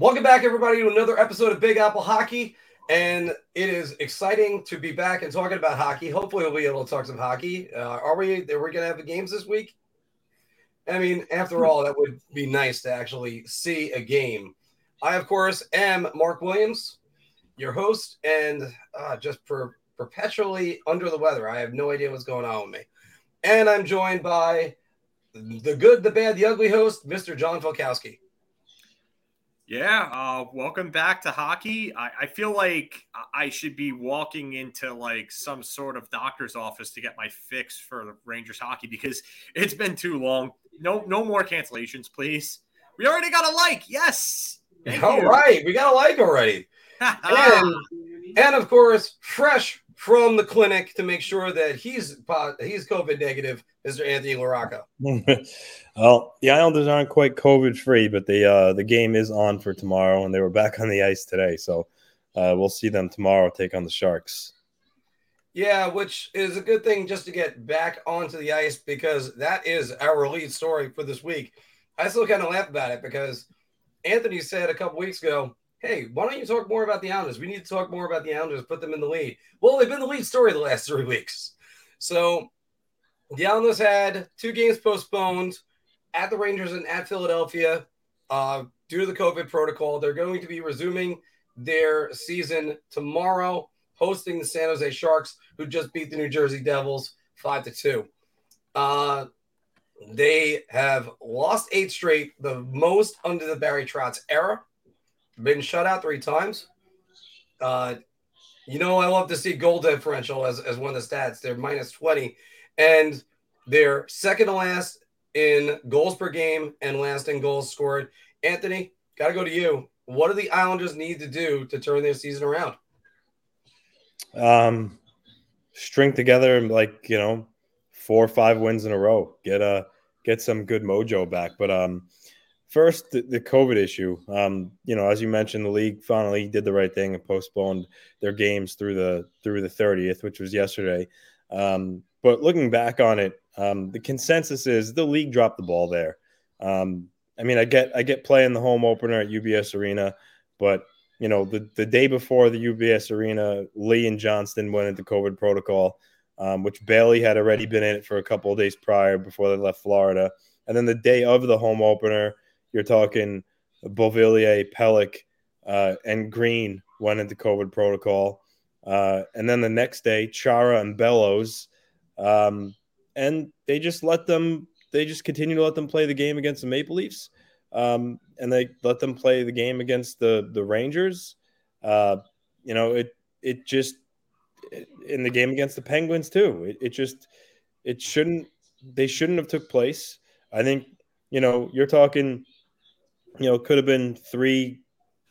Welcome back, everybody, to another episode of Big Apple Hockey. And it is exciting to be back and talking about hockey. Hopefully, we'll be able to talk some hockey. Uh, are we? Are we going to have the games this week? I mean, after all, that would be nice to actually see a game. I, of course, am Mark Williams, your host, and uh, just per- perpetually under the weather. I have no idea what's going on with me. And I'm joined by the good, the bad, the ugly host, Mr. John Falkowski. Yeah, uh, welcome back to hockey. I, I, feel like I should be walking into like some sort of doctor's office to get my fix for the Rangers hockey because it's been too long. No, no more cancellations, please. We already got a like. Yes. Thank All you. right, we got a like already. and, and of course, fresh from the clinic to make sure that he's he's COVID negative, Mr. Anthony LaRocca. well, the Islanders aren't quite COVID free, but the uh, the game is on for tomorrow, and they were back on the ice today, so uh, we'll see them tomorrow take on the Sharks. Yeah, which is a good thing just to get back onto the ice because that is our lead story for this week. I still kind of laugh about it because Anthony said a couple weeks ago hey, why don't you talk more about the Islanders? We need to talk more about the Islanders, put them in the lead. Well, they've been the lead story the last three weeks. So the Islanders had two games postponed at the Rangers and at Philadelphia uh, due to the COVID protocol. They're going to be resuming their season tomorrow, hosting the San Jose Sharks, who just beat the New Jersey Devils five to two. Uh, they have lost eight straight, the most under the Barry Trotz era been shut out three times. Uh, you know, I love to see goal differential as, as one of the stats. They're minus 20, and they're second to last in goals per game and last in goals scored. Anthony, got to go to you. What do the Islanders need to do to turn their season around? Um, string together like you know four or five wins in a row. Get a get some good mojo back. But um, First, the, the COVID issue. Um, you know, as you mentioned, the league finally did the right thing and postponed their games through the through the 30th, which was yesterday. Um, but looking back on it, um, the consensus is the league dropped the ball there. Um, I mean, I get I get playing the home opener at UBS Arena, but you know, the the day before the UBS Arena, Lee and Johnston went into COVID protocol, um, which Bailey had already been in it for a couple of days prior before they left Florida, and then the day of the home opener. You're talking Beauvillier, Pelech, uh, and Green went into COVID protocol. Uh, and then the next day, Chara and Bellows. Um, and they just let them, they just continue to let them play the game against the Maple Leafs. Um, and they let them play the game against the, the Rangers. Uh, you know, it, it just, in the game against the Penguins too, it, it just, it shouldn't, they shouldn't have took place. I think, you know, you're talking you know, could have been three,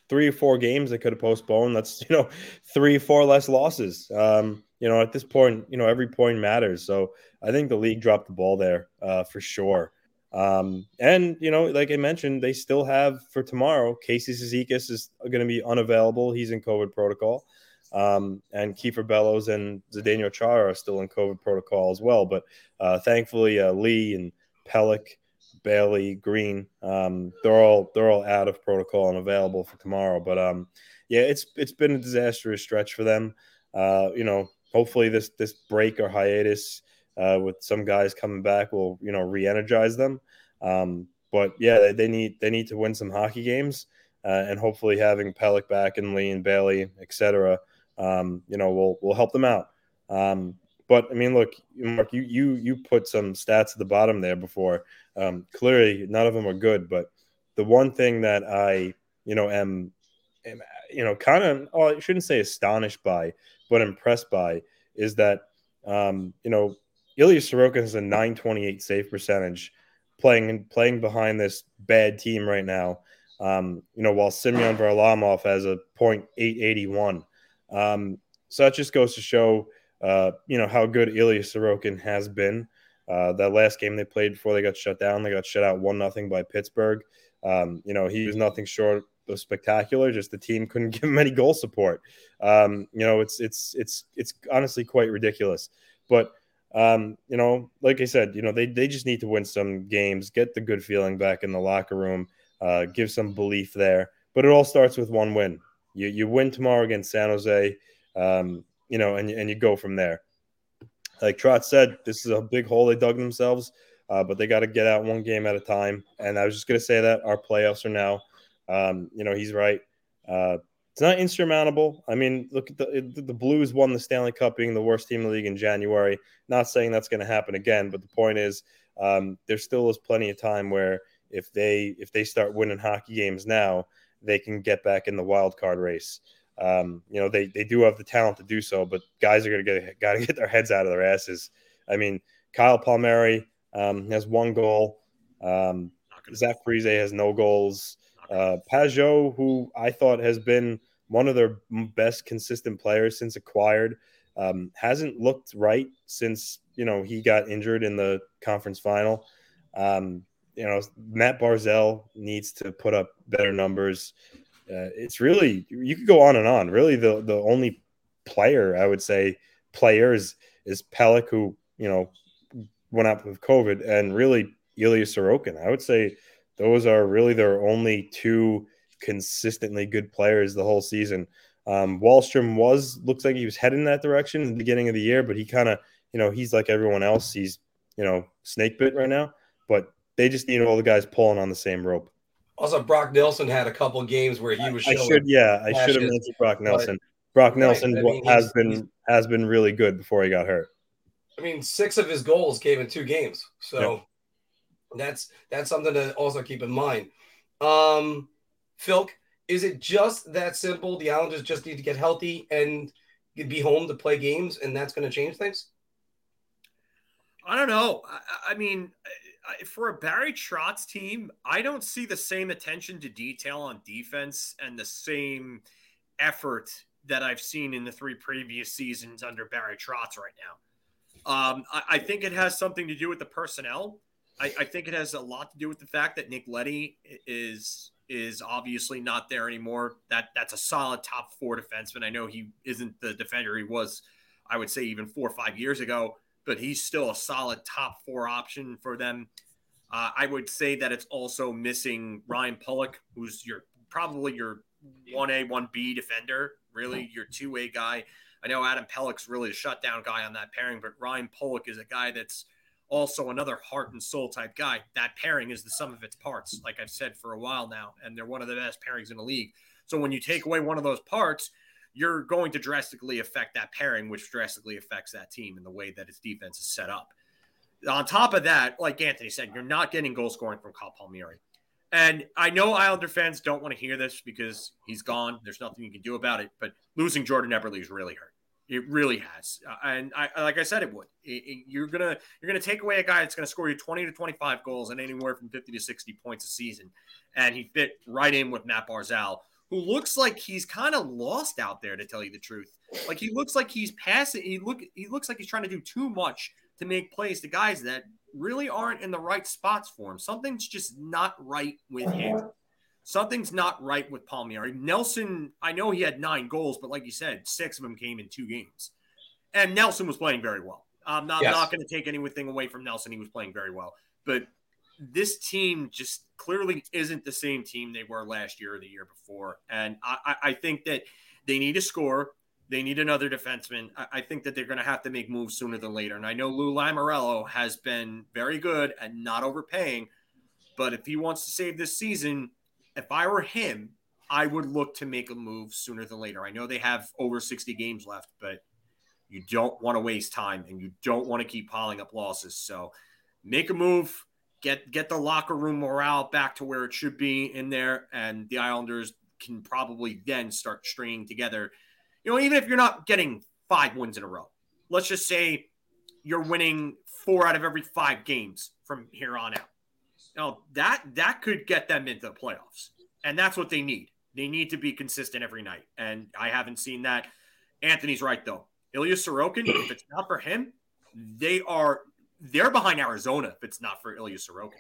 three or four games that could have postponed. That's you know, three, four less losses. Um, you know, at this point, you know, every point matters. So I think the league dropped the ball there uh, for sure. Um, and you know, like I mentioned, they still have for tomorrow. Casey Cizikas is going to be unavailable. He's in COVID protocol. Um, and Kiefer Bellows and Zdeno Chara are still in COVID protocol as well. But uh, thankfully, uh, Lee and Pelech Bailey, Green. Um, they're all they're all out of protocol and available for tomorrow. But um, yeah, it's it's been a disastrous stretch for them. Uh, you know, hopefully this this break or hiatus uh, with some guys coming back will you know re-energize them. Um, but yeah, they, they, need they need to win some hockey games, uh, and hopefully having Pelech back and Lee and Bailey, etc. Um, you know, will will help them out. Um, but I mean, look, Mark, you you you put some stats at the bottom there before. Um, clearly, none of them are good, but the one thing that I you know am, am you know kind of oh, I shouldn't say astonished by, but impressed by is that um, you know Ilya Sorokin has a 928 save percentage playing playing behind this bad team right now. Um, you know, while Semyon Varlamov has a .881. Um, so that just goes to show uh, you know, how good Ilya Sorokin has been. Uh, that last game they played before they got shut down, they got shut out one nothing by Pittsburgh. Um, you know, he was nothing short of spectacular. Just the team couldn't give him any goal support. Um, you know, it's it's it's it's honestly quite ridiculous. But um, you know, like I said, you know, they they just need to win some games, get the good feeling back in the locker room, uh, give some belief there. but it all starts with one win. You you win tomorrow against San Jose, um, you know, and and you go from there. Like Trotz said, this is a big hole they dug themselves, uh, but they got to get out one game at a time. And I was just gonna say that our playoffs are now. Um, you know, he's right. Uh, it's not insurmountable. I mean, look at the the Blues won the Stanley Cup, being the worst team in the league in January. Not saying that's going to happen again, but the point is, um, there still is plenty of time where if they if they start winning hockey games now, they can get back in the wild card race. Um, you know, they they do have the talent to do so, but guys are going to get got to get their heads out of their asses. I mean, Kyle Palmieri um, has one goal. Um, Zach Parise has no goals. Uh, Pageau, who I thought has been one of their best consistent players since acquired, um, hasn't looked right since you know he got injured in the conference final. Um, you know, Matt Barzal needs to put up better numbers. Uh, it's really you could go on and on. Really, the the only player I would say players is Pelech, who you know went out with COVID, and really Ilya Sorokin. I would say those are really their only two consistently good players the whole season. Um, Wahlstrom was looks like he was heading that direction in the beginning of the year, but he kind of you know he's like everyone else. He's you know snake bit right now, but they just need all the guys pulling on the same rope. Also, Brock Nelson had a couple games where he was. I should, yeah, I should have mentioned Brock Nelson. Brock Nelson right, I mean, has been has been really good before he got hurt. I mean, six of his goals came in two games, so yep. that's that's something to also keep in mind. Um, Phil, is it just that simple? The Islanders just need to get healthy and be home to play games, and that's going to change things. I don't know. I, I mean, for a Barry Trotz team, I don't see the same attention to detail on defense and the same effort that I've seen in the three previous seasons under Barry Trotz right now. Um, I, I, think it has something to do with the personnel. I, I, think it has a lot to do with the fact that Nick Leddy is is obviously not there anymore. That that's a solid top four defenseman. I know he isn't the defender he was, I would say, even four or five years ago but he's still a solid top four option for them. Uh, I would say that it's also missing Ryan Pulock, who's your probably your one A, one B defender, really your two A guy. I know Adam Pelech's really a shutdown guy on that pairing, but Ryan Pulock is a guy that's also another heart and soul type guy. That pairing is the sum of its parts, like I've said for a while now, and they're one of the best pairings in the league. So when you take away one of those parts, you're going to drastically affect that pairing, which drastically affects that team in the way that its defense is set up. On top of that, like Anthony said, you're not getting goal scoring from Kyle Palmieri. And I know Islander fans don't want to hear this because he's gone. There's nothing you can do about it. But losing Jordan Eberle is really hurt. It really has, uh, and I, like I said, it would. It, it, you're gonna you're gonna take away a guy that's gonna score you 20 to 25 goals and anywhere from 50 to 60 points a season, and he fit right in with Matt Barzal, who looks like he's kind of lost out there to tell you the truth. Like he looks like he's passing he look he looks like he's trying to do too much to make plays to guys that really aren't in the right spots for him. Something's just not right with him. Something's not right with Palmieri. Nelson, I know he had nine goals, but like you said, six of them came in two games. And Nelson was playing very well. I'm not, yes. not going to take anything away from Nelson. He was playing very well. But this team just clearly isn't the same team they were last year or the year before. And I, I think that they need to score. They need another defenseman. I, think that they're going to have to make moves sooner than later. And I know Lou Lamoriello has been very good at not overpaying, but if he wants to save this season, if I were him, I would look to make a move sooner than later. I know they have over 60 games left, but you don't want to waste time and you don't want to keep piling up losses. So make a move get get the locker room morale back to where it should be in there, and the Islanders can probably then start stringing together. You know, even if you're not getting five wins in a row, let's just say you're winning four out of every five games from here on out. Now that that could get them into the playoffs, and that's what they need. They need to be consistent every night, and I haven't seen that. Anthony's right though. Ilya Sorokin, if it's not for him, they are they're behind Arizona if it's not for Ilya Sorokin.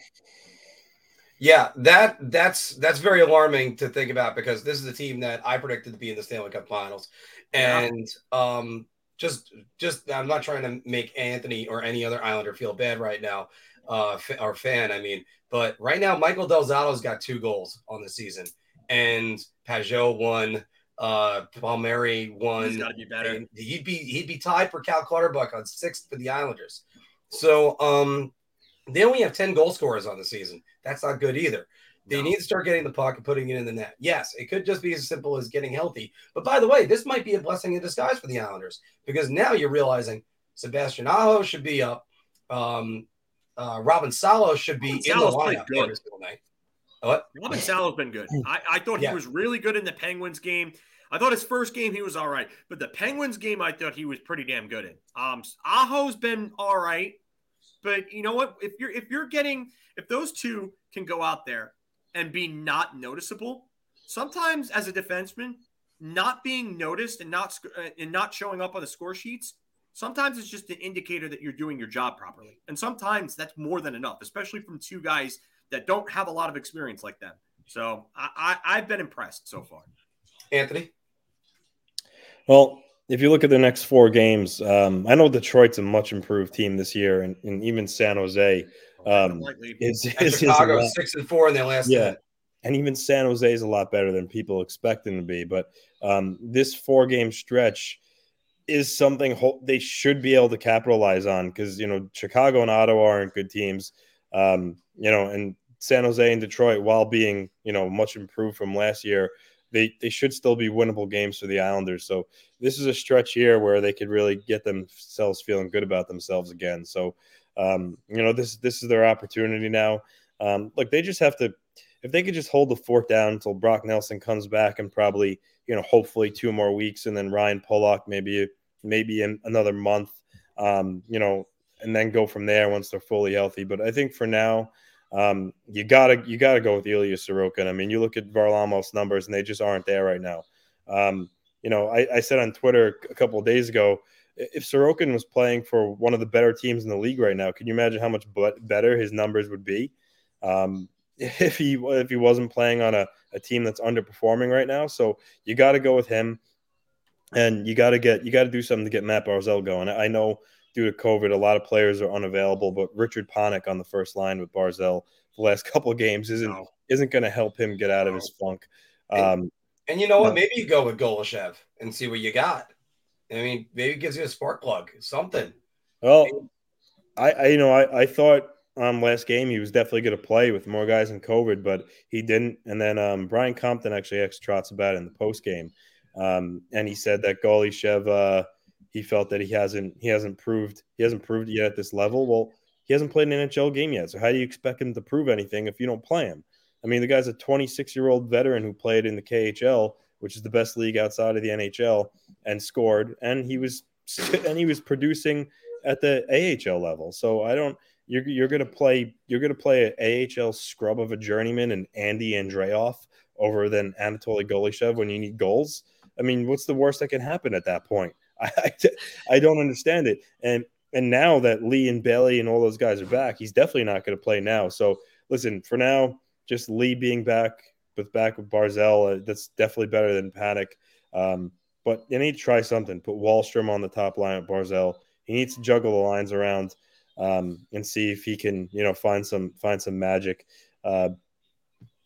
Yeah, that that's that's very alarming to think about because this is a team that I predicted to be in the Stanley Cup Finals, and yeah. um, just just I'm not trying to make Anthony or any other Islander feel bad right now, uh, our fan. I mean, but right now Michael Del Zotto's got two goals on the season, and Pageau won. Uh, Palmieri won. He's got to be better. He'd be he'd be tied for Cal Clutterbuck on sixth for the Islanders. So um, they only have ten goal scorers on the season. That's not good either. They no. need to start getting the puck and putting it in the net. Yes, it could just be as simple as getting healthy. But by the way, this might be a blessing in disguise for the Islanders because now you're realizing Sebastian Aho should be up. Um, uh, Robin Salo should be Robin in the lineup every single night. What? Robin Salo's been good. I, I thought yeah. he was really good in the Penguins game. I thought his first game he was all right, but the Penguins game I thought he was pretty damn good in. Um, Aho's been all right, but you know what? If you're if you're getting if those two can go out there and be not noticeable, sometimes as a defenseman, not being noticed and not uh, and not showing up on the score sheets, sometimes it's just an indicator that you're doing your job properly, and sometimes that's more than enough, especially from two guys that don't have a lot of experience like them. So I, I I've been impressed so far. Anthony. Well, if you look at the next four games, um, I know Detroit's a much improved team this year, and, and even San Jose um, is, is, Chicago is six and four in their last. Yeah, and even San Jose is a lot better than people expect them to be. But um, this four game stretch is something ho- they should be able to capitalize on because you know Chicago and Ottawa aren't good teams. Um, you know, and San Jose and Detroit, while being you know much improved from last year, they they should still be winnable games for the Islanders. So this is a stretch here where they could really get themselves feeling good about themselves again. So um, you know this this is their opportunity now. Um, look, they just have to if they could just hold the fort down until Brock Nelson comes back and probably you know hopefully two more weeks, and then Ryan Pulock maybe maybe in another month. Um, you know, and then go from there once they're fully healthy. But I think for now um, you gotta you gotta go with Ilya Sorokin. I mean, you look at Varlamov's numbers, and they just aren't there right now. Um, you know, I, I, said on Twitter a couple of days ago, if Sorokin was playing for one of the better teams in the league right now, can you imagine how much better his numbers would be? Um, if he if he wasn't playing on a, a team that's underperforming right now, so you got to go with him, and you got to get you got to do something to get Matt Barzal going. I know due to COVID, a lot of players are unavailable. But Richard Panik on the first line with Barzal the last couple of games isn't no. isn't going to help him get out of his funk. Um, and, and, you know what? Maybe you go with Golyshev and see what you got. I mean, maybe it gives you a spark plug, something. Well, I, I you know I, I thought um last game he was definitely going to play with more guys in COVID, but he didn't. And then um, Brian Compton actually asked Trotz about it in the post game, um, and he said that Golyshev – uh, he felt that he hasn't he hasn't proved he hasn't proved yet at this level. Well, he hasn't played an NHL game yet. So how do you expect him to prove anything if you don't play him? I mean, the guy's a 26 year old veteran who played in the KHL, which is the best league outside of the NHL, and scored, and he was and he was producing at the AHL level. So I don't. You're, you're gonna play you're gonna play an AHL scrub of a journeyman and Andy Andreoff over than Anatoly Golyshev when you need goals. I mean, what's the worst that can happen at that point? I, I don't understand it. And and now that Lee and Bailey and all those guys are back, he's definitely not going to play now. So listen, for now, just Lee being back with back with Barzal, uh, that's definitely better than Panik. Um, but you need to try something. Put Wahlstrom on the top line at Barzal. He needs to juggle the lines around um, and see if he can, you know, find some find some magic. Uh,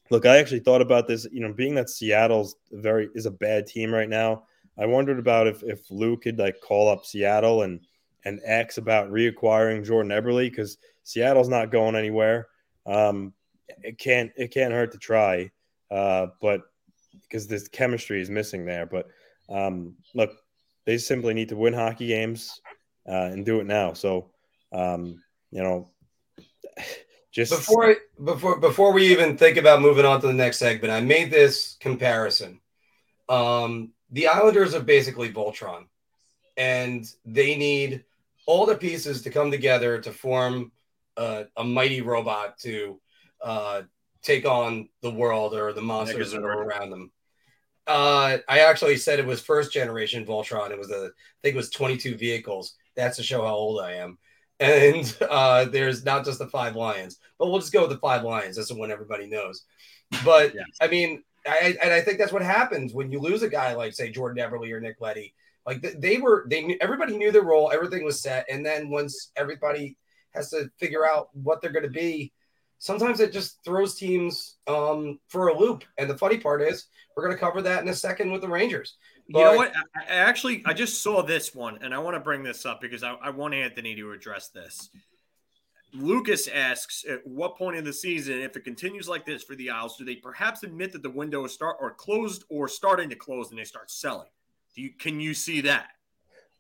look, I actually thought about this. You know, being that Seattle's very is a bad team right now. I wondered about if if Lou could like call up Seattle and and X about reacquiring Jordan Eberle because Seattle's not going anywhere. Um, it can't it can't hurt to try, uh, but because this chemistry is missing there. But um, look, they simply need to win hockey games uh, and do it now. So um, you know, just before before before we even think about moving on to the next segment, I made this comparison. Um, the Islanders are basically Voltron, and they need all the pieces to come together to form a, a mighty robot to uh, take on the world or the monsters that are around them. Uh, I actually said it was first generation Voltron. It was a, I think it was 22 vehicles. That's to show how old I am. And uh, there's not just the five lions, but we'll just go with the five lions. That's the one everybody knows. But yes. I mean, I, and I think that's what happens when you lose a guy like, say, Jordan Eberle or Nick Leddy. Like they were, they knew, everybody knew their role, everything was set, and then once everybody has to figure out what they're going to be, sometimes it just throws teams um, for a loop. And the funny part is, we're going to cover that in a second with the Rangers. But, you know what? I, I actually, I just saw this one, and I want to bring this up because I, I want Anthony to address this. Lucas asks, at what point in the season, if it continues like this for the Isles, do they perhaps admit that the window is start or closed or starting to close and they start selling? Do you can you see that?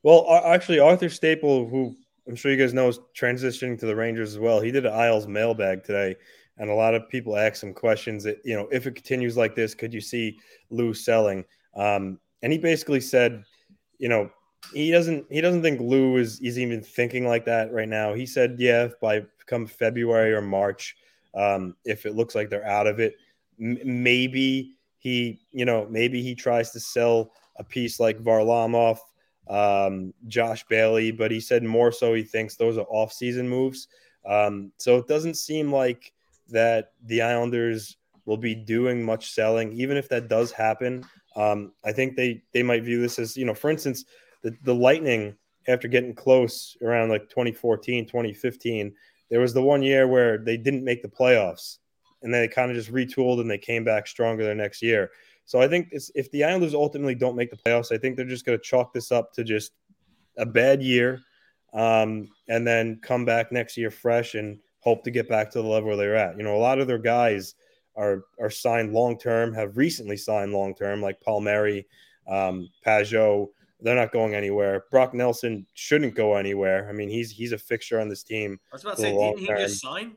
Well, actually, Arthur Staple, who I'm sure you guys know is transitioning to the Rangers as well. He did an Isles mailbag today, and a lot of people asked him questions that you know if it continues like this, could you see Lou selling? Um, and he basically said, you know, he doesn't he doesn't think Lou is is even thinking like that right now. He said, yeah, by come February or March, um, if it looks like they're out of it, m- maybe he you know maybe he tries to sell a piece like Varlamov, um, Josh Bailey, but he said more so he thinks those are off-season moves. Um, so it doesn't seem like that the Islanders will be doing much selling, even if that does happen. Um, I think they they might view this as you know, for instance, the the Lightning after getting close around like 2014, 2015, there was the one year where they didn't make the playoffs, and they kind of just retooled and they came back stronger the next year. So I think if the Islanders ultimately don't make the playoffs, I think they're just going to chalk this up to just a bad year, um, and then come back next year fresh and hope to get back to the level where they're at. You know, a lot of their guys are are signed long term, have recently signed long term, like Palmieri, um, Pageau. They're not going anywhere. Brock Nelson shouldn't go anywhere. I mean, he's he's a fixture on this team. I was about to say, didn't he just sign?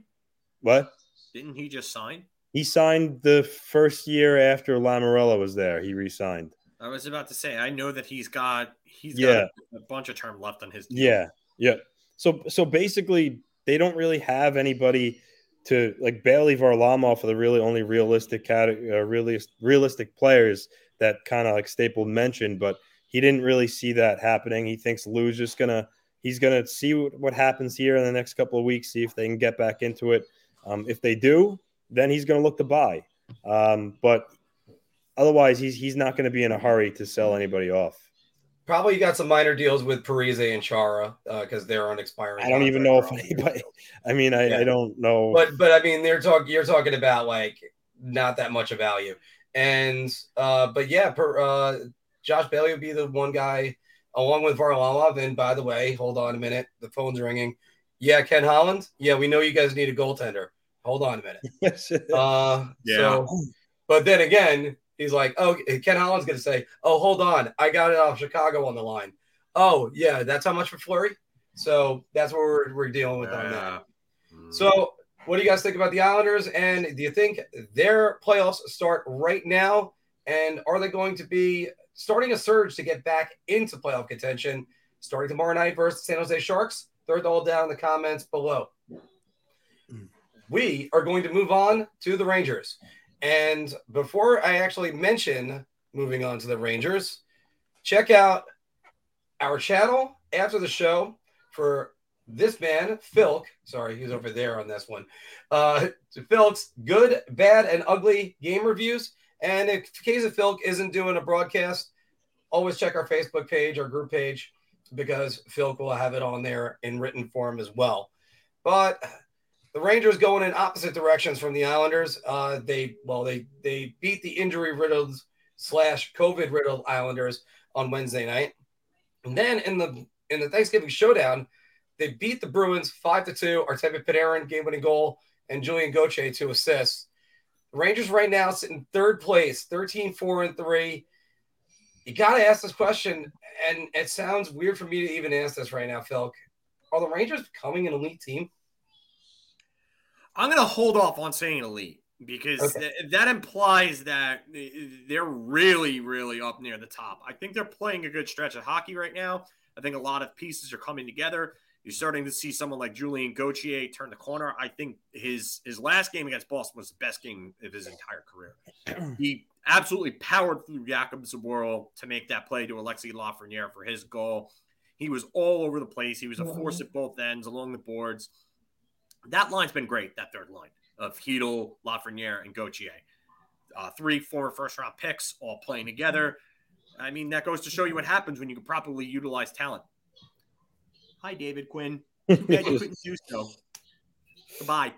What? Didn't he just sign? He signed the first year after Lamoriello was there. He re-signed. I was about to say, I know that he's got he's yeah. got a, a bunch of term left on his. Deal. Yeah, yeah. So so basically, they don't really have anybody to like Bailey Varlamov are the really only realistic category, uh, really realistic players that kind of like Staple mentioned, but he didn't really see that happening. He thinks Lou's just gonna he's gonna see what, happens here in the next couple of weeks, see if they can get back into it. Um, if they do, then he's going to look to buy. Um, but otherwise, he's he's not going to be in a hurry to sell anybody off. Probably you got some minor deals with Parise and Chara because uh, they're on expiring. I don't even know if anybody. I mean, I, yeah. I don't know. But but I mean, they're talking. You're talking about like not that much of value. And uh, but yeah, per, uh, Josh Bailey would be the one guy along with Varlamov. And by the way, hold on a minute, the phone's ringing. Yeah, Ken Holland. Yeah, we know you guys need a goaltender. Hold on a minute. uh, yeah. So, but then again, he's like, oh, Ken Holland's going to say, oh, hold on. I got it off Chicago on the line. Oh, yeah. That's how much for Fleury? So that's what we're, we're dealing with yeah. on that. Mm. So, what do you guys think about the Islanders? And do you think their playoffs start right now? And are they going to be starting a surge to get back into playoff contention starting tomorrow night versus San Jose Sharks? Throw it all down in the comments below we are going to move on to the Rangers. And before I actually mention moving on to the Rangers, check out our channel after the show for this man, Philk. Sorry, he's over there on this one. Uh, Philk's good, bad, and ugly game reviews. And if of Philk isn't doing a broadcast, always check our Facebook page, our group page, because Philk will have it on there in written form as well. But the Rangers going in opposite directions from the Islanders. Uh, they well, they they beat the injury riddled slash COVID riddled Islanders on Wednesday night, and then in the in the Thanksgiving showdown, they beat the Bruins five to two. Artemi Panarin game winning goal and Julien Gauthier two assists. Rangers right now sit in third place, 13 4 and 3. You got to ask this question, and it sounds weird for me to even ask this right now, Phil. Are the Rangers becoming an elite team? I'm going to hold off on saying elite because okay. th- that implies that they're really, really up near the top. I think they're playing a good stretch of hockey right now. I think a lot of pieces are coming together. You're starting to see someone like Julien Gauthier turn the corner. I think his his last game against Boston was the best game of his entire career. he absolutely powered through Jakub Zboril to make that play to Alexi Lafreniere for his goal. He was all over the place. He was a force at both ends along the boards. That line's been great, that third line of Chytil, Lafreniere, and Gauthier. Uh, three former first round picks all playing together. I mean, that goes to show you what happens when you can properly utilize talent. Hi, David Quinn. Too bad you couldn't do so. Goodbye.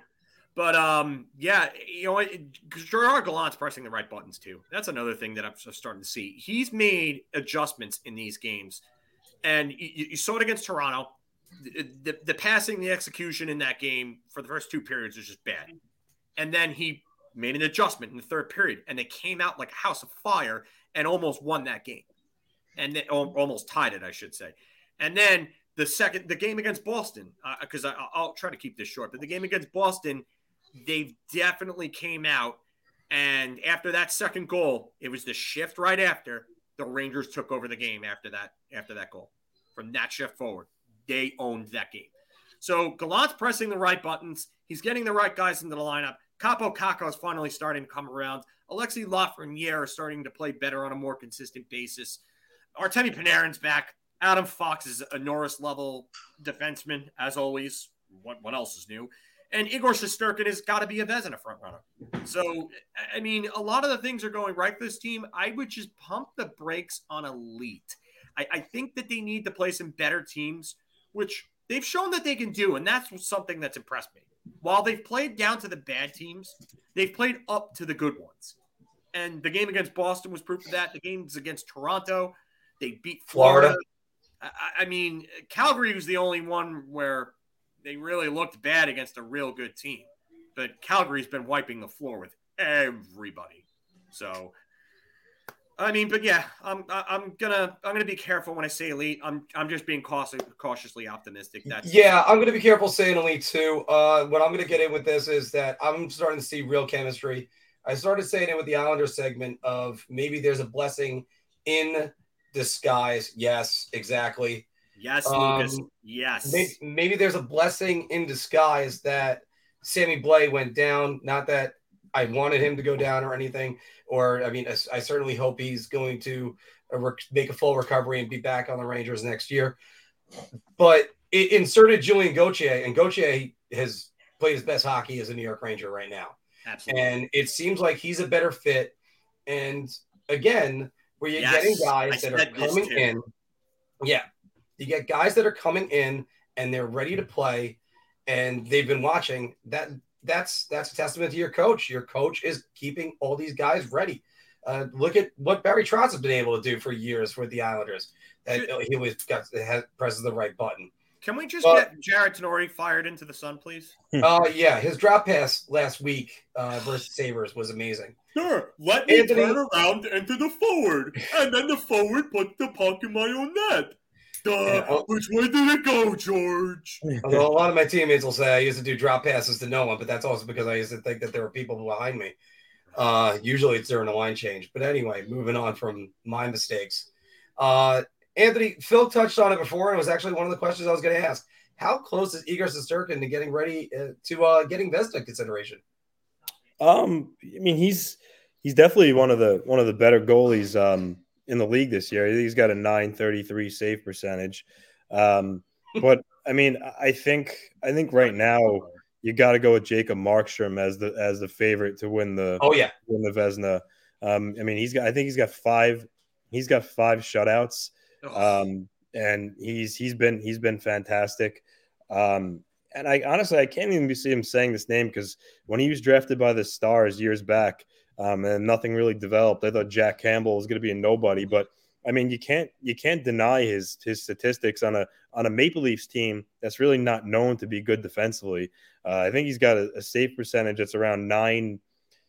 But um, yeah, you know, Gerard Gallant's pressing the right buttons too. That's another thing that I'm starting to see. He's made adjustments in these games, and you, you saw it against Toronto. The, the, the, passing, the execution in that game for the first two periods was just bad, and then he made an adjustment in the third period, and they came out like a house of fire and almost won that game, and then almost tied it, I should say. And then the second, the game against Boston, because uh, I'll try to keep this short, but the game against Boston they've definitely came out. And after that second goal, it was the shift right after the Rangers took over the game after that after that goal. From that shift forward, they owned that game. So Gallant's pressing the right buttons. He's getting the right guys into the lineup. Kaapo Kakko is finally starting to come around. Alexi Lafreniere is starting to play better on a more consistent basis. Artemi Panarin's back. Adam Fox is a Norris level defenseman, as always. What, what else is new? and Igor Shesterkin has got to be a Vezina front runner. So, I mean, a lot of the things are going right for this team. I would just pump the brakes on elite. I, I think that they need to play some better teams, which they've shown that they can do, and that's something that's impressed me. While they've played down to the bad teams, they've played up to the good ones. And the game against Boston was proof of that. The games against Toronto, they beat Florida. Florida. I, I mean, Calgary was the only one where they really looked bad against a real good team. But Calgary's been wiping the floor with everybody. So I mean, but yeah, I'm I'm gonna I'm gonna be careful when I say elite. I'm I'm just being cautious, cautiously optimistic. Yeah, I'm gonna be careful saying elite too. Uh, what I'm gonna get in with this is that I'm starting to see real chemistry. I started saying it with the Islanders segment of maybe there's a blessing in disguise. Yes, exactly. Yes, um, Lucas. Yes. Maybe, maybe, there's a blessing in disguise that Sammy Blais went down. Not that I wanted him to go down or anything. Or, I mean, I, I certainly hope he's going to uh, make a full recovery and be back on the Rangers next year. But it inserted Julien Gauthier, and Gauthier has played his best hockey as a New York Ranger right now. Absolutely. And it seems like he's a better fit. And again, where you're yes, getting guys I that are coming in. Yeah, you get guys that are coming in and they're ready to play and they've been watching that that's that's a testament to your coach. Your coach is keeping all these guys ready. Uh, look at what Barry Trotz has been able to do for years with the Islanders. That he always got has, presses the right button. Can we just get Jared Tinordi fired into the sun, please? uh, yeah, his drop pass last week uh, versus Sabres was amazing. Sure, let me Anthony, turn around into the forward, and then the forward put the puck in my own net. Duh, which way did it go, George? Although a lot of my teammates will say I used to do drop passes to no one, but that's also because I used to think that there were people behind me. Uh, usually it's during a line change. But anyway, moving on from my mistakes. Uh, Anthony, Phil touched on it before, and it was actually one of the questions I was going to ask. How close is Igor Shesterkin to getting ready uh, to uh, getting Vezina consideration? Um, I mean, he's he's definitely one of the one of the better goalies. Um, in the league this year. He's got a 933 save percentage. Um, but I mean, I think I think right now you got to go with Jacob Markstrom as the as the favorite to win the oh yeah win the Vezina. Um, I mean, he's got I think he's got five he's got five shutouts. Um, and he's he's been he's been fantastic. Um, and I honestly I can't even see him saying this name because when he was drafted by the Stars years back, um, and nothing really developed. I thought Jack Campbell was going to be a nobody, but I mean, you can't you can't deny his his statistics on a on a Maple Leafs team that's really not known to be good defensively. Uh, I think he's got a, a save percentage that's around nine.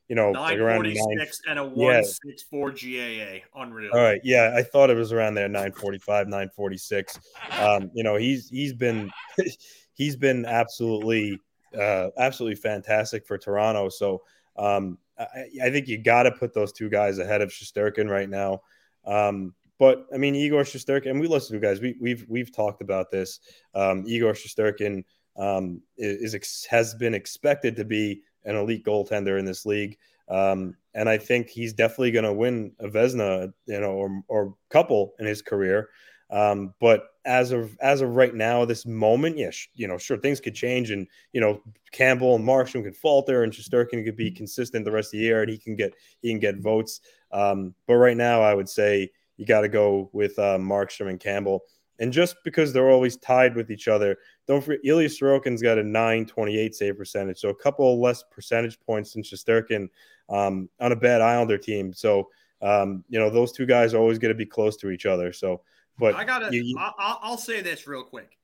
You know, like around nine, and a one six four GAA. Unreal. All right, yeah, I thought it was around there, nine forty five, nine forty six. Um, you know, he's he's been he's been absolutely uh, absolutely fantastic for Toronto. So um, I, I think you got to put those two guys ahead of Shesterkin right now. Um, but I mean, Igor Shesterkin, and we listen to guys. We, we've we've talked about this. Um, Igor Shesterkin um, is, is, has been expected to be an elite goaltender in this league, um, and I think he's definitely going to win a Vezina, you know, or or couple in his career. Um, but as of as of right now, this moment, yes, yeah, you know, sure things could change, and you know, Campbell and Markstrom could falter, and Shesterkin could be consistent the rest of the year, and he can get he can get votes. Um, but right now, I would say you got to go with uh, Markstrom and Campbell, and just because they're always tied with each other don't forget Ilya Sorokin's got a 928 save percentage, so a couple less percentage points than Shesterkin um, on a bad Islander team. So um, you know those two guys are always going to be close to each other. So, but I gotta, you, you, I'll, I'll say this real quick.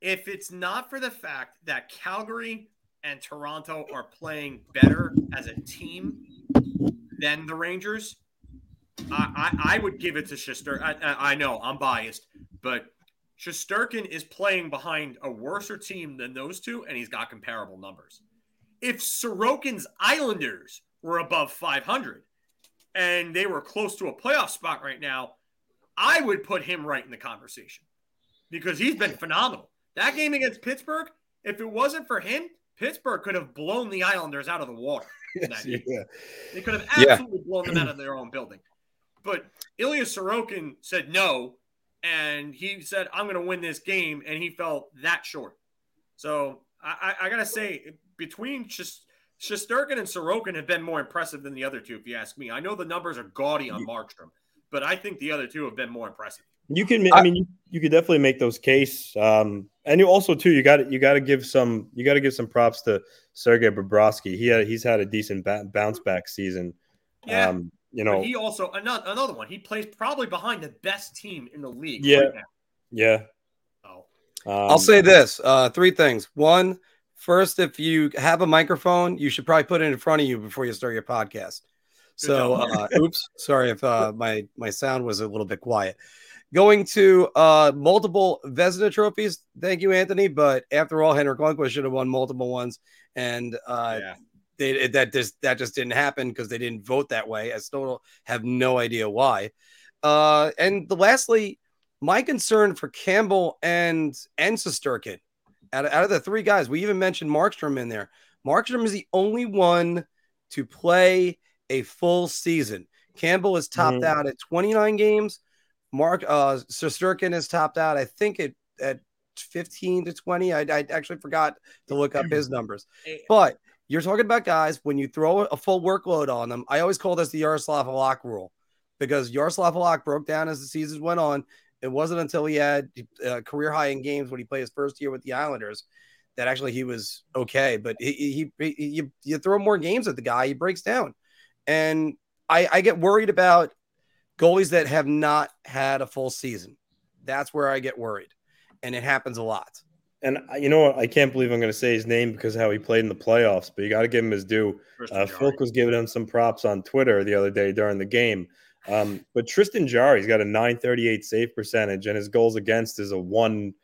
If it's not for the fact that Calgary and Toronto are playing better as a team than the Rangers, I, I, I would give it to Shuster. I, I, know I'm biased, but Shesterkin is playing behind a worser team than those two, and he's got comparable numbers. If Sorokin's Islanders were above 500 and they were close to a playoff spot right now, I would put him right in the conversation because he's been phenomenal. That game against Pittsburgh, if it wasn't for him, Pittsburgh could have blown the Islanders out of the water. yeah. They could have absolutely yeah. blown them out of their own building. But Ilya Sorokin said no, and he said, I'm going to win this game, and he fell that short. So I, I, I got to say, between just Shesterkin and Sorokin have been more impressive than the other two, if you ask me. I know the numbers are gaudy on Markstrom, but I think the other two have been more impressive. You can, I mean, you, you could definitely make those case, um, and you also too, you got you got to give some, you got to give some props to Sergei Bobrovsky. He had, he's had a decent ba- bounce back season. Yeah. Um, you know, but he also another another one. He plays probably behind the best team in the league. Yeah, right yeah. Oh. Um, I'll say this: uh, three things. One, first, if you have a microphone, you should probably put it in front of you before you start your podcast. So, uh, oops, sorry if uh, my my sound was a little bit quiet. Going to uh, multiple Vezina trophies. Thank you, Anthony. But after all, Henrik Lundqvist should have won multiple ones, and uh, yeah they that just that just didn't happen because they didn't vote that way. I still have no idea why. Uh, and the lastly, my concern for Campbell and and Shesterkin, out of, out of the three guys, we even mentioned Markstrom in there. Markstrom is the only one to play a full season. Campbell is topped mm-hmm. out at 29 games. Mark uh Shesterkin is topped out, I think it at 15 to 20. I, I actually forgot to look up his numbers, but you're talking about guys when you throw a full workload on them. I always call this the Yaroslav Halak rule because Yaroslav Halak broke down as the seasons went on. It wasn't until he had a uh, career high in games when he played his first year with the Islanders that actually he was okay. But he, he, he you, you throw more games at the guy, he breaks down. And I, I get worried about goalies that have not had a full season. That's where I get worried. And it happens a lot and you know what? I can't believe I'm going to say his name because of how he played in the playoffs, but you got to give him his due. Uh, Folk was giving him some props on Twitter the other day during the game. Um, but Tristan Jarry, he's got a 938 save percentage, and his goals against is a one,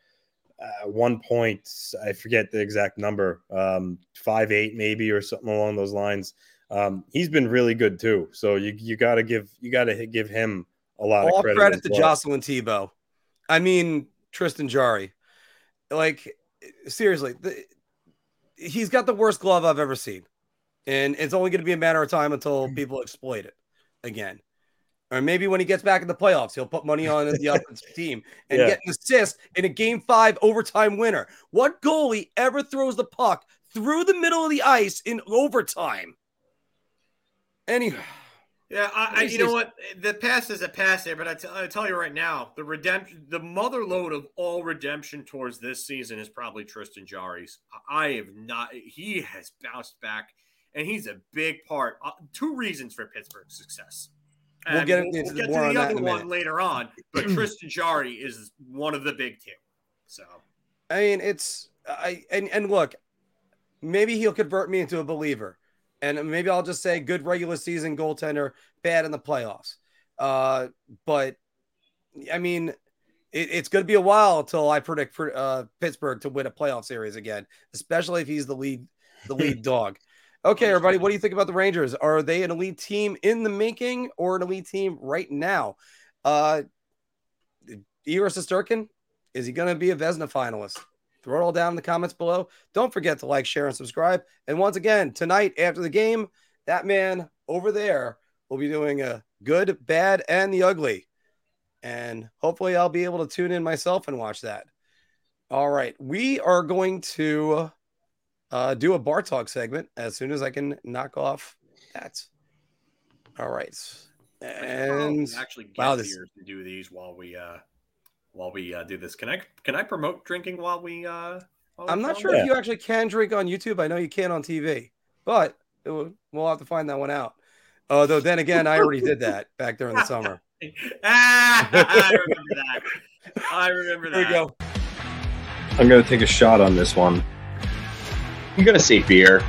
uh, one point. I forget the exact number, um, five eight maybe or something along those lines. Um, he's been really good too. So you you got to give you got to give him a lot All of credit. All credit to well. Jocelyn Thibault. I mean Tristan Jarry. Like seriously, the, he's got the worst glove I've ever seen, and it's only going to be a matter of time until mm. people exploit it again. Or maybe when he gets back in the playoffs, he'll put money on the offensive team and yeah. get an assist in a game five overtime winner. What goalie ever throws the puck through the middle of the ice in overtime? Anyhow. Yeah, I, I, you know what? The past is a past there, but I, t- I tell you right now, the redemption, the mother load of all redemption towards this season is probably Tristan Jarry's. I have not. He has bounced back, and he's a big part. Uh, two reasons for Pittsburgh's success. And we'll get, we'll, we'll get to the other one later on, but Tristan Jarry is one of the big two. So, I mean, it's I and and look, maybe he'll convert me into a believer and maybe I'll just say good regular season goaltender, bad in the playoffs. Uh, but I mean, it, it's going to be a while until I predict for, uh, Pittsburgh to win a playoff series again, especially if he's the lead, the lead dog. Okay, everybody, what do you think about the Rangers? Are they an elite team in the making or an elite team right now? Uh, Igor Shesterkin, is he going to be a Vezina finalist? Throw it all down in the comments below. Don't forget to like, share, and subscribe. And once again, tonight after the game, that man over there will be doing a good, bad, and the ugly. And hopefully, I'll be able to tune in myself and watch that. All right. We are going to uh, do a bar talk segment as soon as I can knock off that. All right. And actually get wow, this... here to do these while we uh while we uh, do this. Can I can I promote drinking while we uh, I'm not sure yeah. if you actually can drink on YouTube. I know you can on TV, but will, we'll have to find that one out. Although then again, I already did that back during the summer. ah, I remember that. I remember that. There we go. I'm gonna take a shot on this one. I'm gonna say beer.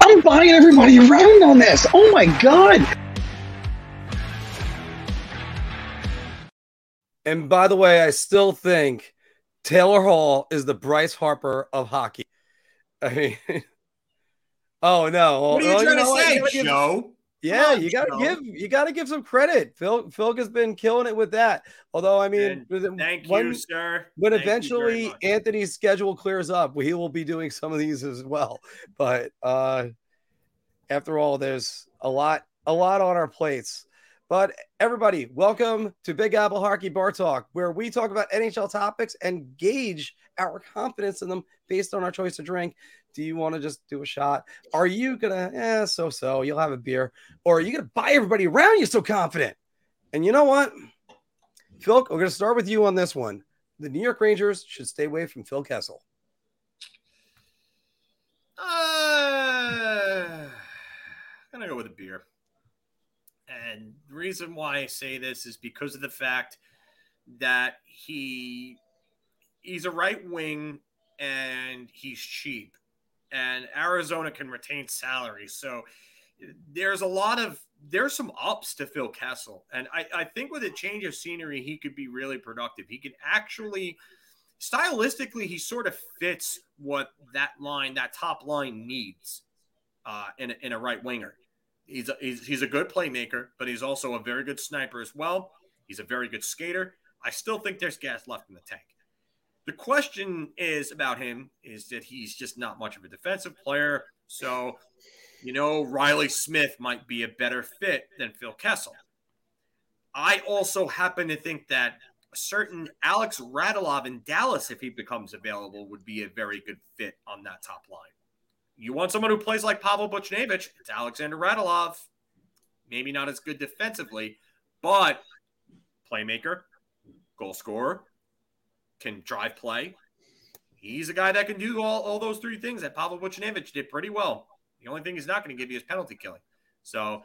I'm buying everybody around on this. Oh my god. And by the way, I still think Taylor Hall is the Bryce Harper of hockey. I mean, oh no! What are you well, trying you know to say, Joe? Yeah, on, you gotta Joe. give you gotta give some credit. Phil Phil has been killing it with that. Although I mean, thank when, you, sir. When thank eventually Anthony's schedule clears up, he will be doing some of these as well. But uh after all, there's a lot a lot on our plates. But everybody, welcome to Big Apple Hockey Bar Talk, where we talk about NHL topics and gauge our confidence in them based on our choice of drink. Do you want to just do a shot? Are you gonna, eh, so so, you'll have a beer, or are you gonna buy everybody around you so confident? And you know what, Phil, we're gonna start with you on this one. The New York Rangers should stay away from Phil Kessel. Uh, I'm gonna go with a beer. And the reason why I say this is because of the fact that he he's a right wing and he's cheap. And Arizona can retain salary. So there's a lot of there's some ups to Phil Kessel. And I, I think with a change of scenery, he could be really productive. He could actually stylistically, he sort of fits what that line, that top line needs uh, in, a, in a right winger. He's a, he's, he's a good playmaker, but he's also a very good sniper as well. He's a very good skater. I still think there's gas left in the tank. The question is about him is that he's just not much of a defensive player. So, you know, Riley Smith might be a better fit than Phil Kessel. I also happen to think that a certain Alex Radulov in Dallas, if he becomes available, would be a very good fit on that top line. You want someone who plays like Pavel Buchnevich? It's Alexander Radulov. Maybe not as good defensively, but playmaker, goal scorer, can drive play. He's a guy that can do all, all those three things that Pavel Buchnevich did pretty well. The only thing he's not going to give you is penalty killing. So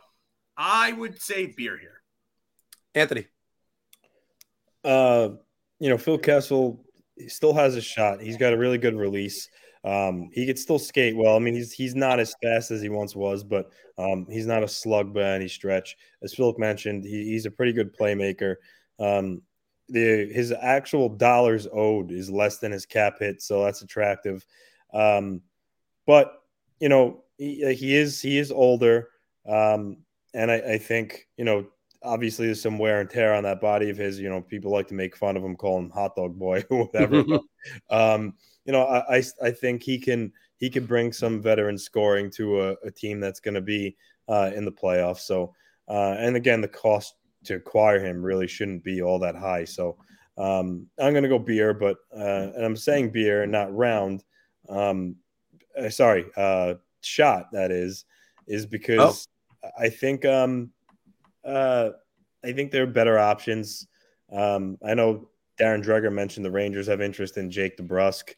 I would say beer here. Anthony. Uh, you know, Phil Kessel still has a shot. He's got a really good release. Um, he could still skate well. I mean, he's he's not as fast as he once was, but um, he's not a slug by any stretch. As Philip mentioned, he, he's a pretty good playmaker. Um, the his actual dollars owed is less than his cap hit, so that's attractive. Um, but you know, he, he is he is older, um, and I, I think you know obviously there's some wear and tear on that body of his. You know, people like to make fun of him, call him hot dog boy or whatever. um, you know, I, I, I think he can he can bring some veteran scoring to a, a team that's going to be uh, in the playoffs. So, uh, and again, the cost to acquire him really shouldn't be all that high. So, um, I'm going to go beer, but uh, and I'm saying beer, and not round. Um, uh, sorry, uh, shot that is, is because oh. I think um, uh, I think there are better options. Um, I know Darren Dreger mentioned the Rangers have interest in Jake DeBrusk.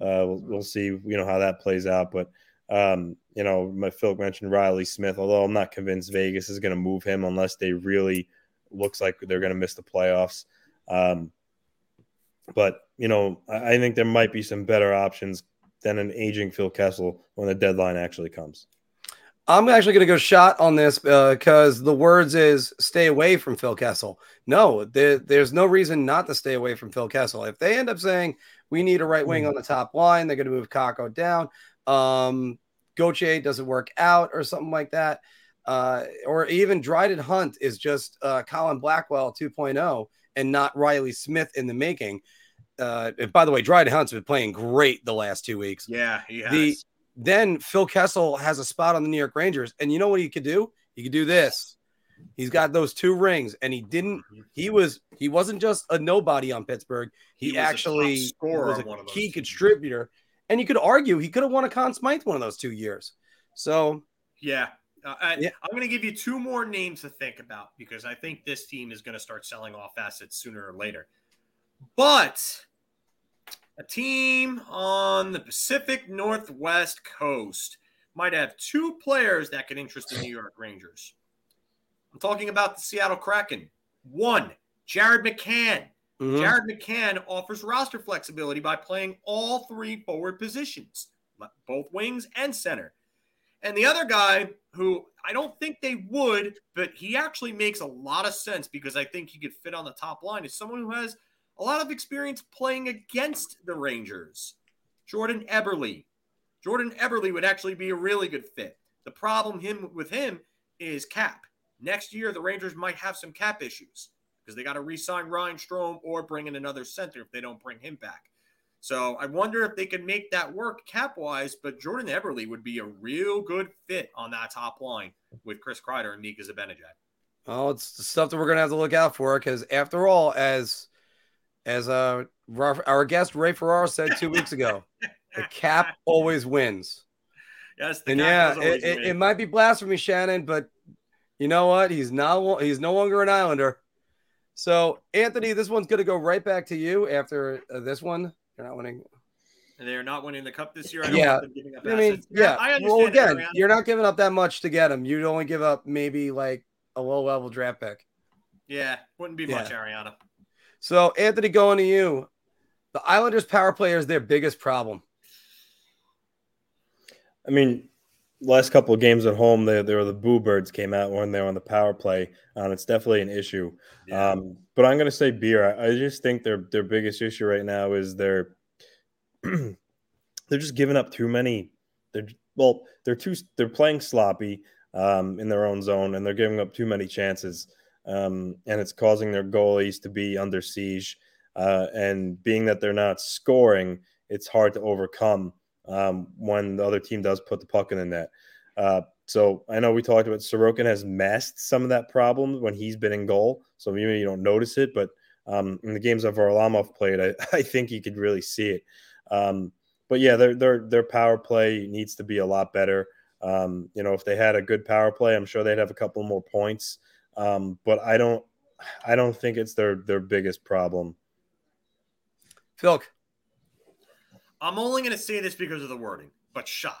Uh, we'll, we'll, see, you know, how that plays out. But um, you know, my Phil mentioned Riley Smith. Although I'm not convinced Vegas is going to move him unless they really looks like they're going to miss the playoffs. Um, but you know, I, I think there might be some better options than an aging Phil Kessel when the deadline actually comes. I'm actually going to go shot on this because uh, the words is stay away from Phil Kessel. No, there, there's no reason not to stay away from Phil Kessel. If they end up saying we need a right wing mm. on the top line, they're going to move Kakko down. Um, Gauthier doesn't work out or something like that. Uh, or even Dryden Hunt is just uh, Colin Blackwell 2.0 and not Riley Smith in the making. Uh, by the way, Dryden Hunt's been playing great the last two weeks. Yeah, he has. The, then Phil Kessel has a spot on the New York Rangers, and you know what he could do? He could do this. He's got those two rings, and he didn't. He was he wasn't just a nobody on Pittsburgh. He, he actually was a key contributor, and you could argue he could have won a Conn Smythe one of those two years. So yeah, uh, I, yeah. I'm going to give you two more names to think about because I think this team is going to start selling off assets sooner or later. But A team on the Pacific Northwest coast might have two players that could interest the New York Rangers. I'm talking about the Seattle Kraken. One, Jared McCann. Mm-hmm. Jared McCann offers roster flexibility by playing all three forward positions, both wings and center. And the other guy who I don't think they would, but he actually makes a lot of sense because I think he could fit on the top line is someone who has a lot of experience playing against the Rangers. Jordan Eberle. Jordan Eberle would actually be a really good fit. The problem him with him is cap. Next year, the Rangers might have some cap issues because they got to re-sign Ryan Strome or bring in another center if they don't bring him back. So I wonder if they can make that work cap wise. But Jordan Eberle would be a real good fit on that top line with Chris Kreider and Mika Zibanejad. Oh, it's stuff that we're gonna have to look out for because after all, as as uh our guest Ray Ferraro said two weeks ago, the cap always wins. Yes, and yeah, it, it, it, might be blasphemy, Shannon, but you know what? He's not he's no longer an Islander. So Anthony, this one's going to go right back to you after uh, this one. You're not winning. They're not winning the cup this year. I yeah, I mean, yeah. I well, again, you're not giving up that much to get him. You'd only give up maybe like a low level draft pick. Yeah, wouldn't be yeah. much, Ariana. So Anthony, going to you. The Islanders' power play is their biggest problem. I mean, last couple of games at home, they, they were the Boo Birds came out when they were on the power play. Um, it's definitely an issue. Yeah. Um, but I'm going to say beer. I, I, just think their their biggest issue right now is they're they're just giving up too many. They're well, they're too they're playing sloppy um, in their own zone, and they're giving up too many chances, um, and it's causing their goalies to be under siege. Uh, and being that they're not scoring, it's hard to overcome um, when the other team does put the puck in the net. Uh, so I know we talked about Sorokin has masked some of that problem when he's been in goal. So maybe you don't notice it, but um, in the games that Varlamov played, I, I think you could really see it. Um, but yeah, their their their power play needs to be a lot better. Um, you know, if they had a good power play, I'm sure they'd have a couple more points. Um, but I don't I don't think it's their their biggest problem. Phil, I'm only going to say this because of the wording, but shot.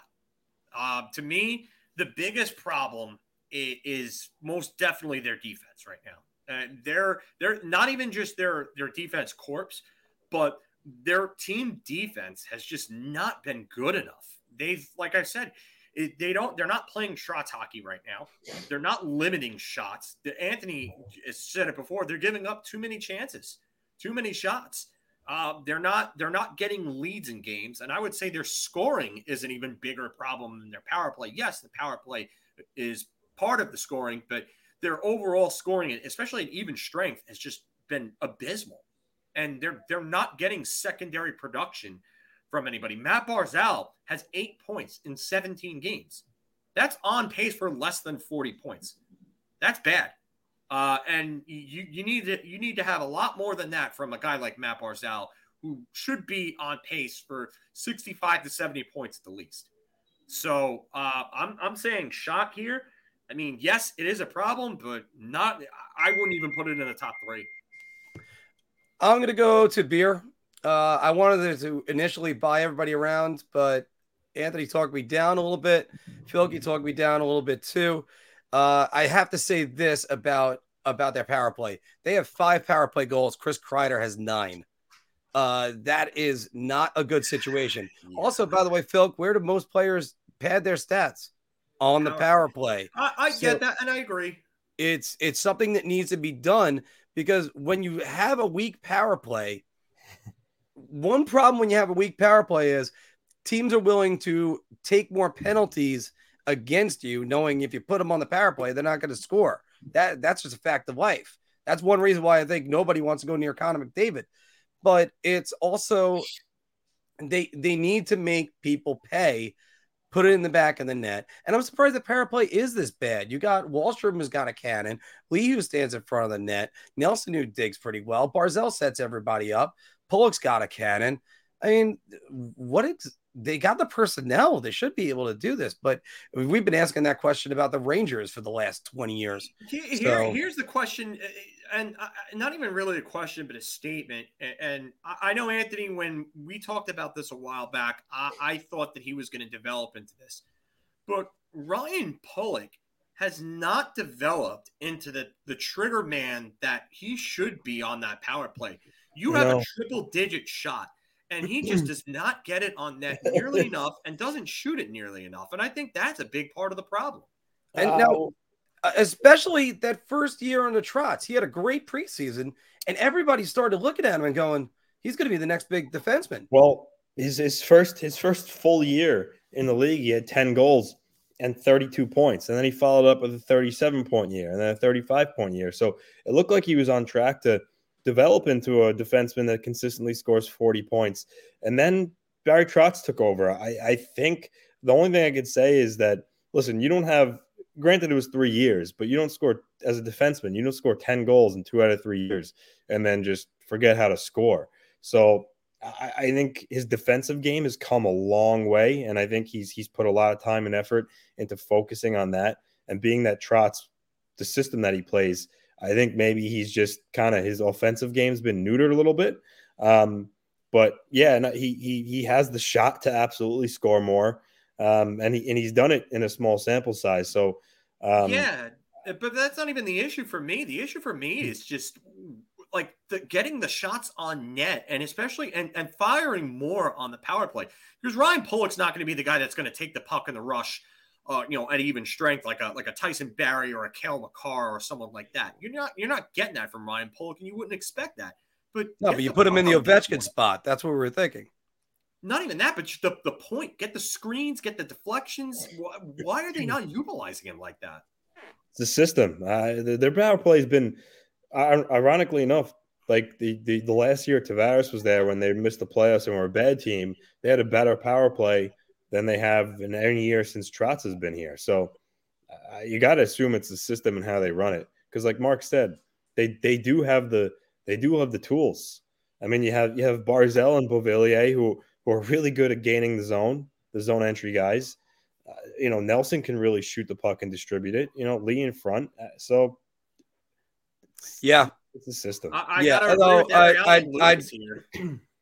Uh, to me, the biggest problem is, is, most definitely their defense right now. Uh, they're they're not even just their their defense corpse, but their team defense has just not been good enough. They've, like I said, it, they don't. They're not playing shots hockey right now. They're not limiting shots. The, Anthony said it before. They're giving up too many chances, too many shots. Uh, they're not they're not getting leads in games, and I would say their scoring is an even bigger problem than their power play. Yes, the power play is part of the scoring, but their overall scoring, especially at even strength, has just been abysmal, and they're they're not getting secondary production from anybody. Matt Barzal has eight points in 17 games. That's on pace for less than 40 points. That's bad. Uh, and you you need to you need to have a lot more than that from a guy like Matt Barzal, who should be on pace for 65 to 70 points at the least. So uh, I'm I'm saying shock here. I mean, yes, it is a problem, but not. I wouldn't even put it in the top three. I'm gonna go to beer. Uh, I wanted to initially buy everybody around, but Anthony talked me down a little bit. Philky talked me down a little bit too. Uh, I have to say this about about their power play. They have five power play goals. Chris Kreider has nine. Uh, that is not a good situation. Yeah. Also, by the way, Phil, where do most players pad their stats on the power play? I, I so get that, and I agree. It's it's something that needs to be done because when you have a weak power play, one problem when you have a weak power play is teams are willing to take more penalties against you, knowing if you put them on the power play, they're not going to score. That that's just a fact of life. That's one reason why I think nobody wants to go near Connor McDavid. But it's also they they need to make people pay, put it in the back of the net. And I'm surprised the power play is this bad. You got Wahlstrom has got a cannon, Lee who stands in front of the net, Nelson who digs pretty well, Barzal sets everybody up, Pulock's got a cannon. I mean, what is they got the personnel. They should be able to do this. But we've been asking that question about the Rangers for the last 20 years. Here, so, here's the question. Uh, uh, and uh, uh, not even really a question, but a statement. And, I, know Anthony, when we talked about this a while back, I, I thought that he was going to develop into this, but Ryan Pulock has not developed into the the trigger man that he should be on that power play. You have no. a triple digit shot, and he just does not get it on net nearly enough and doesn't shoot it nearly enough. And I think that's a big part of the problem. And uh, now, especially that first year on the trots, he had a great preseason, and everybody started looking at him and going, "He's going to be the next big defenseman." Well, his his first his first full year in the league, he had ten goals and 32 points. And then he followed up with a 37 point year and then a 35 point year. So it looked like he was on track to develop into a defenseman that consistently scores 40 points. And then Barry Trotz took over. I, I think the only thing I could say is that, listen, you don't have, granted, it was three years, but you don't score as a defenseman, you don't score 10 goals in two out of three years and then just forget how to score. So I, I think his defensive game has come a long way, and I think he's he's put a lot of time and effort into focusing on that and being that Trotz the system that he plays. I think maybe he's just kind of his offensive game's been neutered a little bit. Um, but yeah, no, he he he has the shot to absolutely score more, um, and he and he's done it in a small sample size. So um, yeah, but that's not even the issue for me. The issue for me is just like the, getting the shots on net and especially and, and firing more on the power play because Ryan Pulock's not going to be the guy that's going to take the puck in the rush, uh, you know, at even strength like a like a Tyson Barrie or a Cale Makar or someone like that. You're not you're not getting that from Ryan Pulock, and you wouldn't expect that. But no, but you put him in the Ovechkin spot. That's what we were thinking. Not even that, but the, the point. Get the screens, get the deflections. Why, why are they not utilizing him like that? It's the system. Uh, their power play has been ironically enough, like the, the, the last year Tavares was there when they missed the playoffs and were a bad team, they had a better power play than they have in any year since Trotz has been here. So uh, you got to assume it's the system and how they run it. Because like Mark said, they they do have the they do have the tools. I mean, you have you have Barzal and Beauvillier who who are really good at gaining the zone, the zone entry guys. Uh, you know, Nelson can really shoot the puck and distribute it. You know, Lee in front. Uh, so yeah, it's a system. I, I yeah, although I, I, I,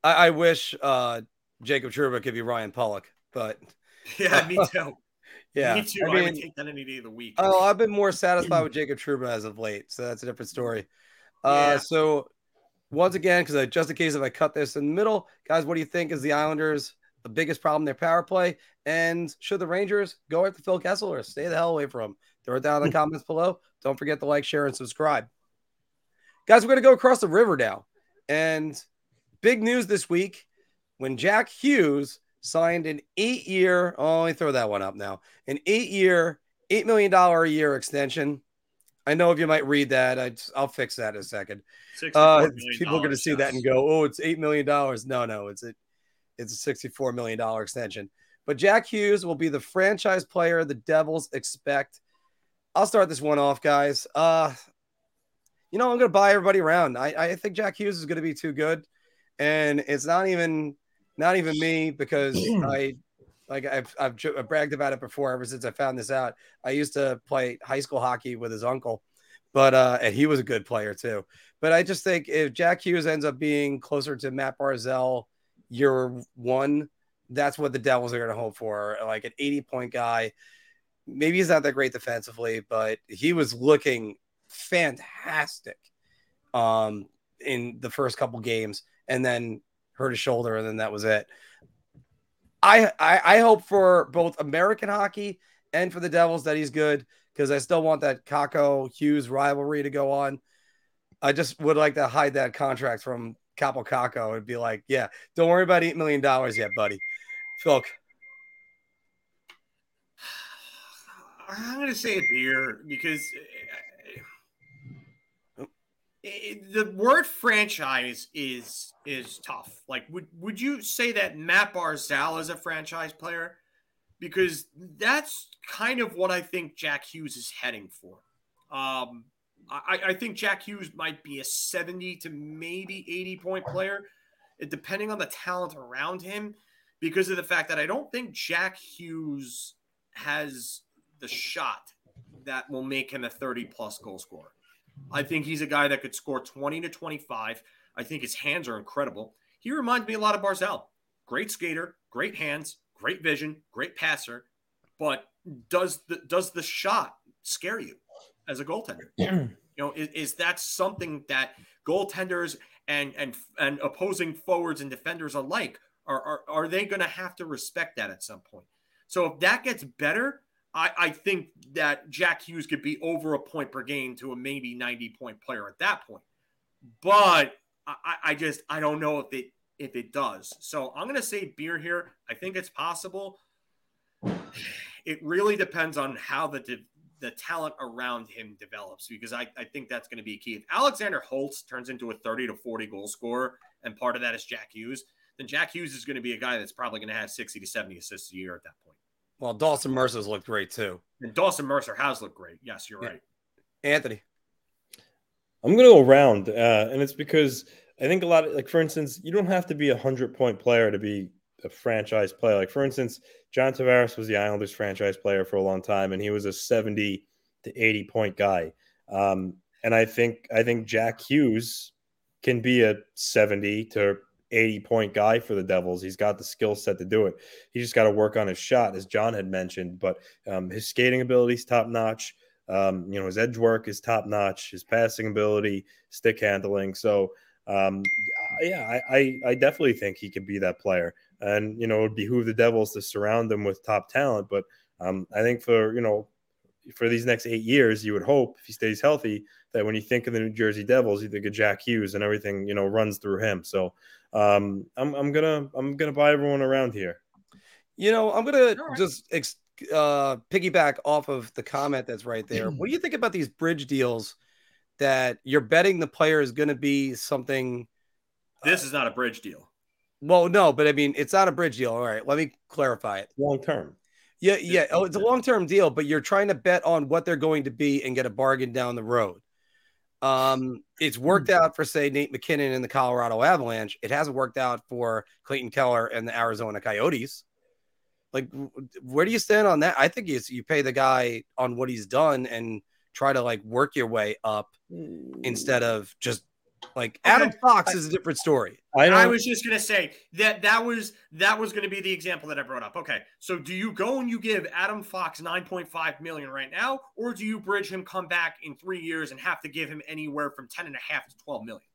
I, I wish uh, Jacob Trouba could be Ryan Pulock, but yeah, me too. yeah, me too. I, mean, would take that any day of the week. Oh, I've been more satisfied with Jacob Trouba as of late, so that's a different story. Uh. So once again, because just in case if I cut this in the middle, guys, what do you think is the Islanders' the biggest problem their power play? And should the Rangers go after Phil Kessel or stay the hell away from him? Throw it down in the comments below. Don't forget to like, share, and subscribe. Guys, we're going to go across the river now. And big news this week when Jack Hughes signed an eight year, oh, let me throw that one up now, an eight year, $8 million a year extension. I know if you might read that, i will fix that in a second. Uh, people are going to see that and go, "Oh, it's eight million dollars." No, no, it's a it's a sixty-four million dollar extension. But Jack Hughes will be the franchise player the Devils expect. I'll start this one off, guys. Uh, you know, I'm going to buy everybody around. I, I think Jack Hughes is going to be too good, and it's not even not even me because I like I've, I've, I've bragged about it before ever since I found this out. I used to play high school hockey with his uncle, but uh, and he was a good player too. But I just think if Jack Hughes ends up being closer to Matt Barzal year one, that's what the Devils are going to hope for. Like an 80 point guy. Maybe he's not that great defensively, but he was looking fantastic um, in the first couple games and then hurt his shoulder and then that was it. I, I, I hope for both American hockey and for the Devils that he's good because I still want that Kakko Hughes rivalry to go on. I just would like to hide that contract from Kaapo Kakko and be like, yeah, don't worry about $8 million yet, buddy. Phil. I'm to say a beer because it, the word franchise is is tough. Like, would would you say that Matt Barzal is a franchise player? Because that's kind of what I think Jack Hughes is heading for. Um, I, I think Jack Hughes might be a 70 to maybe 80 point player, depending on the talent around him, because of the fact that I don't think Jack Hughes has the shot that will make him a 30 plus goal scorer. I think he's a guy that could score 20 to 25. I think his hands are incredible. He reminds me a lot of Barzal. Great skater, great hands, great vision, great passer. But does the does the shot scare you as a goaltender? you know, is, is that something that goaltenders and and and opposing forwards and defenders alike are are, are they going to have to respect that at some point? So if that gets better, I, I think that Jack Hughes could be over a point per game to a maybe 90 point player at that point. But I, I just I don't know if it if it does. So I'm gonna say beer here. I think it's possible. It really depends on how the de- the talent around him develops because I, I think that's going to be key. If Alexander Holtz turns into a 30 to 40 goal scorer and part of that is Jack Hughes, then Jack Hughes is going to be a guy that's probably going to have 60 to 70 assists a year at that point. Well, Dawson Mercer's looked great too. And Dawson Mercer has looked great. Yes, you're yeah. right. Anthony. I'm going to go around, uh, and it's because I think a lot of, like, for instance, you don't have to be a 100 point player to be a franchise player. Like, for instance, John Tavares was the Islanders franchise player for a long time, and he was a 70 to 80 point guy. Um, and I think I think Jack Hughes can be a 70 to 80 point guy for the Devils. He's got the skill set to do it. He just got to work on his shot, as John had mentioned. But um, his skating ability is top notch. Um, you know, his edge work is top notch. His passing ability, stick handling. So, um, yeah, I, I, I definitely think he could be that player. And you know, it would behoove the Devils to surround him with top talent. But um, I think for you know, for these next eight years, you would hope if he stays healthy that when you think of the New Jersey Devils, you think of Jack Hughes and everything you know runs through him. So um, I'm, I'm gonna I'm gonna buy everyone around here. You know, I'm gonna right. just ex- uh, piggyback off of the comment that's right there. what do you think about these bridge deals that you're betting the player is going to be something? This uh, is not a bridge deal. Well, no, but I mean, it's not a bridge deal. All right, let me clarify it. Long term. Yeah, yeah. Oh, it's a long term deal, but you're trying to bet on what they're going to be and get a bargain down the road. Um, it's worked hmm. out for say Nate MacKinnon and the Colorado Avalanche. It hasn't worked out for Clayton Keller and the Arizona Coyotes. Like, where do you stand on that? I think you you pay the guy on what he's done and try to like work your way up instead of just like Adam Fox is a different story. I, I, was just gonna say that that was that was gonna be the example that I brought up. Okay, so do you go and you give Adam Fox nine point five million right now, or do you bridge him, come back in three years, and have to give him anywhere from ten and a half to twelve million?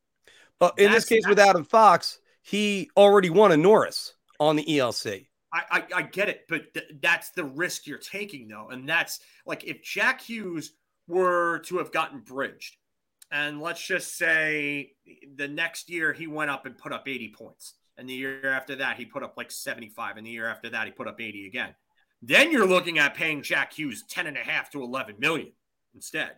But in that's, this case with Adam Fox, he already won a Norris on the ELC. I, I, I get it, but th- that's the risk you're taking, though, and that's like if Jack Hughes were to have gotten bridged and let's just say the next year he went up and put up 80 points. And the year after that, he put up like 75. And the year after that, he put up 80 again. Then you're looking at paying Jack Hughes 10 and a half to 11 million instead.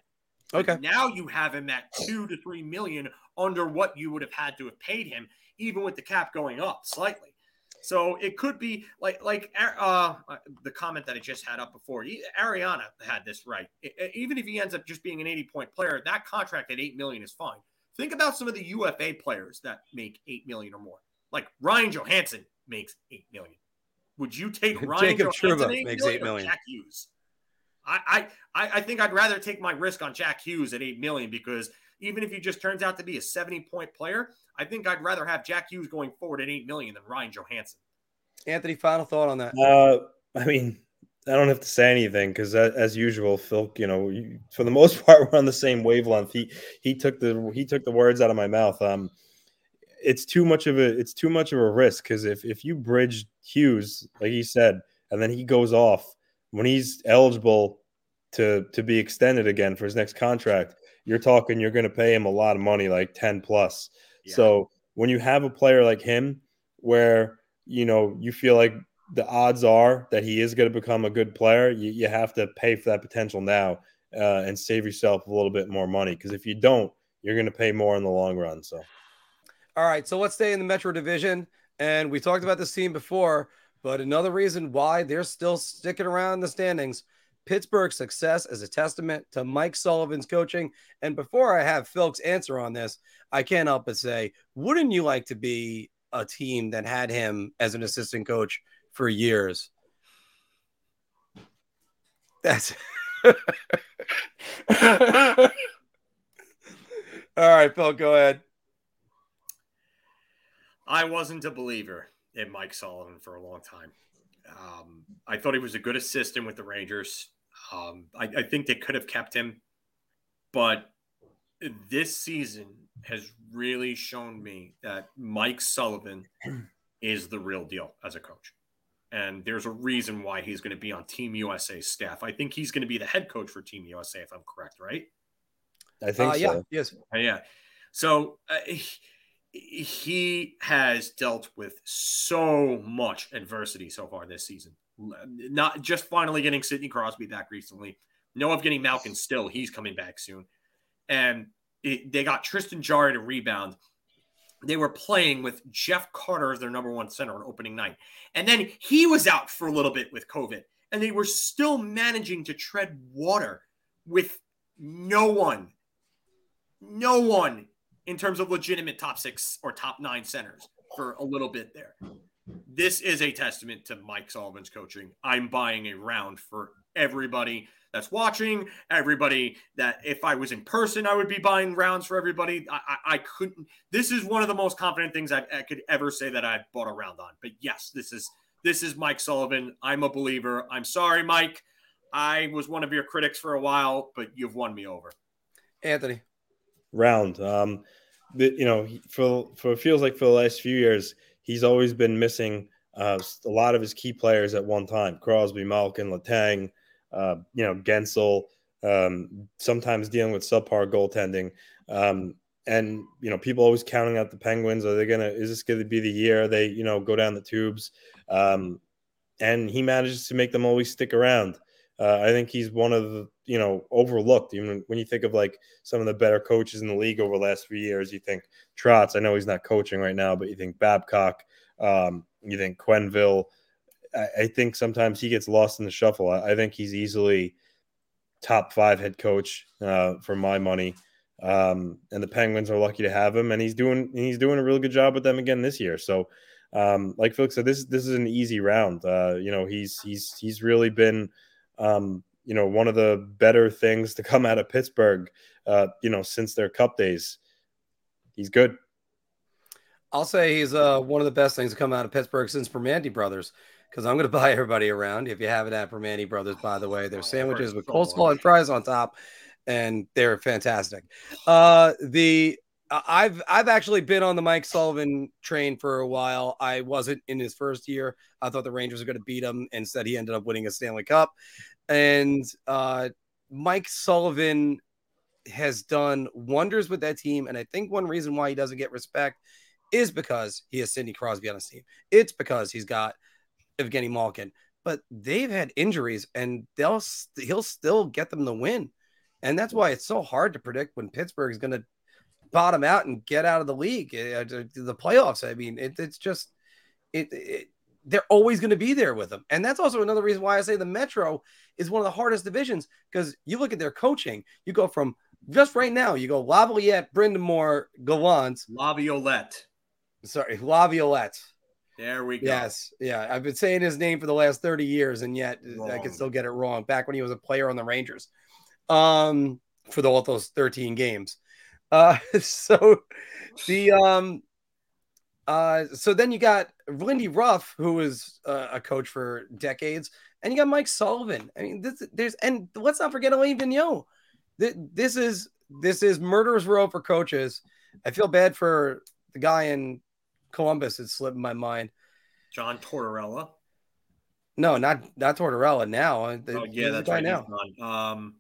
Okay. But now you have him at two to three million under what you would have had to have paid him, even with the cap going up slightly. So it could be like like uh, the comment that I just had up before. Ariana had this right. Even if he ends up just being an 80 point player, that contract at 8 million is fine. Think about some of the UFA players that make 8 million or more. Like Ryan Johansen makes 8 million. Would you take Ryan Jacob Johansen 8 makes 8 million? Jack Hughes? I, I I think I'd rather take my risk on Jack Hughes at 8 million because even if he just turns out to be a 70 point player, I think I'd rather have Jack Hughes going forward at eight million than Ryan Johansen. Anthony, final thought on that? Uh, I mean, I don't have to say anything because, as usual, Phil, you know, for the most part, we're on the same wavelength. He he took the he took the words out of my mouth. Um, it's too much of a it's too much of a risk because if if you bridge Hughes, like he said, and then he goes off when he's eligible to to be extended again for his next contract, you're talking you're going to pay him a lot of money, like ten plus. So when you have a player like him, where you know you feel like the odds are that he is going to become a good player, you, you have to pay for that potential now uh, and save yourself a little bit more money. Because if you don't, you're going to pay more in the long run. So, all right. So let's stay in the Metro Division, and we talked about this team before, but another reason why they're still sticking around in the standings Pittsburgh's success is a testament to Mike Sullivan's coaching. And before I have Phil's answer on this, I can't help but say, wouldn't you like to be a team that had him as an assistant coach for years? That's All right, Phil, go ahead. I wasn't a believer in Mike Sullivan for a long time. Um, I thought he was a good assistant with the Rangers. Um, I, I think they could have kept him, but this season has really shown me that Mike Sullivan is the real deal as a coach. And there's a reason why he's going to be on Team USA staff. I think he's going to be the head coach for Team USA, if I'm correct, right? I think Uh, so. yeah, yes. Uh, yeah. So uh, he, he has dealt with so much adversity so far this season. Not just finally getting Sidney Crosby back recently. No, of getting Malkin still. He's coming back soon. And it, they got Tristan Jarry to rebound. They were playing with Jeff Carter as their number one center on opening night. And then he was out for a little bit with COVID. And they were still managing to tread water with no one, no one in terms of legitimate top six or top nine centers for a little bit there. This is a testament to Mike Sullivan's coaching. I'm buying a round for everybody that's watching, everybody that if I was in person, I would be buying rounds for everybody. I, I, I couldn't. This is one of the most confident things I, I could ever say that I bought a round on. But yes, this is this is Mike Sullivan. I'm a believer. I'm sorry, Mike. I was one of your critics for a while, but you've won me over. Anthony. round. Um, the, you know, for for it feels like for the last few years, he's always been missing uh, a lot of his key players at one time: Crosby, Malkin, Letang, uh, you know, Guentzel. Um, sometimes dealing with subpar goaltending, um, and you know, people always counting out the Penguins. Are they gonna? Is this to be the year they you know go down the tubes? Um, and he manages to make them always stick around. Uh, I think he's one of the you know overlooked. Even when you think of like some of the better coaches in the league over the last few years, you think Trotz. I know he's not coaching right now, but you think Babcock. Um, you think Quenneville. I, I think sometimes he gets lost in the shuffle. I, I think he's easily top five head coach uh, for my money. Um, and the Penguins are lucky to have him, and he's doing he's doing a really good job with them again this year. So, um, like Felix said, this this is an easy round. Uh, you know, he's he's he's really been um, you know, one of the better things to come out of Pittsburgh, uh, you know, since their cup days. He's good. I'll say he's uh, one of the best things to come out of Pittsburgh since Primanti Brothers, because I'm going to buy everybody around. If you haven't had Primanti Brothers, by the way, their sandwiches with coleslaw and fries on top, and they're fantastic. Uh, the I've I've actually been on the Mike Sullivan train for a while. I wasn't in his first year. I thought the Rangers were going to beat him. Instead, he ended up winning a Stanley Cup. And uh, Mike Sullivan has done wonders with that team. And I think one reason why he doesn't get respect is because he has Sidney Crosby on his team. It's because he's got Evgeny Malkin. But they've had injuries, and they'll he'll still get them the win. And that's why it's so hard to predict when Pittsburgh is going to bottom out and get out of the league, uh, the playoffs. I mean, it, it's just it, it they're always going to be there with them. And that's also another reason why I say the Metro is one of the hardest divisions because you look at their coaching, you go from just right now, you go Lavalette, Brind'Amour, Gallant, Laviolette. Sorry, Laviolette. There we go. Yes. Yeah. I've been saying his name for the last 30 years, and yet Wrong. I can still get it wrong back when he was a player on the Rangers um, for the, all those 13 games. Uh, so the um, uh, so then you got Lindy Ruff, who was uh, a coach for decades, and you got Mike Sullivan. I mean, this there's and let's not forget Alain Vigneault. Th- This is this is murderers row for coaches. I feel bad for the guy in Columbus. It slipped my mind. John Tortorella. No, not not Tortorella. Now, Uh, Oh, yeah, that's right. Now. Um,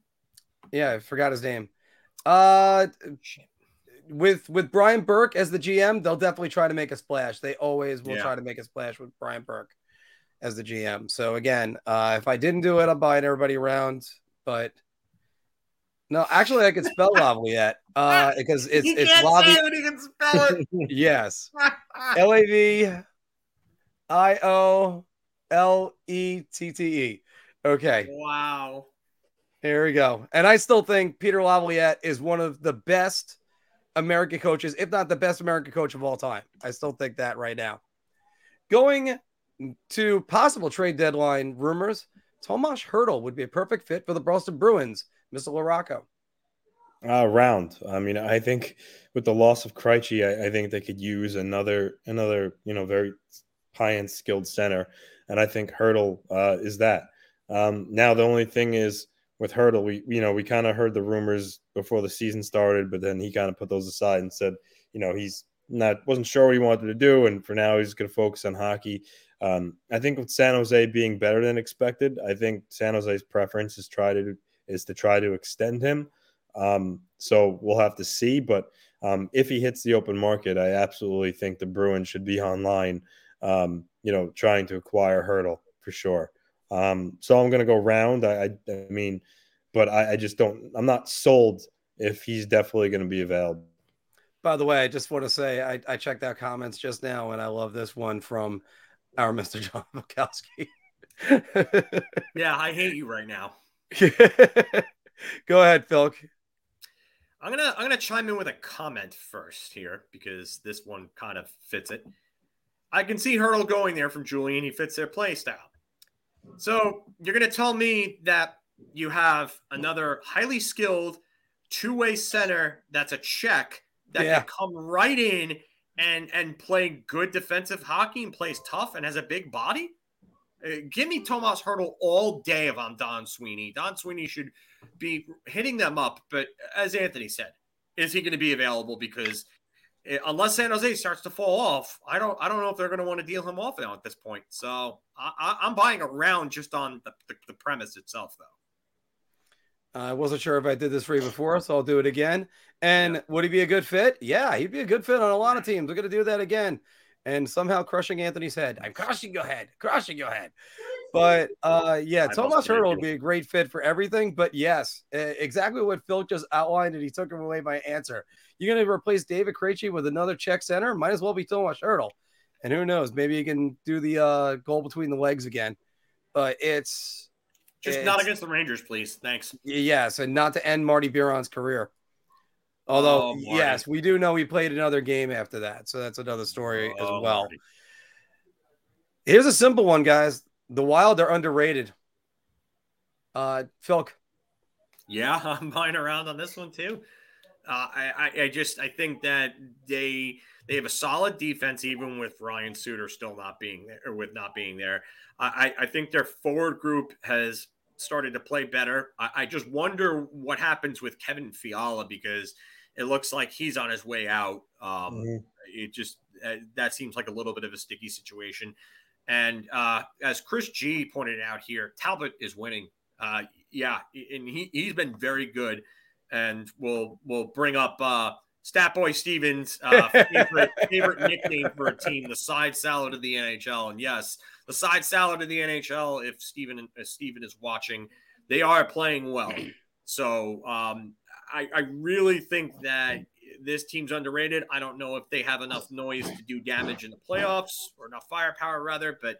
yeah, I forgot his name. Uh, with with Brian Burke as the GM, they'll definitely try to make a splash. They always will Yeah. try to make a splash with Brian Burke as the GM. So again, uh, if I didn't do it, I'm buying everybody around. But no, actually, I could spell Laviolette uh, because it's he it's Lavi. say it, he can spell it. yes, L A V I O L E T T E. Okay. wow. Here we go. And I still think Peter Laviolette is one of the best American coaches, if not the best American coach of all time. I still think that right now. Going to possible trade deadline rumors, Tomas Hertl would be a perfect fit for the Boston Bruins. Mr. LaRocco. Uh, round. I mean, I think with the loss of Krejci, I, I think they could use another another you know very high end skilled center, and I think Hertl uh, is that. Um, now the only thing is with Hertl, we you know we kind of heard the rumors before the season started, but then he kind of put those aside and said, you know, he's not wasn't sure what he wanted to do, and for now he's going to focus on hockey. Um, I think with San Jose being better than expected, I think San Jose's preference is try to is to try to extend him. Um, so we'll have to see, but um, if he hits the open market, I absolutely think the Bruins should be online. Um, you know, trying to acquire Hertl for sure. Um, so I'm going to go round. I, I, I mean, but I, I, just don't. I'm not sold if he's definitely going to be available. By the way, I just want to say I, I checked out comments just now, and I love this one from our Mr. John Bukowski. yeah, I hate you right now. Go ahead, Phil. I'm gonna I'm gonna chime in with a comment first here because this one kind of fits it. I can see Hertl going there from Julian. He fits their play style. So you're going to tell me that you have another highly skilled two way center that's a check that yeah. can come right in and and play good defensive hockey and plays tough and has a big body. Uh, give me Tomas Hertl all day if I'm Don Sweeney. Don Sweeney should be hitting them up, but as Anthony said, is he going to be available? Because Eh, unless San Jose starts to fall off, I don't I don't know if they're going to want to deal him off now at this point. So I, am buying around just on the, the, the, premise itself, though. I wasn't sure if I did this for you before, so I'll do it again. And yeah. would he be a good fit? Yeah, he'd be a good fit on a lot of teams. We're going to do that again. And somehow crushing Anthony's head. I'm crushing your head, crushing your head. But uh, yeah, Tomas Hertl would be a great fit for everything. But yes, exactly what Phil just outlined, and he took him away my answer. You're going to replace David Krejci with another check center. Might as well be Tomas Hertl. And who knows? Maybe you can do the uh, goal between the legs again. But it's just it's, not against the Rangers, please. Thanks. Yes, and not to end Marty Biron's career. Although, oh, yes, we do know he played another game after that, so that's another story oh, as well. Marty. Here's a simple one, guys. The Wild are underrated. Uh, Phil. Yeah, I'm buying around on this one too. Uh, I, I just I think that they they have a solid defense even with Ryan Suter still not being there or with not being there. I, I think their forward group has started to play better. I, I just wonder what happens with Kevin Fiala because it looks like he's on his way out. Um, mm-hmm. It just uh, that seems like a little bit of a sticky situation. And uh, as Chris G pointed out here, Talbot is winning. Uh, yeah, and he he's been very good and we'll we'll bring up uh, Statboy Stevens' uh, favorite, favorite nickname for a team, the side salad of the NHL. And yes, the side salad of the NHL. If Steven if Steven is watching, they are playing well. So um, I, I really think that this team's underrated. I don't know if they have enough noise to do damage in the playoffs or enough firepower, rather, but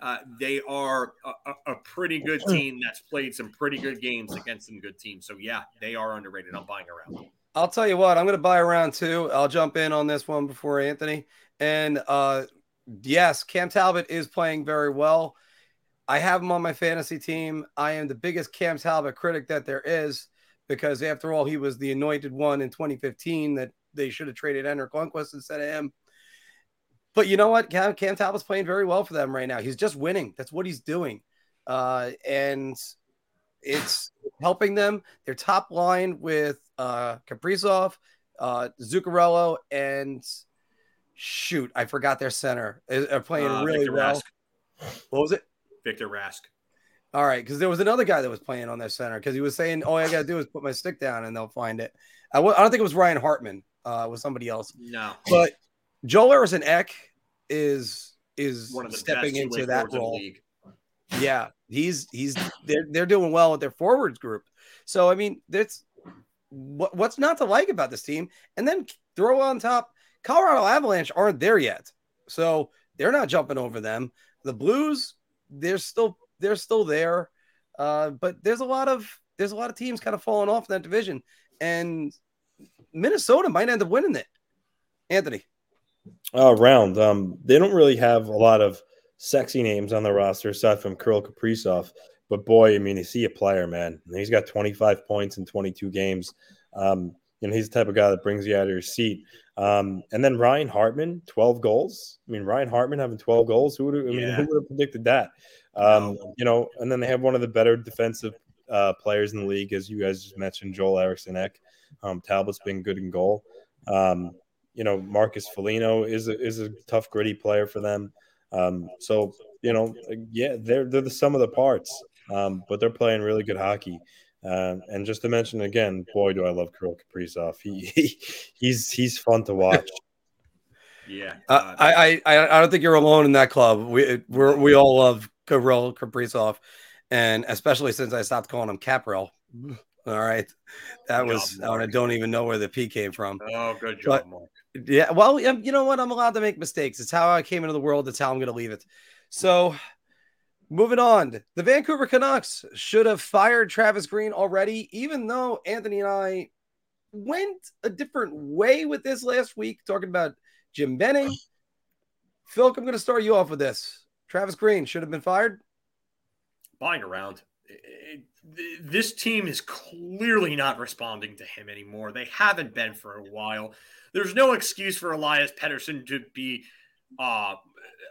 uh, they are a, a, pretty good team that's played some pretty good games against some good teams. So yeah, they are underrated. I'm buying around. I'll tell you what, I'm going to buy around too. I'll jump in on this one before Anthony. And uh, yes, Cam Talbot is playing very well. I have him on my fantasy team. I am the biggest Cam Talbot critic that there is because after all, he was the anointed one in 2015 that they should have traded Henrik Lundqvist instead of him. But you know what? Cam, Cam Talbot's playing very well for them right now. He's just winning. That's what he's doing. Uh, and it's helping them. Their top line with uh, Kaprizov, uh, Zuccarello, and shoot, I forgot their center. Are playing uh, really Victor well. Rask. What was it? Victor Rask. All right, because there was another guy that was playing on their center because he was saying, "All I got to do is put my stick down and they'll find it." I w- I don't think it was Ryan Hartman. Uh, it was somebody else. No, but Joel Eriksson Ek is is stepping into that role. Yeah, he's he's they're they're doing well with their forwards group. So I mean, that's what what's not to like about this team. And then throw on top, Colorado Avalanche aren't there yet, so they're not jumping over them. The Blues, they're still they're still there, uh, but there's a lot of there's a lot of teams kind of falling off in that division, and Minnesota might end up winning it. Anthony. Uh, round. Um, they don't really have a lot of sexy names on the roster aside from Kirill Kaprizov. But boy, I mean, you see a player, man. He's got 25 points in 22 games. Um, you know, he's the type of guy that brings you out of your seat. Um, and then Ryan Hartman, 12 goals. I mean, Ryan Hartman having 12 goals. Who would I mean, yeah. who would have predicted that? Um, you know, and then they have one of the better defensive uh, players in the league, as you guys just mentioned, Joel Eriksson Ek. Um, Talbot's been good in goal. Um, you know, Marcus Foligno is a, is a tough, gritty player for them. Um, so you know, yeah, they're they're the sum of the parts, um, but they're playing really good hockey. Uh, and just to mention again, boy, do I love Kirill Kaprizov. He, he he's he's fun to watch. yeah, uh, I, I I don't think you're alone in that club. We we we all love Kirill Kaprizov, and especially since I stopped calling him Caprell. All right, that good was job, I don't even know where the P came from. Oh, good job, but, Mark. Yeah, well, you know what? I'm allowed to make mistakes. It's how I came into the world. It's how I'm going to leave it. So, moving on, the Vancouver Canucks should have fired Travis Green already, even though Anthony and I went a different way with this last week, talking about Jim Benning. Phil, I'm going to start you off with this. Travis Green should have been fired. Buying around. this team is clearly not responding to him anymore. They haven't been for a while. There's no excuse for Elias Pettersson to be uh,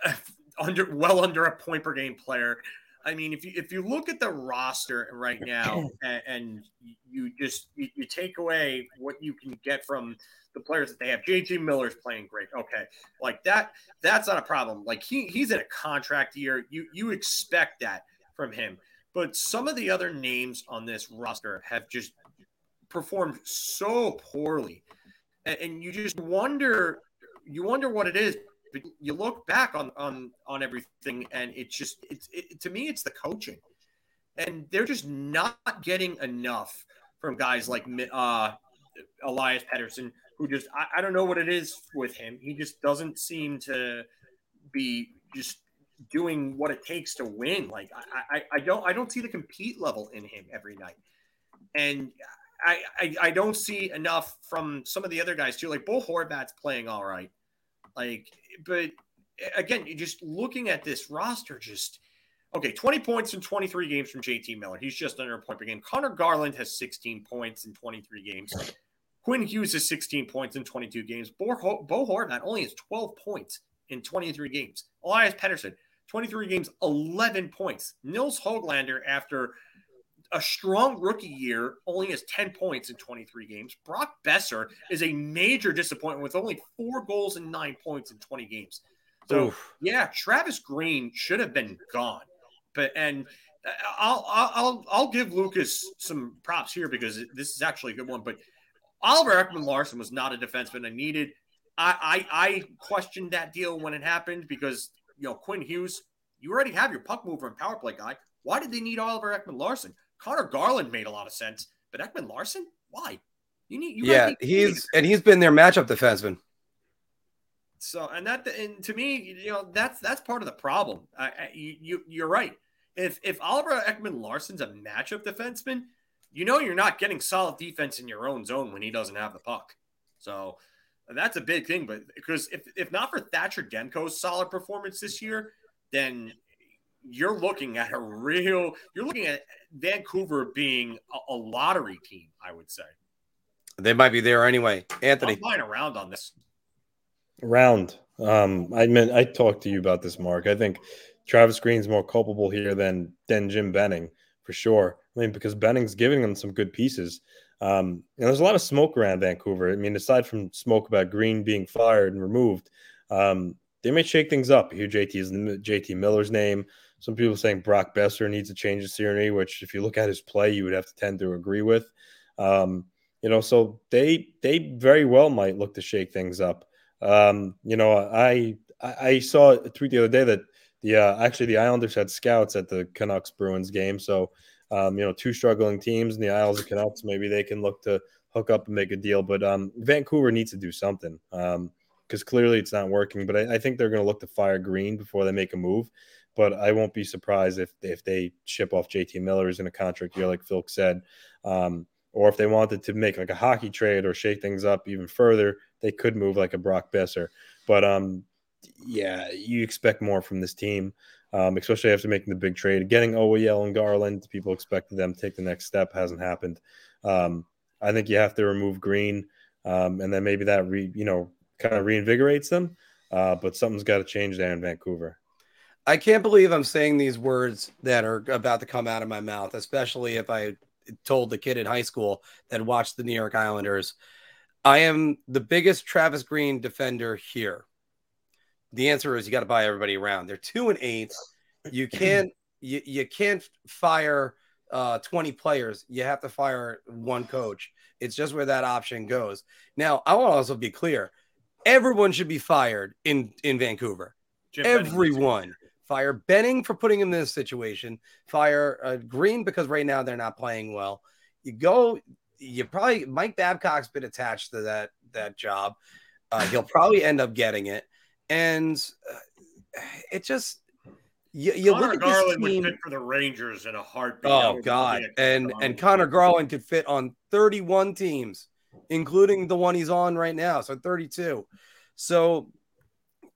under well under a point per game player. I mean, if you if you look at the roster right now and, and you just you, you, take away what you can get from the players that they have, JT Miller's playing great. Okay, like that that's not a problem. Like he he's in a contract year. You you expect that from him. But some of the other names on this roster have just performed so poorly, and, and you just wonder you wonder what it is but you look back on on on everything, and it's just it's it, to me it's the coaching, and they're just not getting enough from guys like uh, Elias Pettersson, who just I, I don't know what it is with him. He just doesn't seem to be just doing what it takes to win. Like I, I, I don't I don't see the compete level in him every night, and I, I, I don't see enough from some of the other guys too. Like Bo Horvat's playing all right, like, but again, just looking at this roster, just okay, 20 points in 23 games from JT Miller. He's just under a point per game. Conor Garland has 16 points in 23 games. Quinn Hughes has 16 points in 22 games. Bo, Bo Horvat only has 12 points in 23 games. Elias Pettersson, 23 games, 11 points. Nils Hoglander, after a strong rookie year, only has 10 points in 23 games. Brock Boeser is a major disappointment with only four goals and nine points in 20 games. So, Oof. yeah, Travis Green should have been gone. But, and uh, I'll, I'll, I'll give Lucas some props here because this is actually a good one. But Oliver Ekman Larsson was not a defenseman I needed. I, I, I questioned that deal when it happened because, you know, Quinn Hughes, you already have your puck mover and power play guy. Why did they need Oliver Ekman Larsson? Conor Garland made a lot of sense, but Ekman Larsson, why? You need, you yeah, he's and he's been their matchup defenseman. So, and that, and to me, you know, that's that's part of the problem. I, I, you, you're right. If if Oliver Ekman Larsson's a matchup defenseman, you know you're not getting solid defense in your own zone when he doesn't have the puck. So that's a big thing. But because if if not for Thatcher Demko's solid performance this year, then you're looking at a real you're looking at Vancouver being a, a lottery team, I would say. They might be there anyway. Anthony. I'm flying around on this. Round. Um, I meant I talked to you about this, Mark. I think Travis Green's more culpable here than than Jim Benning for sure. I mean, because Benning's giving them some good pieces. Um, and there's a lot of smoke around Vancouver. I mean, aside from smoke about Green being fired and removed, um, they may shake things up. Here, JT is JT Miller's name. Some people saying Brock Boeser needs to change the scenery, which if you look at his play, you would have to tend to agree with. Um, you know, so they they very well might look to shake things up. Um, you know, I I saw a tweet the other day that the uh, actually the Islanders had scouts at the Canucks Bruins game. So um, you know, two struggling teams in the Isles of Canucks, maybe they can look to hook up and make a deal. But um, Vancouver needs to do something because um, clearly it's not working. But I, I think they're going to look to fire Green before they make a move but I won't be surprised if if they ship off JT Miller's in a contract year, like Phil said, um, or if they wanted to make like a hockey trade or shake things up even further, they could move like a Brock Boeser. But um, yeah, you expect more from this team, um, especially after making the big trade, getting OEL and Garland. People expected them to take the next step, hasn't happened. Um, I think you have to remove Green, um, and then maybe that re, you know kind of reinvigorates them. Uh, but something's got to change there in Vancouver. I can't believe I'm saying these words that are about to come out of my mouth, especially if I told the kid in high school that watched the New York Islanders. I am the biggest Travis Green defender here. The answer is you got to buy everybody around. They're two and eight. You can't you, you can't fire uh, 20 players. You have to fire one coach. It's just where that option goes. Now, I want to also be clear. Everyone should be fired in in Vancouver. Jim Everyone. Fire Benning for putting him in this situation. Fire uh, Green because right now they're not playing well. You go. You probably Mike Babcock's been attached to that that job. Uh, he'll probably end up getting it, and uh, it just you, you look at Garland this team, would fit for the Rangers in a heartbeat. Oh God, and and Conor Garland could fit on 31 teams, including the one he's on right now, so 32. So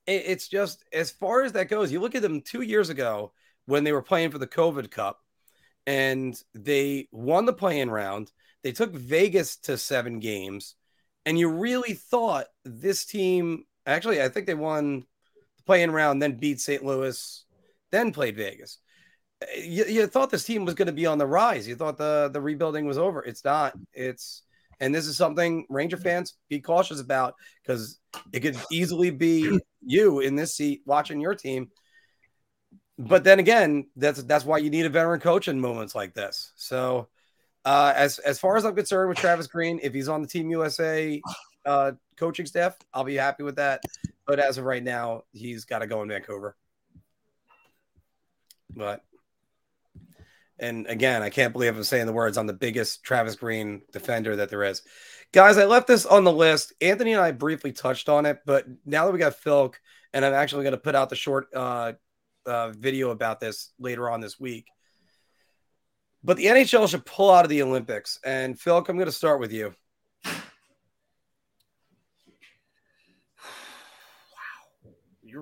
it, it's just as far as that goes. You look at them two years ago when they were playing for the COVID Cup, and they won the playing round. They took Vegas to seven games, and you really thought this team. Actually, I think they won the playing round, then beat St. Louis, then played Vegas you, you thought this team was going to be on the rise. You thought the the rebuilding was over. It's not. It's and this is something Ranger fans be cautious about because it could easily be you in this seat watching your team. But then again, that's that's why you need a veteran coach in moments like this. So, uh, as as far as I'm concerned with Travis Green, if he's on the Team USA uh, coaching staff, I'll be happy with that. But as of right now, he's got to go in Vancouver. But and again, I can't believe I'm saying the words. I'm the biggest Travis Green defender that there is. Guys, I left this on the list. Anthony and I briefly touched on it, but now that we got Phil, and I'm actually going to put out the short uh, uh, video about this later on this week. But the NHL should pull out of the Olympics. And Phil, I'm going to start with you.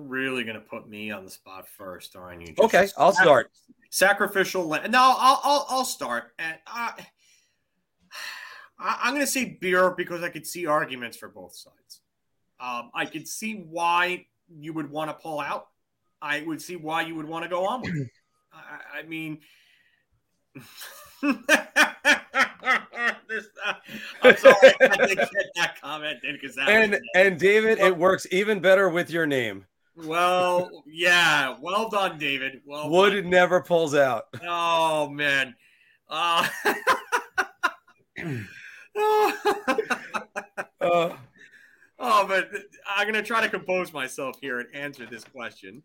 Really going to put me on the spot first, aren't you? Just Okay, I'll start. Sacrificial. La- no, I'll, I'll I'll start. And I, I I'm going to say beer because I could see arguments for both sides. Um, I could see why you would want to pull out. I would see why you would want to go on with it. I, I mean. This- uh, I'm sorry, I to get that comment in because that And and David, it works even better with your name. Well, yeah, well done, David. Well, Wood never pulls out. Oh man. Uh, Uh, oh, but I'm gonna try to compose myself here and answer this question.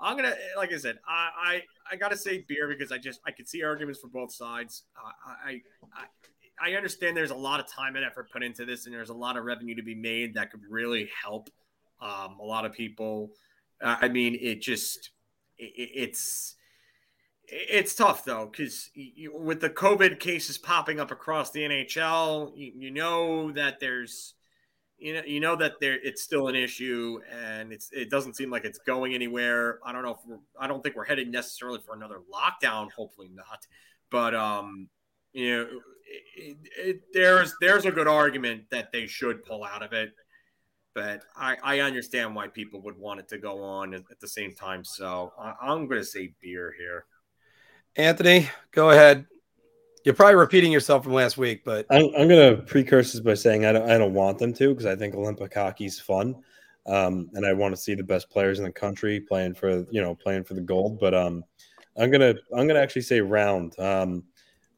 I'm gonna, like I said, I I, I gotta say beer because I just I could see arguments for both sides. I, I I I understand there's a lot of time and effort put into this, and there's a lot of revenue to be made that could really help um, a lot of people. I mean, it just it, it's it's tough though because with the COVID cases popping up across the NHL, you, you know that there's you know you know that there it's still an issue and it's it doesn't seem like it's going anywhere. I don't know if we're, I don't think we're headed necessarily for another lockdown. Hopefully not, but um you know it, it, there's there's a good argument that they should pull out of it. But I, I understand why people would want it to go on at, at the same time. So I, I'm going to say beer here. Anthony, go ahead. You're probably repeating yourself from last week, but I'm, I'm going to precursors by saying I don't, I don't want them to because I think Olympic hockey's fun, um, and I want to see the best players in the country playing for you know playing for the gold. But um, I'm gonna I'm gonna actually say round. Um,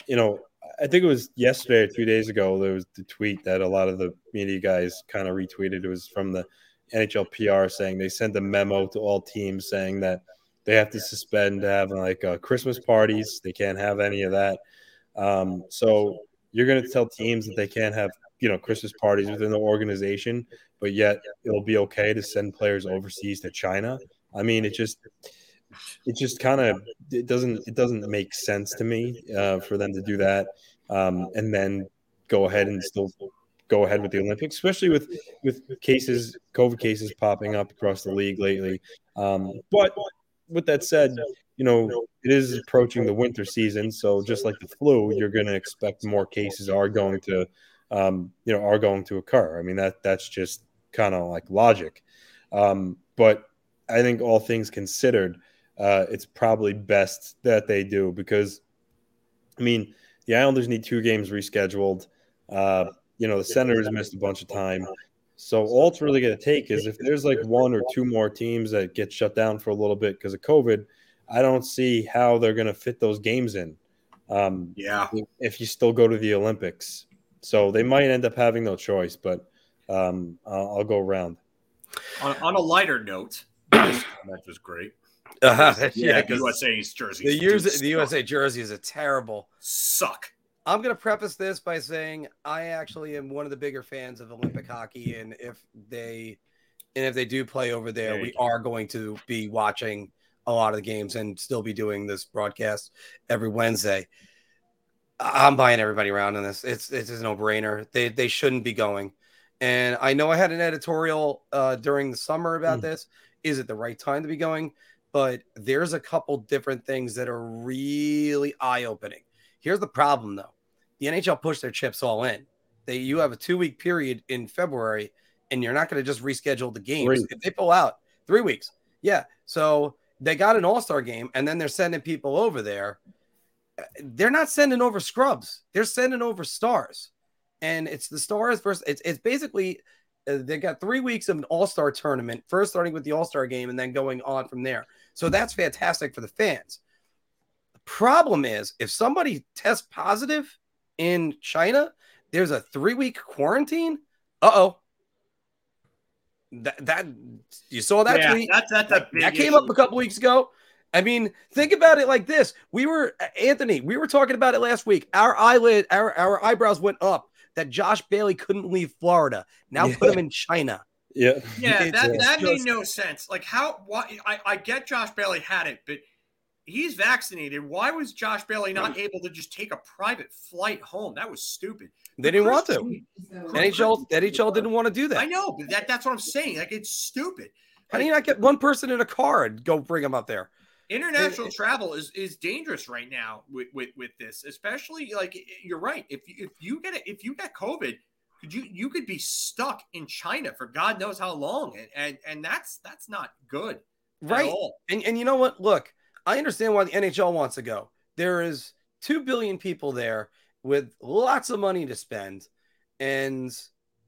you know, I think it was yesterday or two days ago. There was the tweet that a lot of the media guys kind of retweeted. It was from the NHL PR saying they sent a memo to all teams saying that they have to suspend having like uh, Christmas parties. They can't have any of that. Um, so you're going to tell teams that they can't have you know Christmas parties within the organization, but yet it'll be okay to send players overseas to China. I mean, it just it just kind of it doesn't it doesn't make sense to me uh, for them to do that um, and then go ahead and still go ahead with the Olympics, especially with with cases COVID cases popping up across the league lately. Um, but with that said, you know it is approaching the winter season, so just like the flu, you're going to expect more cases are going to um, you know, are going to occur. I mean, that that's just kind of like logic. Um, but I think all things considered, uh, it's probably best that they do because, I mean, the Islanders need two games rescheduled. Uh, you know, the Senators missed a bunch of time. So all it's really going to take is if there's like one or two more teams that get shut down for a little bit because of COVID, I don't see how they're going to fit those games in. Um, yeah, if you still go to the Olympics, so they might end up having no choice. But um, I'll, I'll, go around. On, on, a lighter note, this comment was great. Uh-huh. Yeah, because USA's jersey. The, US, the USA jersey is a terrible suck. I'm going to preface this by saying I actually am one of the bigger fans of Olympic hockey, and if they and if they do play over there, there we go. are going to be watching a lot of the games and still be doing this broadcast every Wednesday. I'm buying everybody around in this. It's it's a no brainer. They they shouldn't be going. And I know I had an editorial uh, during the summer about mm. this. Is it the right time to be going? But there's a couple different things that are really eye opening. Here's the problem though the NHL pushed their chips all in. They you have a two week period in February, and you're not going to just reschedule the games three. if they pull out three weeks. Yeah, so they got an All Star game, and then they're sending people over there. They're not sending over scrubs. They're sending over stars, and it's the stars versus. It's it's basically uh, they got three weeks of an All Star tournament, first starting with the All Star game, and then going on from there. So that's fantastic for the fans. The problem is if somebody tests positive in China, there's a three week quarantine. Uh oh. That, that you saw that yeah, tweet. That's, that's that, that came up a couple weeks ago. I mean, think about it like this. We were Anthony, we were talking about it last week. Our eyelid, our, our eyebrows went up that Josh Bailey couldn't leave Florida. Now yeah. put him in China. Yeah. Yeah, that, that made no sense. Like how why I, I get Josh Bailey had it, but he's vaccinated. Why was Josh Bailey not mm. able to just take a private flight home? That was stupid. They didn't want to. NHL NHL didn't want to do that. I know, but that, that's what I'm saying. Like it's stupid. How do you not get one person in a car and go bring them up there? International travel is is dangerous right now with, with with this, especially like you're right. If you, if you get it, if you get COVID, could you you could be stuck in China for God knows how long, and and, and that's that's not good, right? And and you know what? Look, I understand why the NHL wants to go. There is 2 billion people there with lots of money to spend. And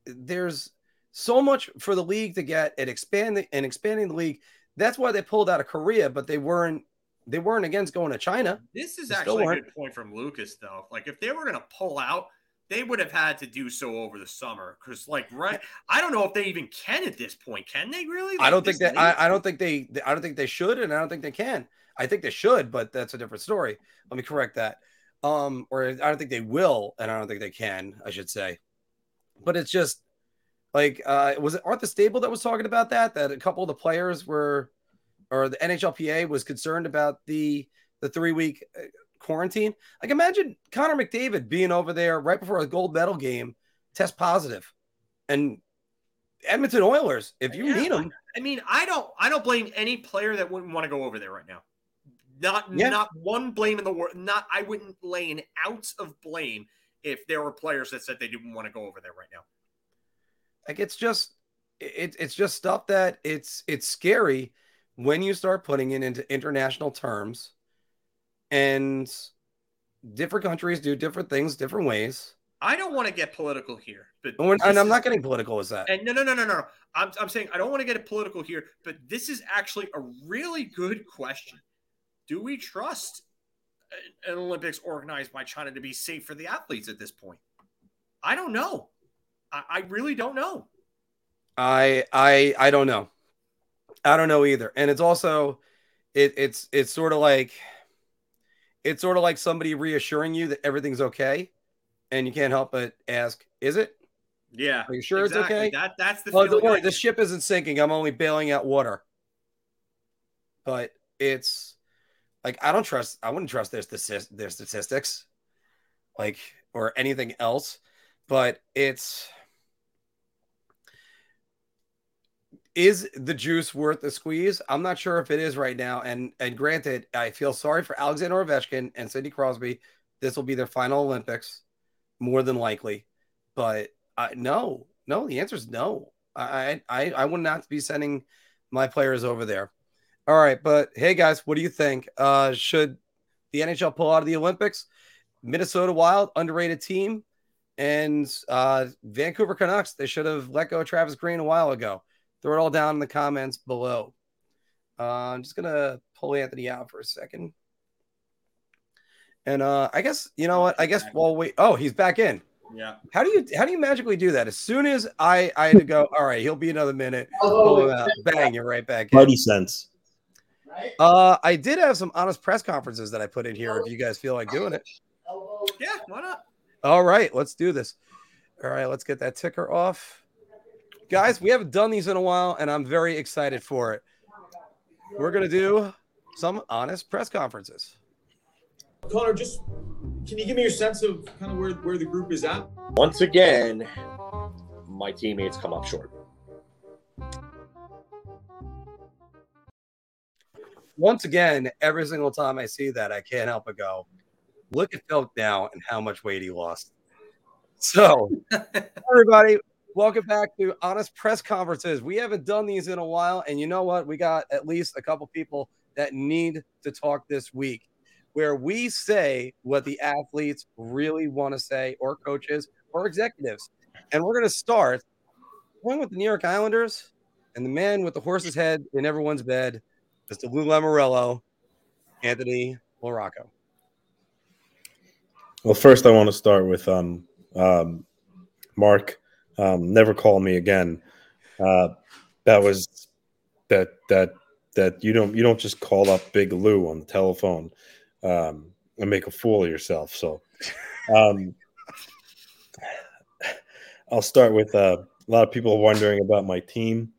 there's so much for the league to get and expanding and expanding the league. That's why they pulled out of Korea, but they weren't they weren't against going to China. This is they actually a good point from Lucas, though. Like if they were going to pull out, they would have had to do so over the summer because, like, right? I don't know if they even can at this point. Can they really? Like, I don't think that. I, I, don't think they. I don't think they should, and I don't think they can. I think they should, but that's a different story. Let me correct that. Um, or I don't think they will, and I don't think they can, I should say. But it's just like uh was it Arthur Staple that was talking about that? That a couple of the players were or the NHLPA was concerned about the the three week uh, quarantine. Like imagine Connor McDavid being over there right before a gold medal game, test positive, and Edmonton Oilers. If you yeah, need them, I mean, I don't, I don't blame any player that wouldn't want to go over there right now. Not yeah. not one blame in the world. Not I wouldn't lay an ounce of blame if there were players that said they didn't want to go over there right now. Like it's just it, it's just stuff that it's it's scary when you start putting it into international terms and different countries do different things different ways. I don't want to get political here, but and I'm not getting political as that. And no, no, no, no, no. I'm, I'm saying I don't want to get it political here, but this is actually a really good question do we trust an Olympics organized by China to be safe for the athletes at this point? I don't know. I, I really don't know. I I I don't know. I don't know either. And it's also it, it's it's sort of like it's sort of like somebody reassuring you that everything's okay, and you can't help but ask, "Is it?" Yeah. Are you sure exactly. it's okay? That that's the. Well, don't worry. The ship isn't sinking. I'm only bailing out water. But it's like I don't trust. I wouldn't trust their their statistics, like or anything else. But it's is the juice worth the squeeze? I'm not sure if it is right now. And and granted, I feel sorry for Alexander Ovechkin and Sidney Crosby. This will be their final Olympics, more than likely. but I no, no. The answer is no. I I I would not be sending my players over there. All right, but hey guys, what do you think? Uh, should the NHL pull out of the Olympics? Minnesota Wild, underrated team, and uh, Vancouver Canucks. They should have let go of Travis Green a while ago. Throw it all down in the comments below. Uh, I'm just gonna pull Anthony out for a second. And uh, I guess you know what? I guess well wait. Oh, he's back in. Yeah. How do you how do you magically do that? As soon as I I had to go, all right, he'll be another minute. Pull him out. Bang, you're right back in. Mighty sense. Uh, I did have some honest press conferences that I put in here. If you guys feel like doing it, Yeah, why not? all right, let's do this. All right, let's get that ticker off, guys. We haven't done these in a while, and I'm very excited for it. We're gonna do some honest press conferences. Connor, just can you give me your sense of kind of where, where the group is at? Once again, my teammates come up short. Once again, every single time I see that, I can't help but go, look at Phil now and how much weight he lost. So, everybody, welcome back to Honest Press Conferences. We haven't done these in a while, and you know what? We got at least a couple people that need to talk this week where we say what the athletes really want to say, or coaches, or executives. And we're going to start going with the New York Islanders and the man with the horse's head in everyone's bed, Mr. Lou Lamorello, Anthony Morocco. Well, first I want to start with um, um, Mark. Um, never call me again. Uh, that was that that that you don't you don't just call up Big Lou on the telephone um, and make a fool of yourself. So um, I'll start with uh, a lot of people wondering about my team.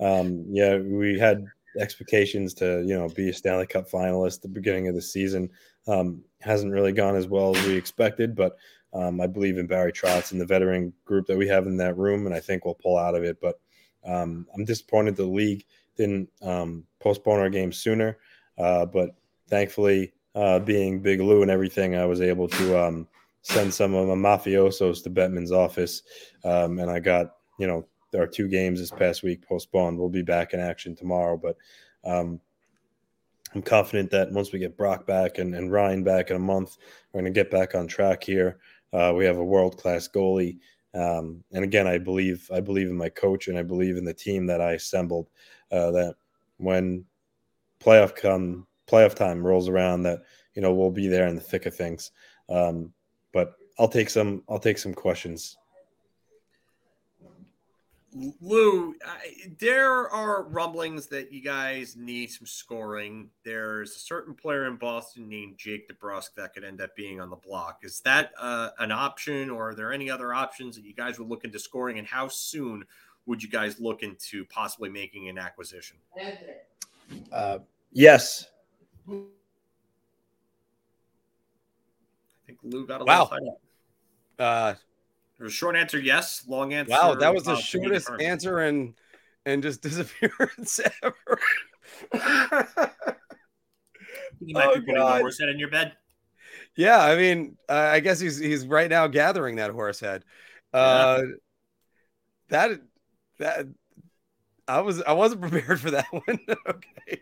Um, yeah, we had expectations to you know be a Stanley Cup finalist at the beginning of the season. Um, hasn't really gone as well as we expected, but um, I believe in Barry Trotz and the veteran group that we have in that room, and I think we'll pull out of it. But um, I'm disappointed the league didn't um, postpone our game sooner, uh, but thankfully, uh, being Big Lou and everything, I was able to um, send some of my mafiosos to Bettman's office, um, and I got you know our two games this past week postponed. We'll be back in action tomorrow, but um, I'm confident that once we get Brock back and, and Ryan back in a month, we're going to get back on track here. Uh, we have a world class goalie, um, and again, I believe I believe in my coach and I believe in the team that I assembled. Uh, that when playoff come playoff time rolls around, that you know we'll be there in the thick of things. Um, but I'll take some I'll take some questions Lou, I, there are rumblings that you guys need some scoring. There's a certain player in Boston named Jake DeBrusk that could end up being on the block. Is that uh, an option, or are there any other options that you guys would look into scoring? And how soon would you guys look into possibly making an acquisition? Uh, yes. I think Lou got a Wow. little tied. Uh, There's a short answer, yes. Long answer. wow, that was the uh, shortest determined. answer and and just disappearance ever. You might Oh, be putting God. the horse head in your bed. yeah, I mean, uh, I guess he's he's right now gathering that horse head. Uh, That that I was I wasn't prepared for that one. okay,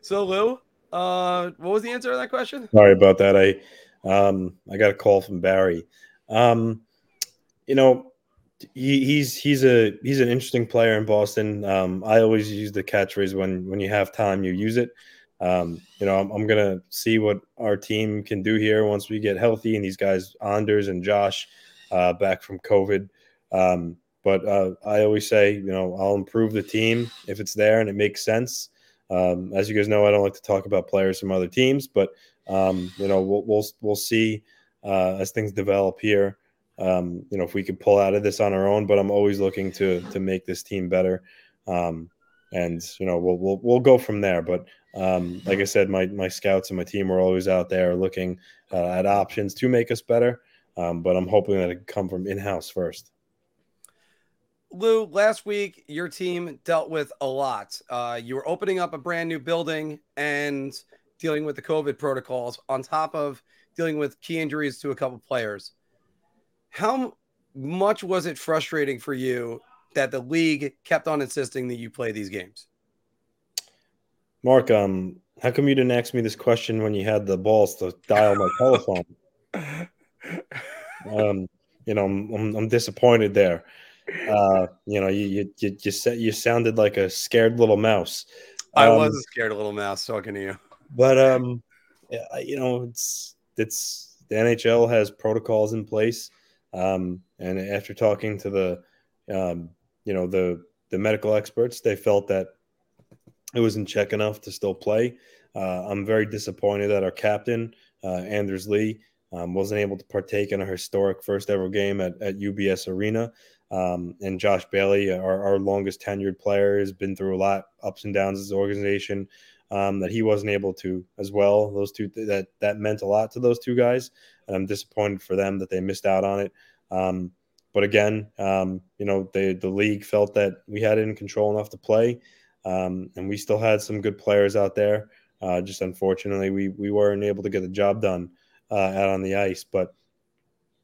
so Lou, uh, what was the answer to that question? Sorry about that. I um I got a call from Barry. Um you know he, he's he's a he's an interesting player in Boston. Um I always use the catchphrase when when you have time you use it. Um you know I'm, I'm gonna see what our team can do here once we get healthy and these guys Anders and Josh uh, back from COVID. Um, but uh, I always say you know I'll improve the team if it's there and it makes sense. Um, as you guys know, I don't like to talk about players from other teams, but um, you know, we'll we'll we'll see uh, as things develop here. Um, you know, if we could pull out of this on our own, but I'm always looking to to make this team better. Um, and you know, we'll we'll we'll go from there. But um, like I said, my my scouts and my team are always out there looking uh, at options to make us better. Um, but I'm hoping that it can come from in house first. Lou, last week your team dealt with a lot. Uh, you were opening up a brand new building and dealing with the COVID protocols on top of dealing with key injuries to a couple players. How much was it frustrating for you that the league kept on insisting that you play these games? Mark, um, how come you didn't ask me this question when you had the balls to dial my telephone? um, you know, I'm, I'm, I'm disappointed there. Uh, you know, you you you you, said, you sounded like a scared little mouse. I Um, was a scared little mouse talking to you. but um, yeah, you know, it's it's the NHL has protocols in place, um, and after talking to the, um, you know, the the medical experts, they felt that it was in check enough to still play. Uh, I'm very disappointed that our captain uh, Anders Lee um, wasn't able to partake in a historic first ever game at, at UBS Arena. Um, and Josh Bailey, our, our longest tenured player, has been through a lot ups and downs as an organization. Um, that he wasn't able to as well. Those two that that meant a lot to those two guys, and I'm disappointed for them that they missed out on it. Um, but again, um, you know, they, the league felt that we had it in control enough to play, um, and we still had some good players out there. Uh, just unfortunately, we we weren't able to get the job done uh, out on the ice. But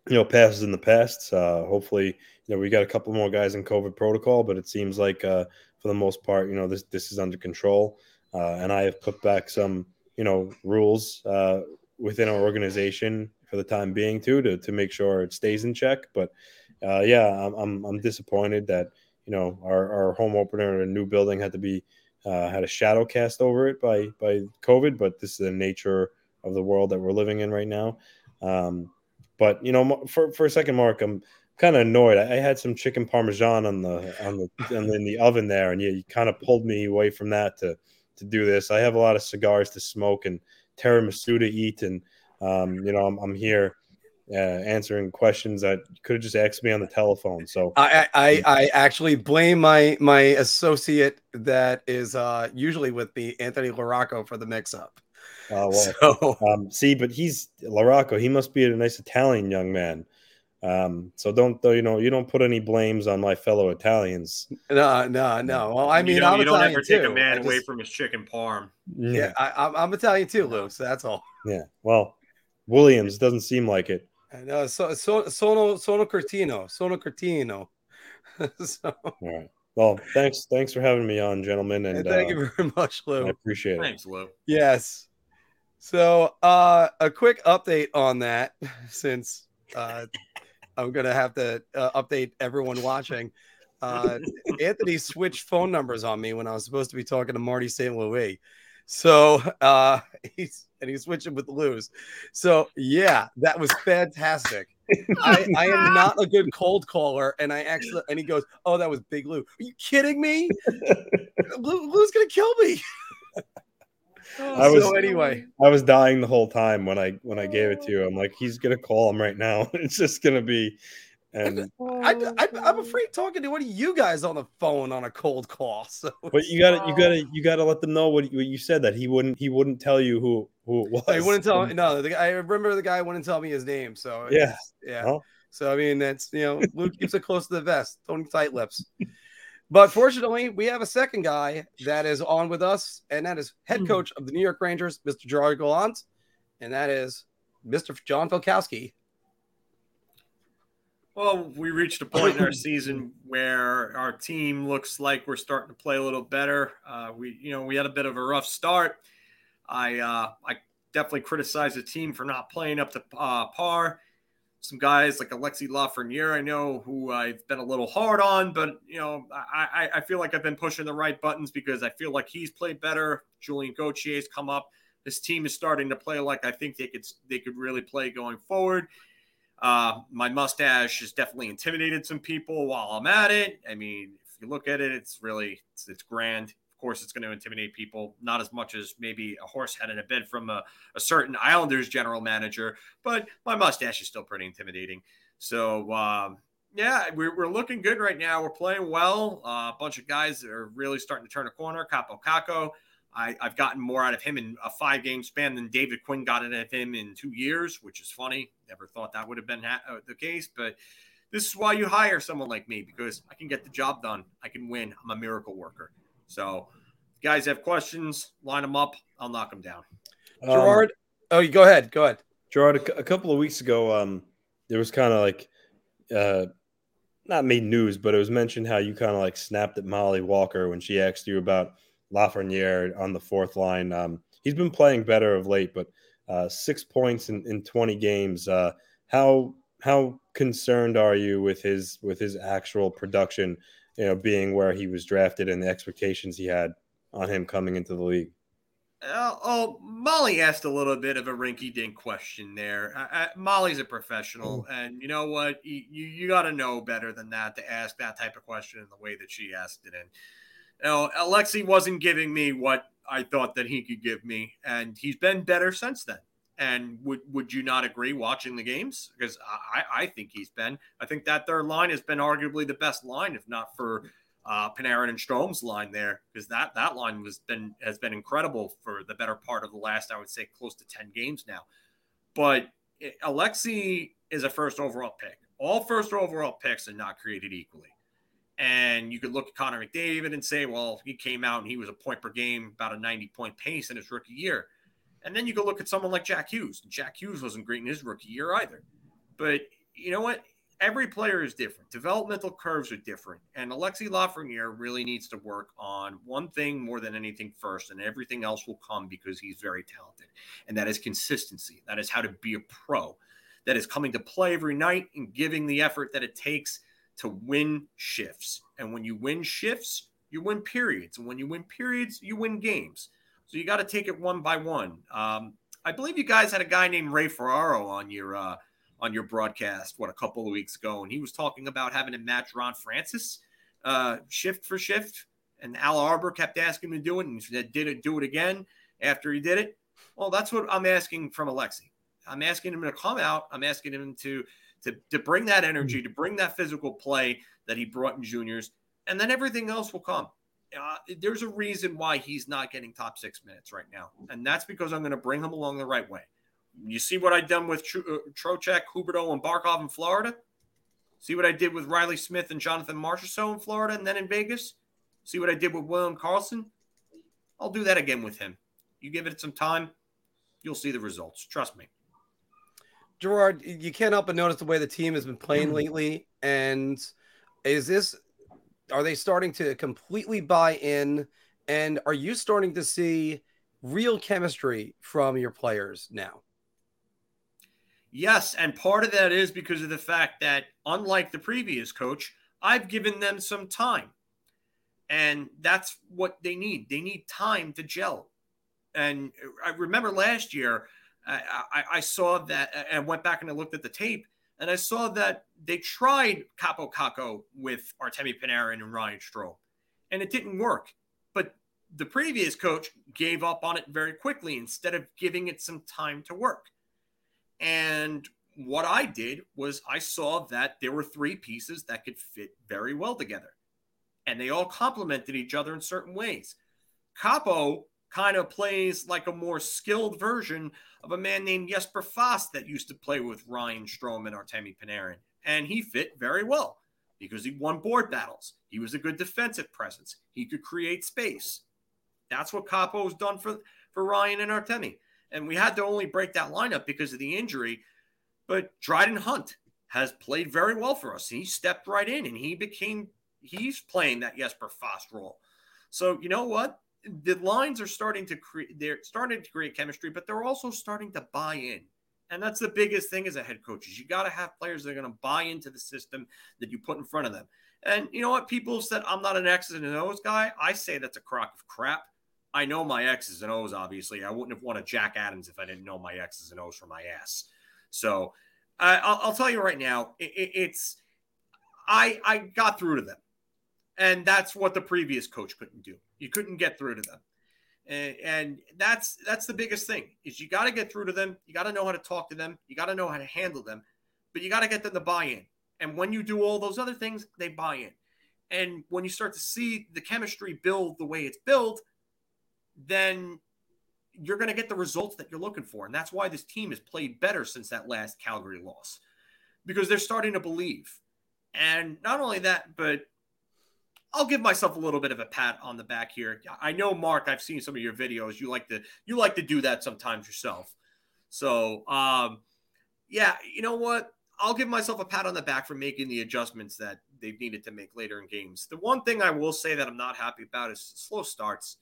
you know, past is in the past. Uh, hopefully, you know, we got a couple more guys in COVID protocol, but it seems like uh, for the most part, you know, this this is under control. Uh, and I have put back some, you know, rules uh, within our organization for the time being too to to make sure it stays in check. But uh, yeah, I'm, I'm I'm disappointed that you know our, our home opener in a new building had to be uh, had a shadow cast over it by by COVID. But this is the nature of the world that we're living in right now. Um, but you know, for for a second, Mark, I'm kind of annoyed. I, I had some chicken parmesan on the on the, on the in the oven there, and you, you kind of pulled me away from that to to do this. I have a lot of cigars to smoke and tiramisu to eat, and um, you know, I'm, I'm here uh, answering questions that could have just asked me on the telephone. So I, I I actually blame my my associate that is uh usually with me, Anthony Larocco for the mix up. Uh, well, So um, see, but he's Larocco. He must be a nice Italian young man. Um, so don't you know you don't put any blames on my fellow Italians. no, no, no. Well, I mean, you don't, I'm you don't Italian ever take a man I away from his chicken parm. Yeah, I, I'm, I'm Italian too, Lou. So that's all. yeah. Well, Williams doesn't seem like it. I know. So, so sono sono Curtino, sono Curtino. so, All right. Well, thanks. Thanks for having me on, gentlemen, and and thank uh, you very much, Lou. I appreciate it. Thanks, Lou. Yes. So, uh, a quick update on that, since uh, I'm gonna have to uh, update everyone watching. Uh, Anthony switched phone numbers on me when I was supposed to be talking to Marty St. Louis. So, uh, he's and he's switching with Lou's. So, yeah, that was fantastic. I, I am not a good cold caller, and I actually and he goes, "Oh, that was Big Lou." Are you kidding me? Lou, Lou's gonna kill me. Oh, I was- so anyway, I was dying the whole time when I when I gave it to you. I'm like, he's gonna call him right now. It's just gonna be, and I, I, I'm afraid talking to one of you guys on the phone on a cold call. So, but you gotta you gotta you gotta let them know what you, what you said that he wouldn't he wouldn't tell you who who it was. I wouldn't tell. No, the, I remember the guy wouldn't tell me his name. So Yeah. yeah. Well. So I mean, that's you know, Luke keeps it close to the vest. Tony tight lips. But fortunately, we have a second guy that is on with us, and that is head coach of the New York Rangers, Mr. Gerard Gallant, and that is Mr. John Filkowski. Well, we reached a point in our season where our team looks like we're starting to play a little better. Uh, we, you know, we had a bit of a rough start. I, uh, I definitely criticize the team for not playing up to uh, par. Some guys like Alexi Lafreniere, I know who I've been a little hard on, but you know, I, I, feel like I've been pushing the right buttons because I feel like he's played better. Julien Gauthier's come up. This team is starting to play like I think they could they could really play going forward. Uh, my mustache has definitely intimidated some people while I'm at it. I mean, if you look at it, it's really it's, it's grand. Course, it's going to intimidate people, not as much as maybe a horse head in a bed from a, a certain Islanders general manager, but my mustache is still pretty intimidating. So, um, yeah, we're, we're looking good right now. We're playing well. Uh, a bunch of guys are really starting to turn a corner. Kaapo Kakko, I, I've gotten more out of him in a five game span than David Quinn got out of him in two years, which is funny. Never thought that would have been ha- uh, the case, but this is why you hire someone like me because I can get the job done. I can win. I'm a miracle worker. So, guys have questions, line them up. I'll knock them down. Um, Gerard, oh, you go ahead. Go ahead. Gerard, a, a couple of weeks ago, um, there was kind of like uh, not made news, but it was mentioned how you kind of like snapped at Mollie Walker when she asked you about Lafreniere on the fourth line. Um, he's been playing better of late, but uh, six points in, in 20 games. Uh, how how concerned are you with his with his actual production? You know, being where he was drafted and the expectations he had on him coming into the league. Uh, oh, Mollie asked a little bit of a rinky-dink question there. Uh, uh, Mollie's a professional, mm. and you know what? You you, you got to know better than that to ask that type of question in the way that she asked it. And you know, Alexi wasn't giving me what I thought that he could give me, and he's been better since then. And would would you not agree watching the games? Because I, I think he's been. I think that third line has been arguably the best line, if not for uh, Panarin and Strome's line there, because that that line was been has been incredible for the better part of the last, I would say, close to ten games now. But Alexi is a first overall pick. All first overall picks are not created equally. And you could look at Connor McDavid and say, well, he came out and he was a point per game, about a 90 point pace in his rookie year. And then you go look at someone like Jack Hughes. Jack Hughes wasn't great in his rookie year either. But you know what? Every player is different. Developmental curves are different. And Alexi Lafreniere really needs to work on one thing more than anything first, and everything else will come because he's very talented. And that is consistency. That is how to be a pro. That is coming to play every night and giving the effort that it takes to win shifts. And when you win shifts, you win periods. And when you win periods, you win games. So you got to take it one by one. Um, I believe you guys had a guy named Ray Ferraro on your uh, on your broadcast what a couple of weeks ago, and he was talking about having to match Ron Francis uh, shift for shift. And Al Arbour kept asking him to do it, and he said, "Did it? Do it again?" After he did it, well, that's what I'm asking from Alexi. I'm asking him to come out. I'm asking him to to, to bring that energy, to bring that physical play that he brought in juniors, and then everything else will come. Uh, there's a reason why he's not getting top six minutes right now, and that's because I'm going to bring him along the right way. You see what I've done with Tro- uh, Trocheck, Huberdeau, and Barkov in Florida? See what I did with Reilly Smith and Jonathan Marchessault in Florida and then in Vegas? See what I did with William Karlsson? I'll do that again with him. You give it some time, you'll see the results. Trust me. Gerard, you can't help but notice the way the team has been playing lately. And is this, are they starting to completely buy in? And are you starting to see real chemistry from your players now? Yes. And part of that is because of the fact that, unlike the previous coach, I've given them some time. And that's what they need. They need time to gel. And I remember last year, I, I, saw that and went back and I looked at the tape and I saw that they tried Kaapo Kakko with Artemi Panarin and Ryan Strome, and it didn't work. But the previous coach gave up on it very quickly instead of giving it some time to work. And what I did was I saw that there were three pieces that could fit very well together, and they all complemented each other in certain ways. Kaapo kind of plays like a more skilled version of a man named Jesper Fast that used to play with Ryan Strome and Artemi Panarin. And he fit very well because he won board battles. He was a good defensive presence. He could create space. That's what Kaapo's done for, for Ryan and Artemi. And we had to only break that lineup because of the injury. But Dryden Hunt has played very well for us. He stepped right in and he became, he's playing that Jesper Fast role. So, you know what? The lines are starting to create they're starting to create chemistry, but they're also starting to buy in. And that's the biggest thing as a head coach is you got to have players that are going to buy into the system that you put in front of them. And you know what? People said I'm not an X's and O's guy. I say that's a crock of crap. I know my X's and O's, obviously. I wouldn't have wanted Jack Adams if I didn't know my X's and O's from my ass. So uh, I'll, I'll, tell you right now, it, it, it's I I got through to them. And that's what the previous coach couldn't do. You couldn't get through to them. And, and that's that's the biggest thing is you got to get through to them. You got to know how to talk to them. You got to know how to handle them, but you got to get them to buy in. And when you do all those other things, they buy in. And when you start to see the chemistry build the way it's built, then you're going to get the results that you're looking for. And that's why this team has played better since that last Calgary loss because they're starting to believe. And not only that, but I'll give myself a little bit of a pat on the back here. I know, Mark, I've seen some of your videos. You like to you like to do that sometimes yourself. So, um, yeah, you know what? I'll give myself a pat on the back for making the adjustments that they've needed to make later in games. The one thing I will say that I'm not happy about is slow starts.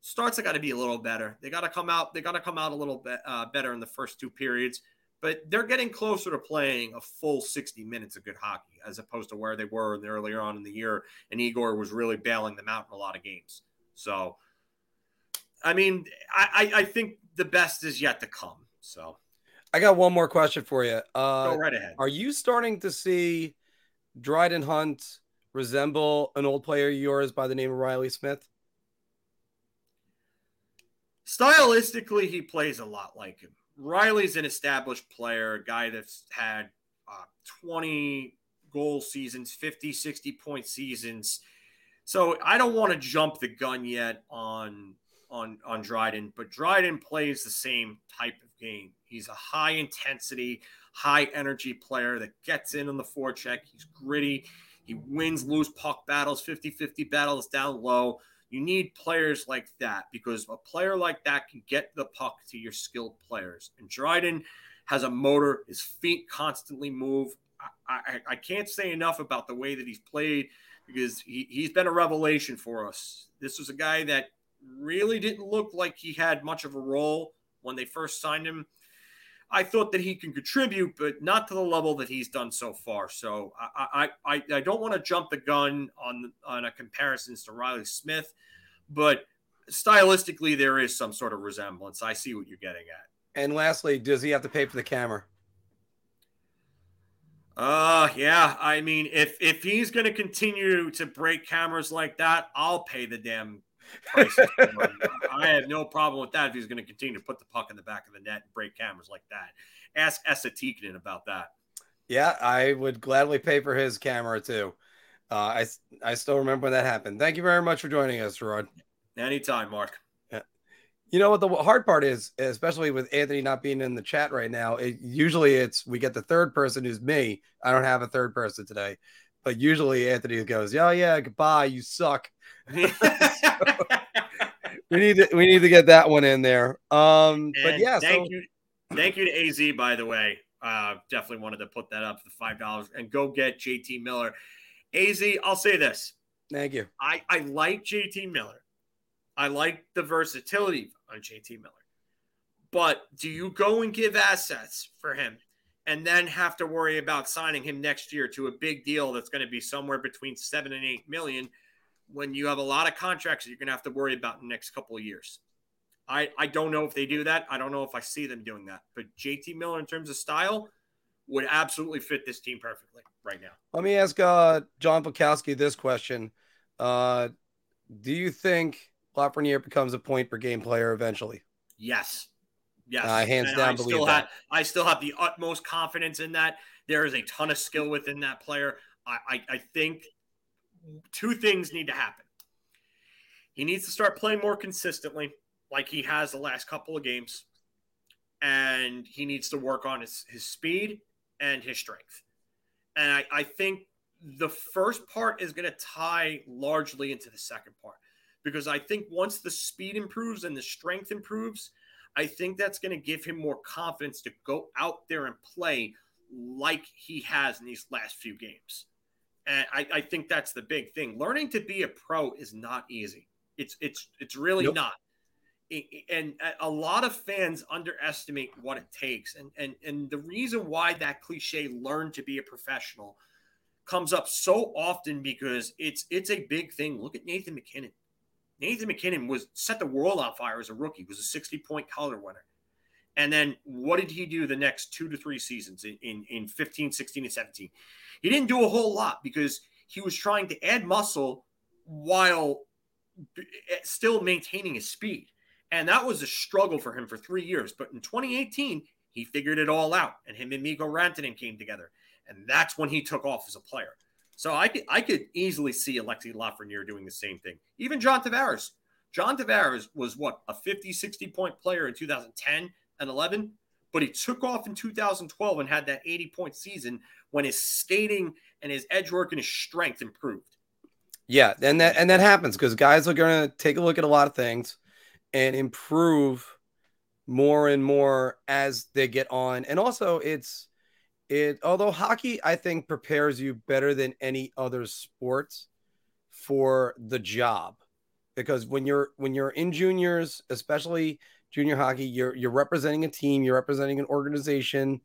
Starts have got to be a little better. They got to come out. They got to come out a little bit uh, better in the first two periods. But they're getting closer to playing a full 60 minutes of good hockey as opposed to where they were earlier on in the year. And Igor was really bailing them out in a lot of games. So, I mean, I, I think the best is yet to come. So, I got one more question for you. Uh, Go right ahead. Are you starting to see Dryden Hunt resemble an old player of yours by the name of Reilly Smith? Stylistically, he plays a lot like him. Reilly's an established player, a guy that's had uh, 20 goal seasons, 50, 60 point seasons. So I don't want to jump the gun yet on on on Dryden, but Dryden plays the same type of game. He's a high intensity, high energy player that gets in on the forecheck. He's gritty. He wins loose puck battles, 50-50 battles down low. You need players like that because a player like that can get the puck to your skilled players. And Dryden has a motor, his feet constantly move. I, I, I can't say enough about the way that he's played because he, he's been a revelation for us. This was a guy that really didn't look like he had much of a role when they first signed him. I thought that he can contribute, but not to the level that he's done so far. So I I, I, I don't want to jump the gun on on a comparisons to Reilly Smith, but stylistically there is some sort of resemblance. I see what you're getting at. And lastly, does he have to pay for the camera? Uh yeah. I mean, if if he's gonna continue to break cameras like that, I'll pay the damn I have no problem with that if he's going to continue to put the puck in the back of the net and break cameras like that. Ask Esa Tikkanen about that. Yeah, I would gladly pay for his camera too. Uh, I I still remember when that happened. Thank you very much for joining us, Rod. Anytime, Mark. Yeah. You know what the hard part is, especially with Anthony not being in the chat right now. It, usually, it's we get the third person who's me. I don't have a third person today, but usually Anthony goes, "Yeah, yeah, goodbye, you suck." we need to we need to get that one in there. Um, and but yeah, thank so... you, thank you to AZ by the way. Uh, definitely wanted to put that up for the five dollars and go get JT Miller. AZ, I'll say this. Thank you. I I like JT Miller. I like the versatility on JT Miller. But do you go and give assets for him and then have to worry about signing him next year to a big deal that's going to be somewhere between seven and eight million? when you have a lot of contracts that you're going to have to worry about in the next couple of years. I, I don't know if they do that. I don't know if I see them doing that. But JT Miller, in terms of style, would absolutely fit this team perfectly right now. Let me ask uh, John Bukowski this question. Uh, do you think Lafreniere becomes a point per game player eventually? Yes. Yes. Uh, hands and down, I believe that. Have, I still have the utmost confidence in that. There is a ton of skill within that player. I, I, I think two things need to happen. He needs to start playing more consistently, like he has the last couple of games, and he needs to work on his, his speed and his strength. And I, I think the first part is going to tie largely into the second part because I think once the speed improves and the strength improves, I think that's going to give him more confidence to go out there and play like he has in these last few games. And I, I think that's the big thing. Learning to be a pro is not easy. It's it's it's really nope. not. And a lot of fans underestimate what it takes. And and and the reason why that cliche "learn to be a professional" comes up so often because it's it's a big thing. Look at Nathan MacKinnon. Nathan MacKinnon was set the world on fire as a rookie. He was a 60 point Calder winner. And then what did he do the next two to three seasons in, in, in 15, 16, and 17? He didn't do a whole lot because he was trying to add muscle while eh, still maintaining his speed. And that was a struggle for him for three years. But in 2018, he figured it all out. And him and Mikko Rantanen came together. And that's when he took off as a player. So I could, I could easily see Alexi Lafreniere doing the same thing. Even John Tavares. John Tavares was what, a 50, 60 point player in 2010 and 11, but he took off in 2012 and had that 80 point season when his skating and his edge work and his strength improved. Yeah, and that and that happens because guys are going to take a look at a lot of things and improve more and more as they get on. And also, it's it although hockey I think prepares you better than any other sport for the job because when you're when you're in juniors, especially junior hockey, you're you're representing a team, you're representing an organization.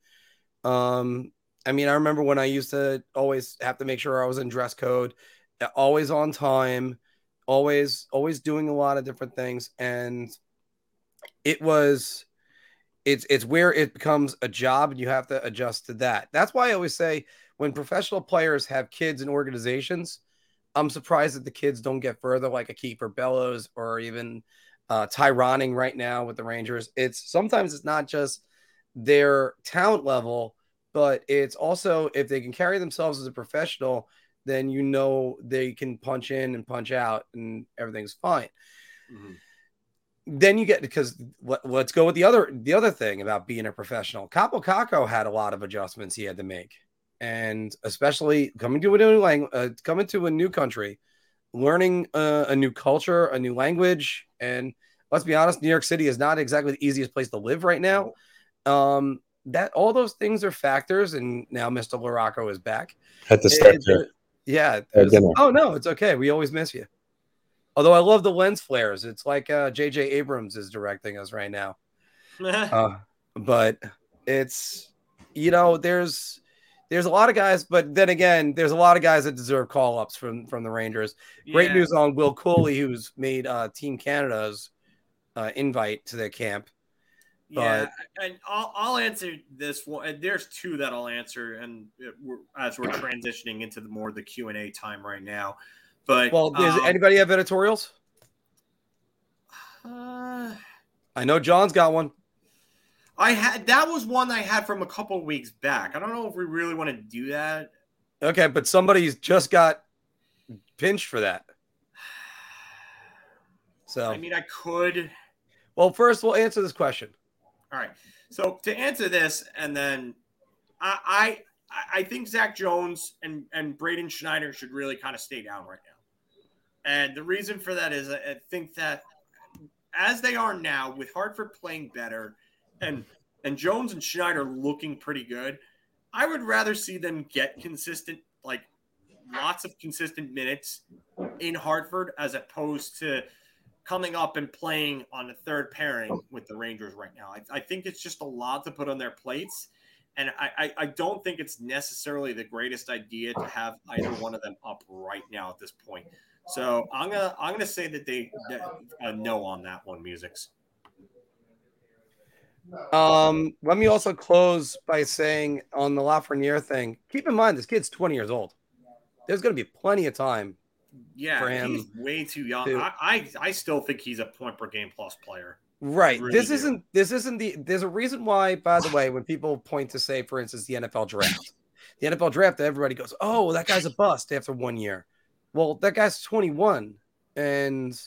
Um, I mean, I remember when I used to always have to make sure I was in dress code, always on time, always always doing a lot of different things, and it was it's it's where it becomes a job and you have to adjust to that. That's why I always say when professional players have kids in organizations, I'm surprised that the kids don't get further, like a Kiefer Bellows or even uh, Ty Ronning right now with the Rangers. It's sometimes it's not just their talent level, but it's also if they can carry themselves as a professional, then you know they can punch in and punch out and everything's fine. Mm-hmm. Then you get because let, us go with the other the other thing about being a professional. Kaapo Kakko had a lot of adjustments he had to make and especially coming to a new language, uh, coming to a new country, learning uh, a new culture, a new language, and let's be honest, New York City is not exactly the easiest place to live right now. Um, that all those things are factors, and now Mr. Larocco is back. At the step, yeah. oh no, it's okay. We always miss you. Although I love the lens flares, it's like uh, J.J. Abrams is directing us right now. uh, but it's you know, there's there's a lot of guys, but then again, there's a lot of guys that deserve call ups from from the Rangers. Great yeah. news on Will Cuylle, who's made uh, Team Canada's uh, invite to their camp. But, yeah, and I'll, I'll answer this one. There's two that I'll answer, and we're, as we're transitioning into the more the Q and A time right now. But well, does um, anybody have editorials? Uh, I know John's got one. I had that was one I had from a couple weeks back. I don't know if we really want to do that. Okay, but somebody's just got pinched for that. So I mean, I could. Well, first we'll answer this question. All right. So to answer this, and then I I, I think Zach Jones and and Braden Schneider should really kind of stay down right now. And the reason for that is I think that as they are now, with Hartford playing better and and Jones and Schneider looking pretty good. I would rather see them get consistent, like lots of consistent minutes in Hartford as opposed to coming up and playing on the third pairing with the Rangers right now. I, I think it's just a lot to put on their plates. And I, I, I, don't think it's necessarily the greatest idea to have either one of them up right now at this point. So I'm gonna I'm gonna say that they that, uh, no on that one, Musics. Um, let me also close by saying on the Lafreniere thing, keep in mind this kid's 20 years old. There's going to be plenty of time. Yeah, for him he's way too young. To, I, I, I still think he's a point per game plus player. Right. Really this do. isn't this isn't the there's a reason why, by the way, when people point to say, for instance, the NFL draft, the NFL draft, everybody goes, Oh, that guy's a bust after one year. Well, that guy's 21 and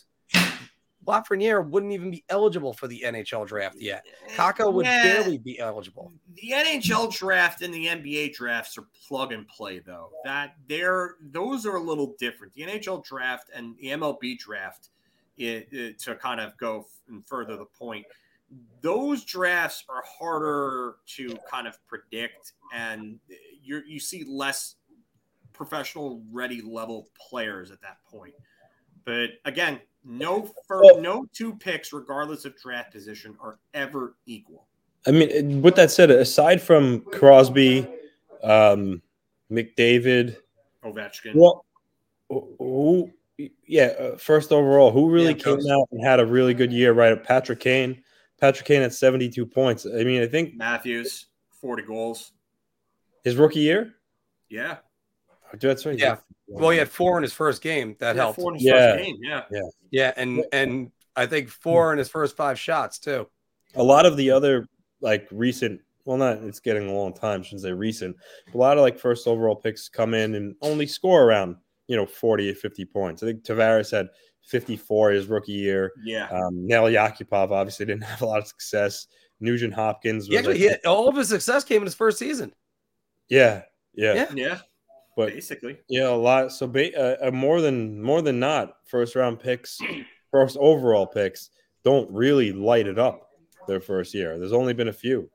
Lafreniere wouldn't even be eligible for the NHL draft yet. Kakko would yeah. barely be eligible. The NHL draft and the NBA drafts are plug and play, though. That they're those are a little different. The NHL draft and the MLB draft, it, it, to kind of go and further the point, those drafts are harder to kind of predict, and uh, you you see less professional ready level players at that point. But again, no first, no two picks, regardless of draft position, are ever equal. I mean, with that said, aside from Crosby, um, McDavid, Ovechkin, well, who, yeah, uh, first overall, who really yeah, came out and had a really good year? Right, Patrick Kane. Patrick Kane at seventy-two points. I mean, I think Matthews forty goals. His rookie year. Yeah, that's right. Yeah, well, he had four in his first game. That helped. yeah. yeah, yeah, yeah, and and I think four in his first five shots too. A lot of the other like recent, well, not it's getting a long time since they're recent. A lot of like first overall picks come in and only score around you know 40 or 50 points. I think Tavares had 54 his rookie year. Yeah. Um, Nail Yakupov obviously didn't have a lot of success. Nugent Hopkins. Was actually, like, all of his success came in his first season. Yeah, yeah, yeah. yeah. But basically, yeah, a lot. So ba- uh, uh, more than more than not, first round picks, first overall picks don't really light it up their first year. There's only been a few.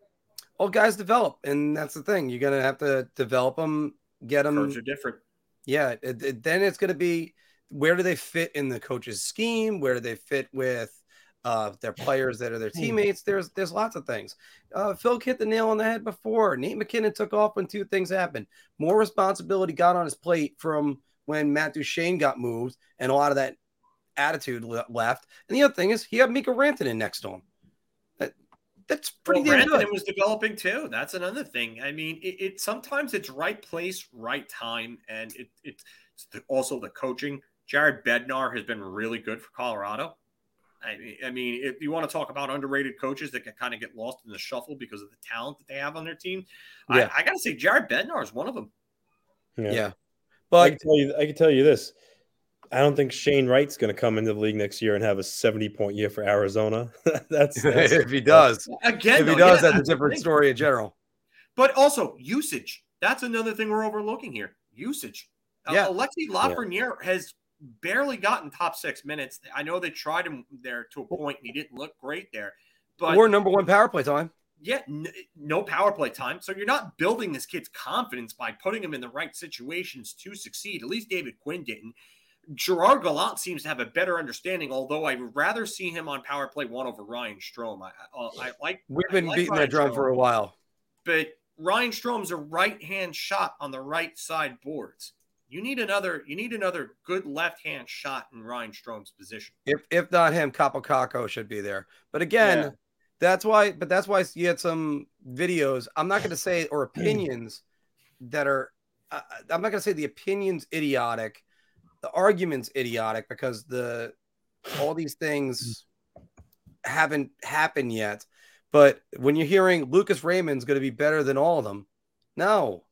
all guys develop, and that's the thing. You're gonna have to develop them, get them. Curves are different. Yeah, it, it- then it's gonna be where do they fit in the coach's scheme? Where do they fit with uh, their players that are their teammates? There's there's lots of things. Uh, Phil hit the nail on the head before. Nate MacKinnon took off when two things happened. More responsibility got on his plate from when Matt Duchene got moved, and a lot of that attitude left. And the other thing is he had Mika Rantanen next to him. That, that's pretty well, damn Rantanen good. was developing too. That's another thing. I mean, it, it sometimes it's right place, right time, and it, it's the, also the coaching. Jared Bednar has been really good for Colorado. I mean, I mean, if you want to talk about underrated coaches that can kind of get lost in the shuffle because of the talent that they have on their team, Yeah. I, I got to say Jared Bednar is one of them. Yeah. I But can tell you, I can tell you this. I don't think Shane Wright's going to come into the league next year and have a 70 point year for Arizona. that's, that's if he does, Again, if he does, yeah, that's a different thing. story in general. But also usage. That's another thing we're overlooking here. Usage. Uh, Yeah. Alexi Lafreniere has barely gotten top six minutes. I know they tried him there to a point and he didn't look great there. But or number one power play time. yeah, n- no power play time. So you're not building this kid's confidence by putting him in the right situations to succeed. At least David Quinn didn't. Gerard Gallant seems to have a better understanding, although I would rather see him on power play one over Ryan Strome. I, uh, I, I like We've been like beating Ryan that drum for a while. but Ryan Strome's a right hand shot on the right side boards. You need another. You need another good left hand shot in Ryan Strome's position. If if not him, Kaapo Kakko should be there. But again, Yeah. that's why. But that's why you had some videos. I'm not going to say or opinions that are. Uh, I'm not going to say the opinions idiotic, the arguments idiotic because the all these things haven't happened yet. But when you're hearing Lucas Raymond's going to be better than all of them, no,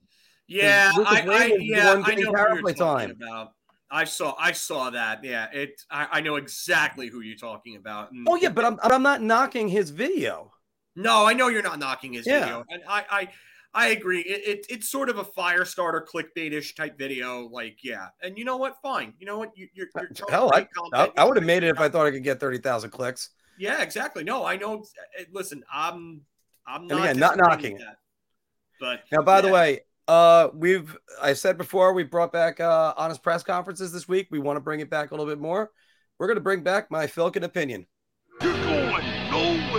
Yeah, Lucas I, I, yeah, I know power you're play talking time. about. I saw, I saw that. Yeah, it. I, I know exactly who you're talking about. And- Oh yeah, but I'm I'm not knocking his video. No, I know you're not knocking his Yeah. video, and I, I, I agree. It, it, it's sort of a fire starter, clickbaitish type video. Like, yeah, and you know what? Fine. You know what? You, you're, you're Hell, I, I. I would have made it if I thought I could get thirty thousand clicks. Yeah, exactly. No, I know. uh, Listen, I'm, I'm not, again, not knocking it. that. But Now, by the way, uh, we've I said before we brought back uh honest press conferences this week. We want to bring it back a little bit more. We're gonna bring back my Filkin opinion.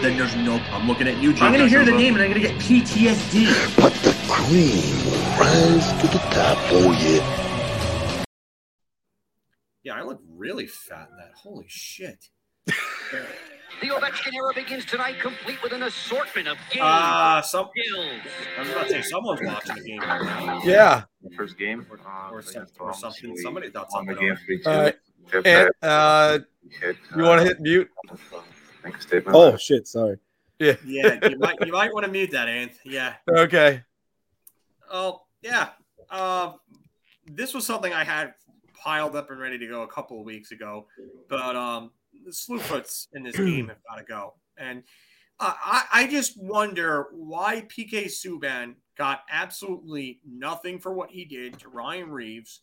Then there's no. I'm looking at you, I'm gonna hear the name and I'm gonna get PTSD. But the cream will rise to the top, oh yeah. yeah, I look really fat in that. Holy shit. The Ovechkin era begins tonight, complete with an assortment of games, Ah, some. skills, I was about to say someone's watching the game right now. Yeah. First game. Or, Uh, or, some, or something. Sweet Somebody thought won the something. game on. three All right. two. And, uh, hit, you want uh, to hit mute? Make a statement. Oh shit! Sorry. Yeah. Yeah, you might you might want to mute that, Anth. Yeah. Okay. Oh, yeah. Uh, this was something I had piled up and ready to go a couple of weeks ago, but um, the Slewfoots in this game have got to go, and uh, I I just wonder why PK Subban got absolutely nothing for what he did to Ryan Reaves,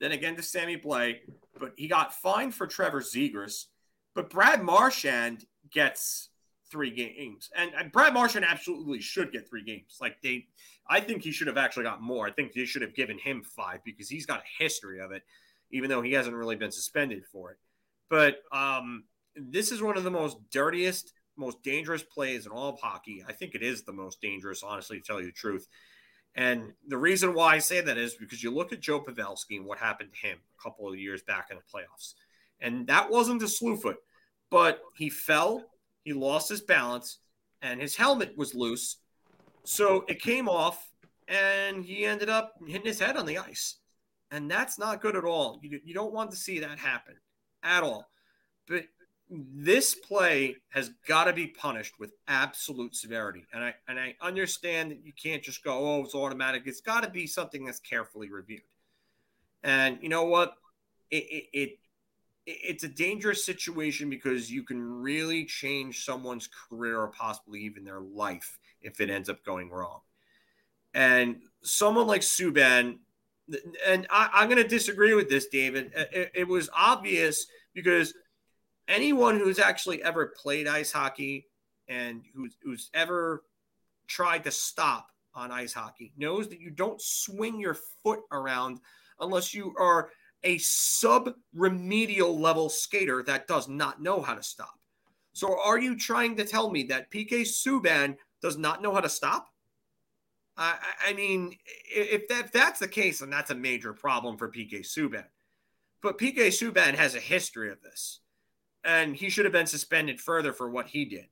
then again to Sammy Blais, but he got fined for Trevor Zegras, but Brad Marchand gets three games, and, and Brad Marchand absolutely should get three games. Like they I think he should have actually got more. I think they should have given him five because he's got a history of it, even though he hasn't really been suspended for it. But um, this is one of the most dirtiest, most dangerous plays in all of hockey. I think it is the most dangerous, honestly, to tell you the truth. And the reason why I say that is because you look at Joe Pavelski and what happened to him a couple of years back in the playoffs. And that wasn't a slew foot, but he fell, he lost his balance, and his helmet was loose. So it came off, and he ended up hitting his head on the ice. And that's not good at all. You, you don't want to see that happen at all. But this play has got to be punished with absolute severity. And I and I understand that you can't just go, oh, it's automatic. It's got to be something that's carefully reviewed. And you know what? It, it, it it's a dangerous situation because you can really change someone's career or possibly even their life if it ends up going wrong. And someone like Subban, and I, am going to disagree with this, David. It, it was obvious because anyone who's actually ever played ice hockey and who's, who's ever tried to stop on ice hockey knows that you don't swing your foot around unless you are a sub remedial level skater that does not know how to stop. So are you trying to tell me that PK Subban does not know how to stop? I, I mean, if, that, if that's the case, then that's a major problem for PK Subban. But PK Subban has a history of this, and he should have been suspended further for what he did.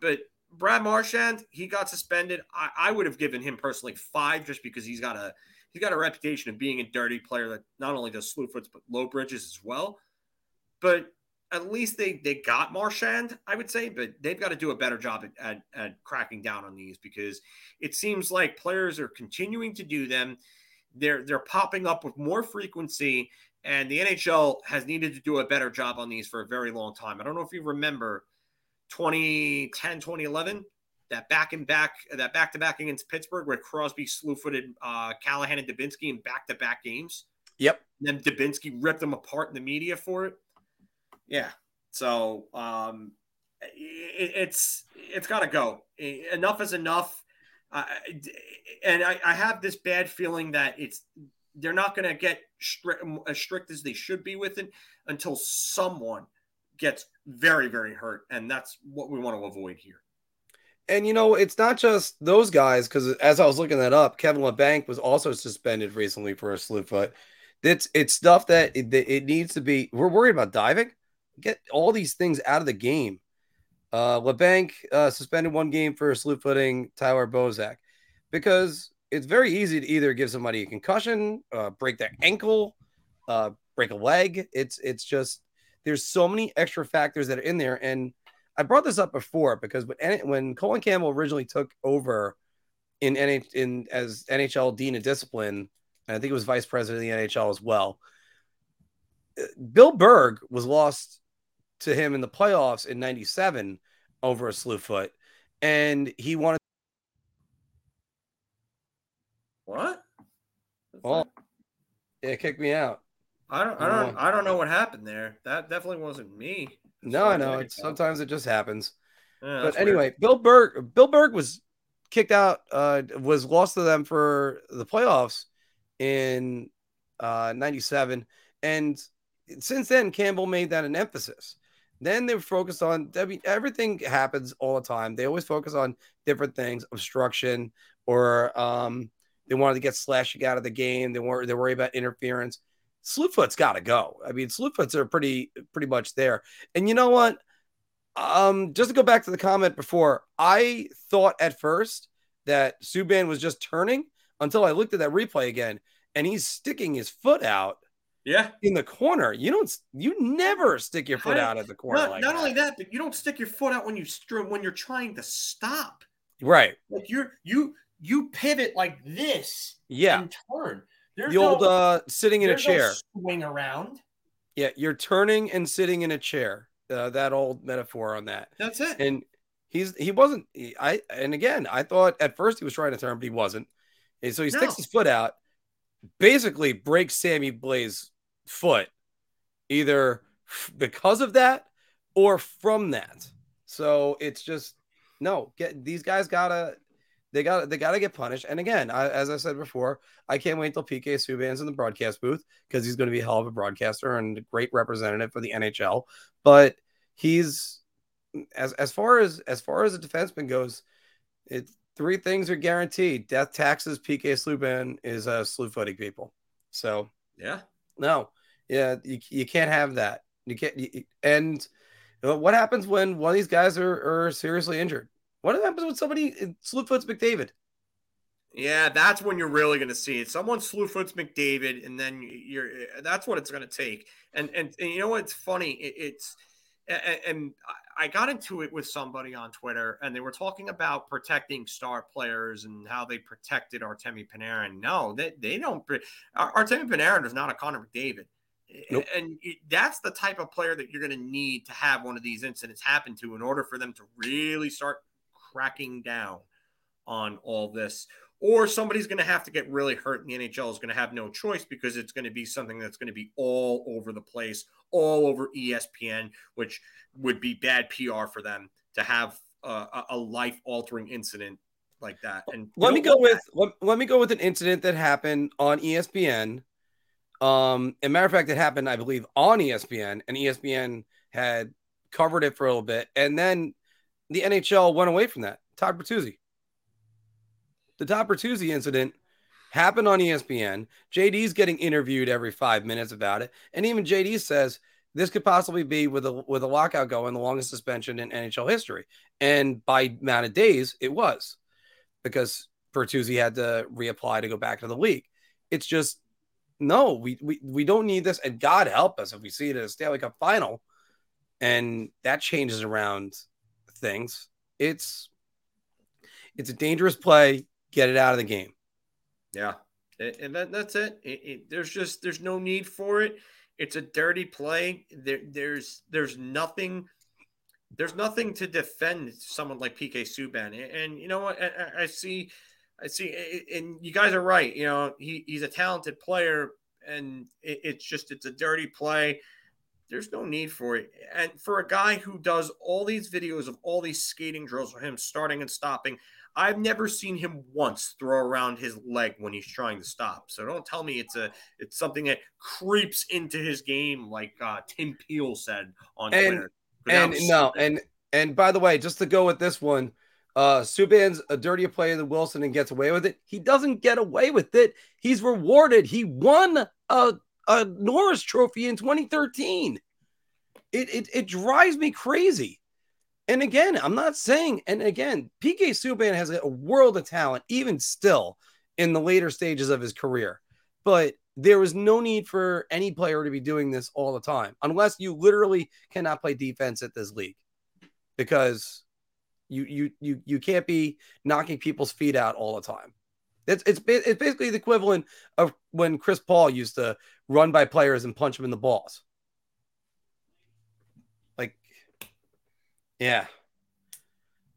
But Brad Marchand, he got suspended. I, I would have given him personally five just because he's got a he's got a reputation of being a dirty player that not only does slew foots but low bridges as well. But at least they they got Marchand, I would say, but they've got to do a better job at, at, at, cracking down on these because it seems like players are continuing to do them. They're they're popping up with more frequency, and the NHL has needed to do a better job on these for a very long time. I don't know if you remember 2010, 2011, that back and back, that back to back against Pittsburgh, where Crosby slew footed uh, Callahan and Dubinsky in back to back games. Yep. And then Dubinsky ripped them apart in the media for it. Yeah. So um, it, it's it's got to go. Enough is enough. Uh, and I, I have this bad feeling that it's they're not going to get as strict as they should be with it until someone gets very very hurt, and that's what we want to avoid here. And you know, it's not just those guys because as I was looking that up, Kevin Labanc was also suspended recently for a slew foot. It's it's stuff that it, it needs to be. We're worried about diving. Get all these things out of the game. Uh, Labanc uh, suspended one game for slew footing Tyler Bozak because it's very easy to either give somebody a concussion, uh, break their ankle, uh, break a leg. It's it's just there's so many extra factors that are in there and I brought this up before because when when Colin Campbell originally took over in NH, in as NHL Dean of Discipline, and I think it was Vice President of the NHL as well. Bill Berg was lost to him in the playoffs in '97 over a slew foot, and he wanted. What? Well, it kicked me out. I don't, I don't, I don't know what happened there. That definitely wasn't me. No, I know. Sometimes it just happens. Yeah, but anyway, weird. Bill Berg, Bill Berg was kicked out. Uh, was lost to them for the playoffs in uh, '97, and since then Campbell made that an emphasis. Then they were focused on. I mean, everything happens all the time. They always focus on different things, obstruction, or um, they wanted to get slashing out of the game. They weren't. They worry about interference. Slewfoot's got to go. I mean, Slewfoots are pretty pretty much there. And you know what? Um, just to go back to the comment before, I thought at first that Subban was just turning until I looked at that replay again, and he's sticking his foot out. Yeah, in the corner. You don't. You never stick your foot out at the corner. Not, like not that. only that, but you don't stick your foot out when you when you're trying to stop. Right. Like you're you you pivot like this. Yeah. And turn. There's the old no, uh, sitting in a chair. No swing around. Yeah, you're turning and sitting in a chair. Uh, that old metaphor on that. That's it. And he's he wasn't. He, I and again, I thought at first he was trying to turn, but he wasn't. And so he sticks no. his foot out, basically breaks Sammy Blais's foot, either because of that or from that. So it's just no. Get these guys gotta they got they got to get punished. And again, I, as I said before, I can't wait till PK Subban's in the broadcast booth because he's going to be a hell of a broadcaster and a great representative for the NHL. But he's as as far as as far as a defenseman goes, it three things are guaranteed: death, taxes, PK Subban is uh, slew footing people. So yeah, no, yeah, you, you can't have that. You can't. You, and what happens when one of these guys are, are seriously injured? What happens when somebody uh, slewfoots McDavid? Yeah, that's when you're really going to see it. Someone slewfoots McDavid, and then you're. That's what it's going to take. And, and and you know what's funny? It, it's and I got into it with somebody on Twitter, and they were talking about protecting star players and how they protected Artemi Panarin. No, they, they don't. Artemi Panarin is not a Connor McDavid. Nope. And that's the type of player that you're going to need to have one of these incidents happen to in order for them to really start cracking down on all this. Or somebody's going to have to get really hurt, and the NHL is going to have no choice because it's going to be something that's going to be all over the place, all over ESPN, which would be bad PR for them to have a, a life altering incident like that. And let me go with let, let me go with an incident that happened on ESPN. Um, a matter of fact, it happened, I believe, on ESPN, and ESPN had covered it for a little bit, and then the NHL went away from that. Todd Bertuzzi. The Todd Bertuzzi incident happened on ESPN. JD's getting interviewed every five minutes about it, and even JD says this could possibly be with a with a lockout going the longest suspension in NHL history, and by amount of days, it was because Bertuzzi had to reapply to go back to the league. It's just no, we we we don't need this, and God help us if we see it as a Stanley Cup final, and that changes around things. It's it's a dangerous play. Get it out of the game. Yeah, and that, that's it. It, it. There's just there's no need for it. It's a dirty play. There, there's there's nothing there's nothing to defend someone like PK Subban. And, and you know what? I- I see, I see, and you guys are right. You know, he, he's a talented player, and it, it's just it's a dirty play. There's no need for it. And for a guy who does all these videos of all these skating drills for him starting and stopping, I've never seen him once throw around his leg when he's trying to stop. So don't tell me it's a it's something that creeps into his game like uh, Tim Peel said on and Twitter. and no and and by the way just to go with this one uh Subban's a dirtier player than Wilson and gets away with it. He doesn't get away with it. He's rewarded. He won a, a Norris trophy in 2013 it, it it drives me crazy and again I'm not saying and again PK Subban has a world of talent even still in the later stages of his career. But there was no need for any player to be doing this all the time unless you literally cannot play defense at this league. Because you you you you can't be knocking people's feet out all the time. It's it's, it's basically the equivalent of when Chris Paul used to run by players and punch them in the balls like yeah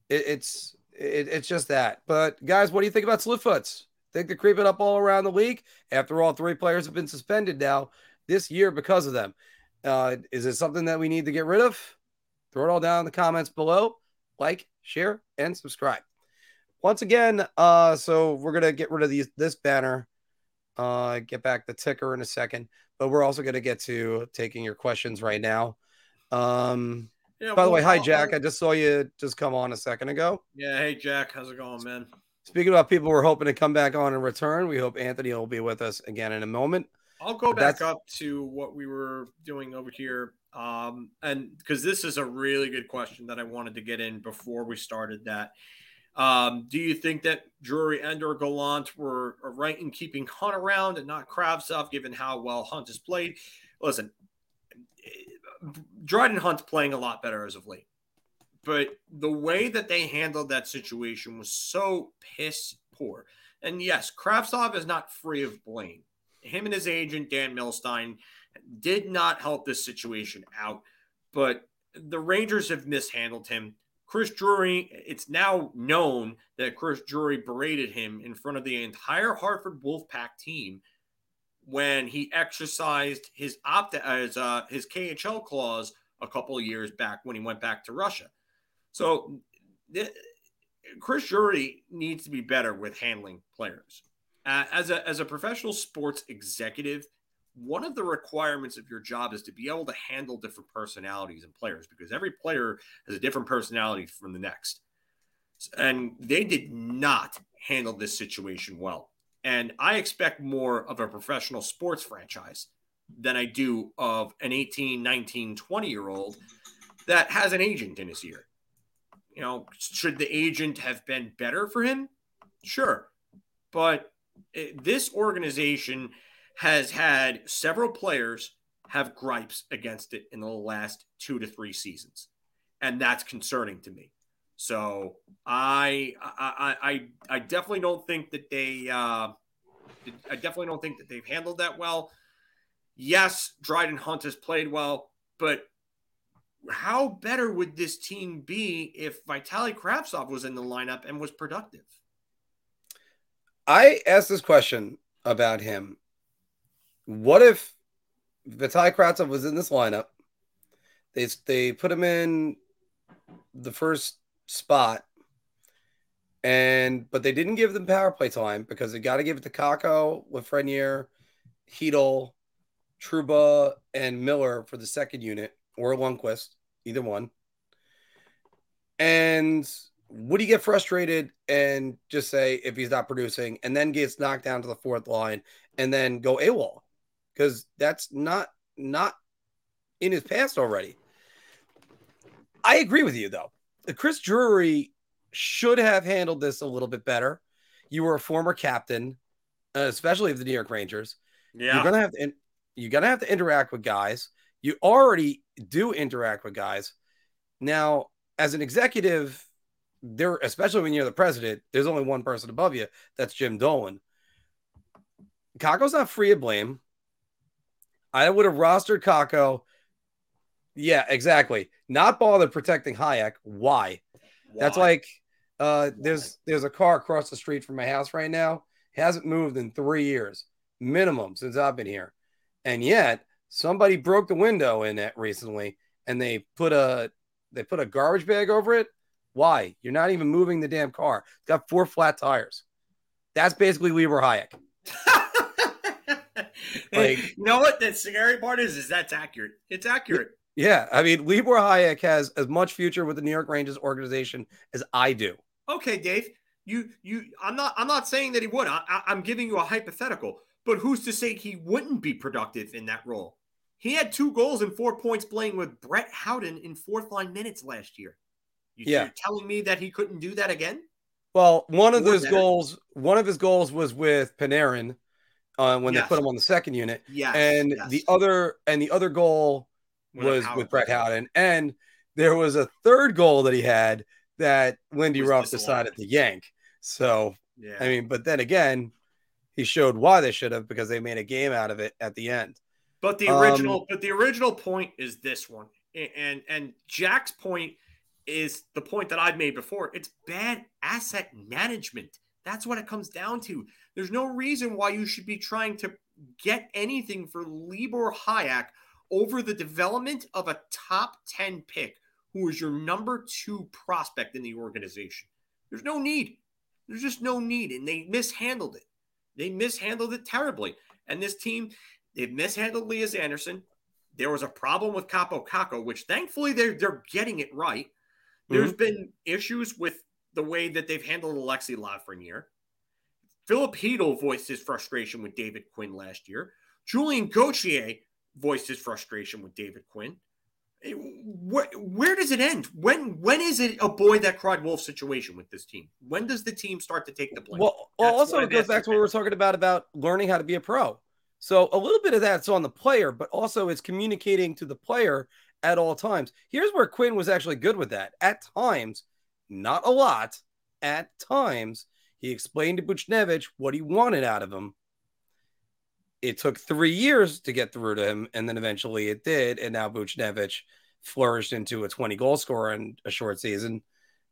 it, it's it, it's just that but guys what do you think about Slewfoots think they're creeping up all around the league. After all, three players have been suspended now this year because of them. Uh, is it something that we need to get rid of? Throw it all down in the comments below. Like, share, and subscribe. Once again, uh, so we're gonna get rid of these this banner. Uh, get back the ticker in a second, but we're also gonna get to taking your questions right now. Um, Yeah, by the way, hi Jack. I just saw you just come on a second ago. Yeah, hey Jack, how's it going, man? Speaking about people we're hoping to come back on and return, we hope Anthony will be with us again in a moment. I'll go But back that's- up to what we were doing over here. Um, and because this is a really good question that I wanted to get in before we started that. Um, do you think that Drury and or Gallant were right in keeping Hunt around and not Kravtsov, given how well Hunt has played? Listen, Dryden Hunt's playing a lot better as of late. But the way that they handled that situation was so piss poor. And yes, Kravtsov is not free of blame. Him and his agent, Dan Milstein, did not help this situation out. But the Rangers have mishandled him. Chris Drury, it's now known that Chris Drury berated him in front of the entire Hartford Wolfpack team when he exercised his opt as uh, his KHL clause a couple years back when he went back to Russia. So th- Chris Drury needs to be better with handling players. Uh, as a as a professional sports executive, one of the requirements of your job is to be able to handle different personalities and players because every player has a different personality from the next. And they did not handle this situation well. And I expect more of a professional sports franchise than I do of an 18, 19, 20 year old that has an agent in his ear. You know, should the agent have been better for him? Sure. But it, this organization has had several players have gripes against it in the last two to three seasons. And that's concerning to me. So I I I, I definitely don't think that they uh, I definitely don't think that they've handled that well. Yes, Dryden Hunt has played well, but how better would this team be if Vitaly Kravtsov was in the lineup and was productive? I asked this question about him. What if Vitaly Kravtsov was in this lineup? They they put him in the first spot, And but they didn't give them power play time because they got to give it to Kakko, Lafreniere, Chytil, Trouba, and Miller for the second unit, or Lundkvist, either one. And would he get frustrated and just say if he's not producing and then gets knocked down to the fourth line and then go AWOL? Because that's not not in his past already. I agree with you though. Chris Drury should have handled this a little bit better. You were a former captain, uh, especially of the New York Rangers. Yeah. You're gonna have to you're gonna have to interact with guys. You already do interact with guys. Now, as an executive, there, especially when you're the president, there's only one person above you. That's Jim Dolan. Kakko's not free of blame. I would have rostered Kakko. Yeah, exactly. Not bothered protecting Hajek. Why? That's like uh there's there's a car across the street from my house right now. Hasn't moved in three years, minimum since I've been here. And yet somebody broke the window in it recently and they put a they put a garbage bag over it. Why? You're not even moving the damn car. It's got four flat tires. That's basically Libor Hajek. like, you know what? The scary part is, is that's accurate. It's accurate. Yeah, I mean, Libor Hajek has as much future with the New York Rangers organization as I do. Okay, Dave. You, you. I'm not. I'm not saying that he would. I, I, I'm giving you a hypothetical. But who's to say he wouldn't be productive in that role? He had two goals and four points playing with Brett Howden in fourth line minutes last year. You, Yeah. You're telling me that he couldn't do that again? Well, one of Or better. goals, one of his goals was with Panarin uh, when Yes. they put him on the second unit, Yeah. and yes. the other and the other goal was Howard with Brett. Howden, and there was a third goal that he had that Lindy Ruff decided to yank. So Yeah. I mean, but then again, he showed why they should have because they made a game out of it at the end. But the Um, original, but the original point is this one, A- and and Jack's point is the point that I've made before. It's bad asset management. That's what it comes down to. There's no reason why you should be trying to get anything for Libor Hajek over the development of a top 10 pick who is your number two prospect in the organization. There's no need. There's just no need. And they mishandled it. They mishandled it terribly. And this team, they've mishandled Lias Andersson. There was a problem with Kaapo Kakko, which thankfully they're they're getting it right. There's mm-hmm. been issues with the way that they've handled Alexi Lafreniere. Filip Chytil voiced his frustration with David Quinn last year. Julien Gauthier voiced his frustration with David Quinn. Eh, Where, where does it end? When when is it a boy that cried wolf situation with this team? When does the team start to take the blame? Well, well also it goes back to what we were talking about about learning how to be a pro. So a little bit of that's on the player, but also it's communicating to the player at all times. Here's where Quinn was actually good with that. At times, not a lot, at times, he explained to Buchnevich what he wanted out of him. It took three years to get through to him, and then eventually it did. And now Buchnevich flourished into a 20 goal scorer in a short season.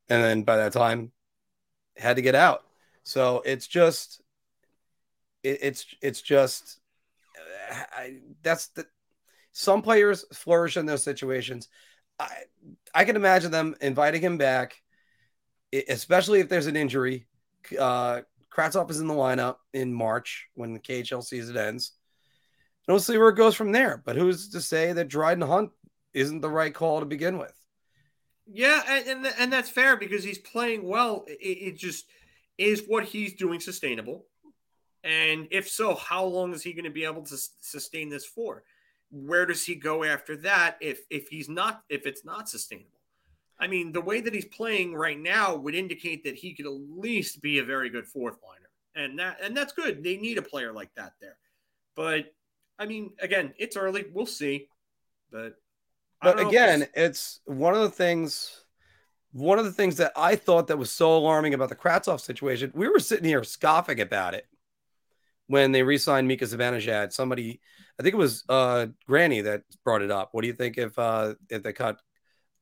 And then by that time, had to get out. So it's just, it, it's it's just, uh, I, that's the some players flourish in those situations. I I can imagine them inviting him back, especially if there's an injury. Uh, Kravtsov is in the lineup in March when the KHL season ends. And we'll see where it goes from there. But who's to say that Dryden Hunt isn't the right call to begin with? Yeah, and, and and that's fair because he's playing well. It, it just is what he's doing sustainable, and if so, how long is he going to be able to sustain this for? Where does he go after that? If if he's not if it's not sustainable, I mean, the way that he's playing right now would indicate that he could at least be a very good fourth liner, and that and that's good. They need a player like that there, but I mean, again, it's early. We'll see, but But don't know if again, this- it's one of the things. One of the things that I thought that was so alarming about the Kravtsov situation, we were sitting here scoffing about it when they re-signed Mika Zibanejad. Somebody, I think it was uh, Granny that brought it up. What do you think if uh, if they cut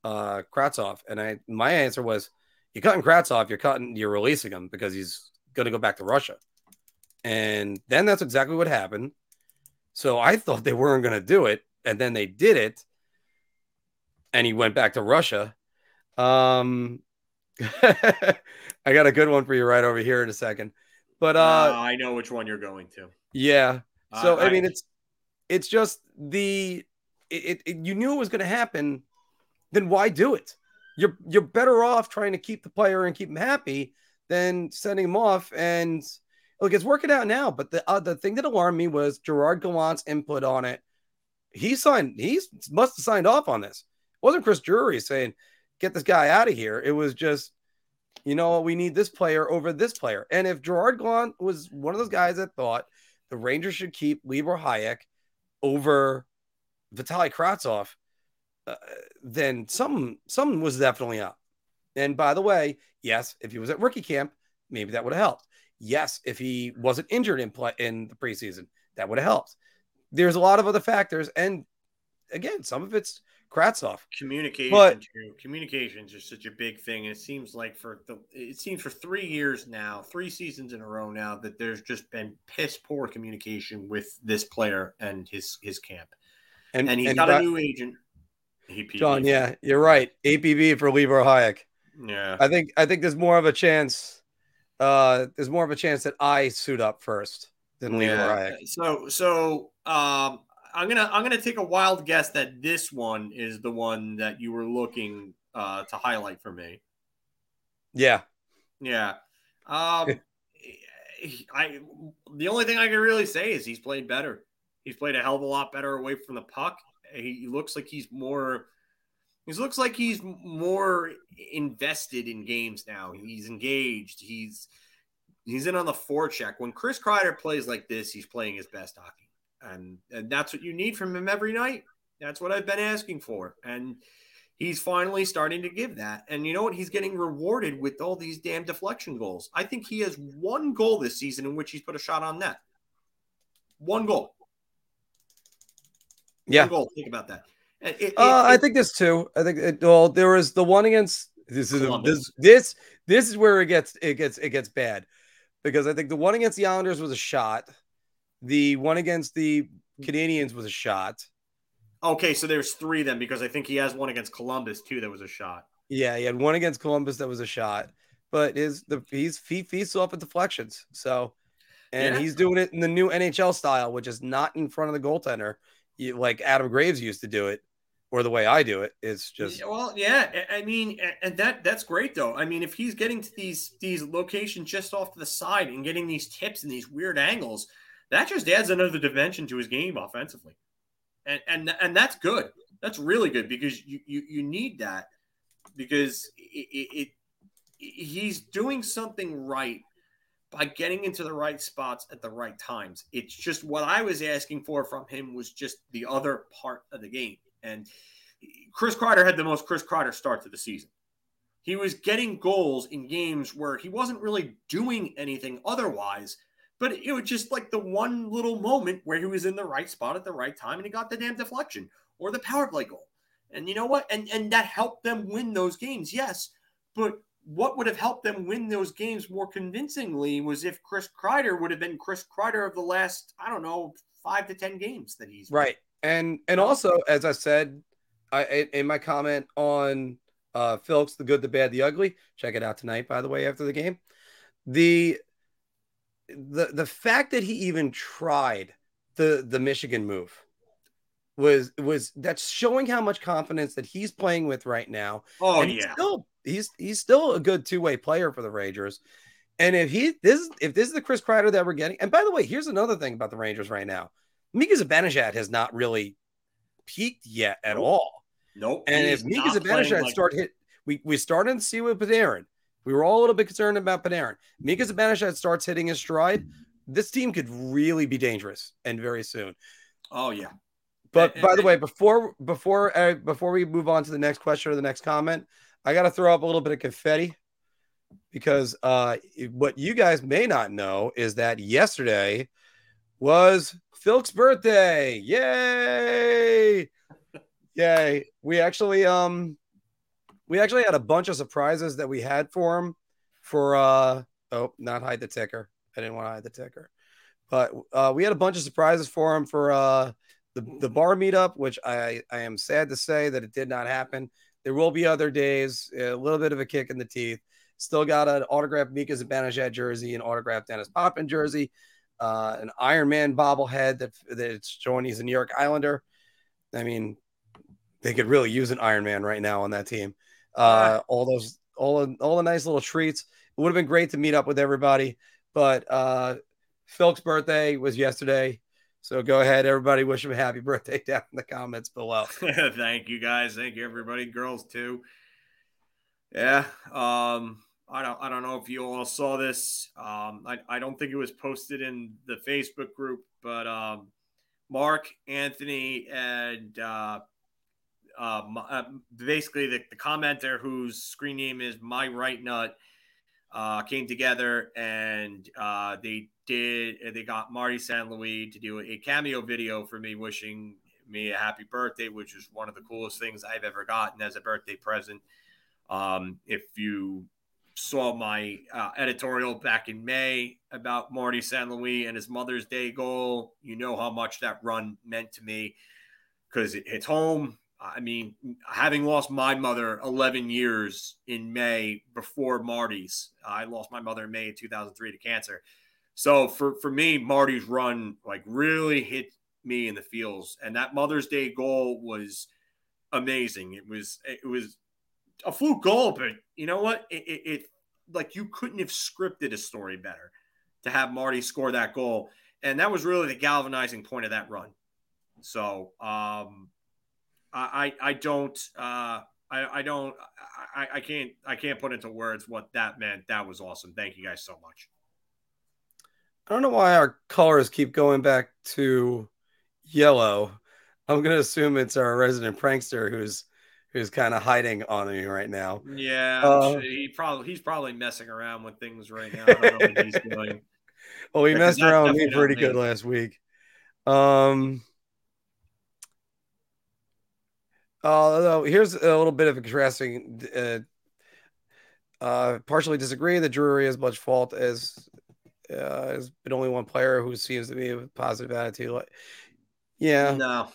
uh, Kravtsov? And I, my answer was, you're cutting Kravtsov, you're cutting, you're releasing him because he's going to go back to Russia. And then that's exactly what happened. So I thought they weren't going to do it, and then they did it and he went back to Russia. Um, I got a good one for you right over here in a second. But uh, Uh, I know which one you're going to. yeah. So Uh, I mean I- it's it's just the it, it, it- you knew it was going to happen, then why do it? You're you're better off trying to keep the player and keep him happy than sending him off. And look, it's working out now. But the uh, the thing that alarmed me was Gerard Gallant's input on it. He signed. He must have signed off on this. It wasn't Chris Drury saying, "Get this guy out of here." It was just, you know, we need this player over this player. And if Gerard Gallant was one of those guys that thought the Rangers should keep Libor Hajek over Vitaly Kravtsov, uh, then something something was definitely up. And by the way, yes, if he was at rookie camp, maybe that would have helped. Yes, if he wasn't injured in play in the preseason, that would have helped. There's a lot of other factors, and again, some of it's Kravtsov. Communication, But- too. Communications are such a big thing. And it seems like for the it seems for three years now, three seasons in a row now, that there's just been piss poor communication with this player and his his camp. And, And, he's and got by- a new agent. He John, yeah, you're right. APB for Libor Hajek. Yeah. I think I think there's more of a chance. Uh, there's more of a chance that I suit up first than Libor Hajek. So so um I'm gonna I'm gonna take a wild guess that this one is the one that you were looking uh to highlight for me. Yeah. Yeah. Um I the only thing I can really say is he's played better. He's played a hell of a lot better away from the puck. He looks like he's more he looks like he's more invested in games now. He's engaged. He's he's in on the forecheck. When Chris Kreider plays like this, he's playing his best hockey. And and that's what you need from him every night. That's what I've been asking for. And he's finally starting to give that. And you know what? He's getting rewarded with all these damn deflection goals. I think he has one goal this season in which he's put a shot on net. One goal. Yeah. Goal. Think about that. It- it- Uh, I think there's two. I think it, well, there was the one against this is Columbus. this this this is where it gets it gets it gets bad because I think the one against the Islanders was a shot. The one against the Canadiens was a shot. Okay, so there's three then because I think he has one against Columbus too. That was a shot. Yeah, he had one against Columbus that was a shot, but his the he's he feeds off of deflections. So, and Yeah. he's doing it in the new NHL style, which is not in front of the goaltender, like Adam Graves used to do it, or the way I do it. It's just well, yeah. I I mean, and that that's great though. I mean, if he's getting to these these locations just off to the side and getting these tips and these weird angles, that just adds another dimension to his game offensively, and and and that's good. That's really good because you you, you need that because it, it, it he's doing something right by getting into the right spots at the right times. It's just what I was asking for from him was just the other part of the game. And Chris Kreider had the most Chris Kreider start to the season. He was getting goals in games where he wasn't really doing anything otherwise, but it was just like the one little moment where he was in the right spot at the right time and he got the damn deflection or the power play goal. And you know what? And and that helped them win those games, yes. But what would have helped them win those games more convincingly was if Chris Kreider would have been Chris Kreider of the last, I don't know, five to ten games that he's Right. And and also, as I said, I in, my comment on uh Phillips, the good, the bad, the ugly. Check it out tonight, by the way, after the game. The the the fact that he even tried the the Michigan move was was that's showing how much confidence that he's playing with right now. Oh, And yeah. still he's he's still a good two-way player for the Rangers. And if he this if this is the Chris Kreider that we're getting, and by the way, here's another thing about the Rangers right now. Mika Zibanejad has not really peaked yet at Nope. all. Nope. And if Mika Zibanejad like- start hit, we we started to see with Panarin. We were all a little bit concerned about Panarin. Mika Zibanejad starts hitting his stride. This team could really be dangerous and very soon. Oh yeah. But And- by the and- way, before before uh, before we move on to the next question or the next comment, I got to throw up a little bit of confetti because uh, what you guys may not know is that yesterday was Phil's birthday. Yay! Yay! We actually um we actually had a bunch of surprises that we had for him for uh oh not hide the ticker. I didn't want to hide the ticker. But uh, we had a bunch of surprises for him for uh, the, the bar meetup, which I, I am sad to say that it did not happen. There will be other days, a little bit of a kick in the teeth. Still got an autographed Mika Zibanejad jersey, an autographed Denis Potvin jersey, uh, an Iron Man bobblehead that that's showing he's a New York Islander. I mean, they could really use an Iron Man right now on that team. Uh, all those, all all the nice little treats. It would have been great to meet up with everybody, but uh, Phil's birthday was yesterday. So go ahead, everybody. Wish him a happy birthday down in the comments below. Thank you, guys. Thank you, everybody. Girls too. Yeah. Um. I don't. I don't know if you all saw this. Um. I. I don't think it was posted in the Facebook group, but um, Mark, Anthony, and uh, uh, uh basically the, the commenter whose screen name is my right nut uh, came together and uh, they did they got Marty St. Louis to do a cameo video for me wishing me a happy birthday, which is one of the coolest things I've ever gotten as a birthday present. Um, if you saw my uh, editorial back in May about Marty St. Louis and his Mother's Day goal, you know how much that run meant to me because it hits home. I mean, having lost my mother 11 years in May before Marty's, I lost my mother in May of 2003 to cancer. So for, for me, Marty's run like really hit me in the feels. And that Mother's Day goal was amazing. It was, it was a fluke goal, but you know what? It, it, it like you couldn't have scripted a story better to have Marty score that goal. And that was really the galvanizing point of that run. So, um, I I don't uh, I I don't I, I can't I can't put into words what that meant. That was awesome. Thank you guys so much. I don't know why our colors keep going back to yellow. I'm gonna assume it's our resident prankster who's who's kind of hiding on me right now. Yeah, uh, he probably he's probably messing around with things right now. I don't know what he's doing. Well, he messed around with me pretty good last week. Um, Although here's a little bit of contrasting. Uh, uh, partially disagree that Drury has much fault as uh, has been only one player who seems to be a positive attitude. Like, yeah, no,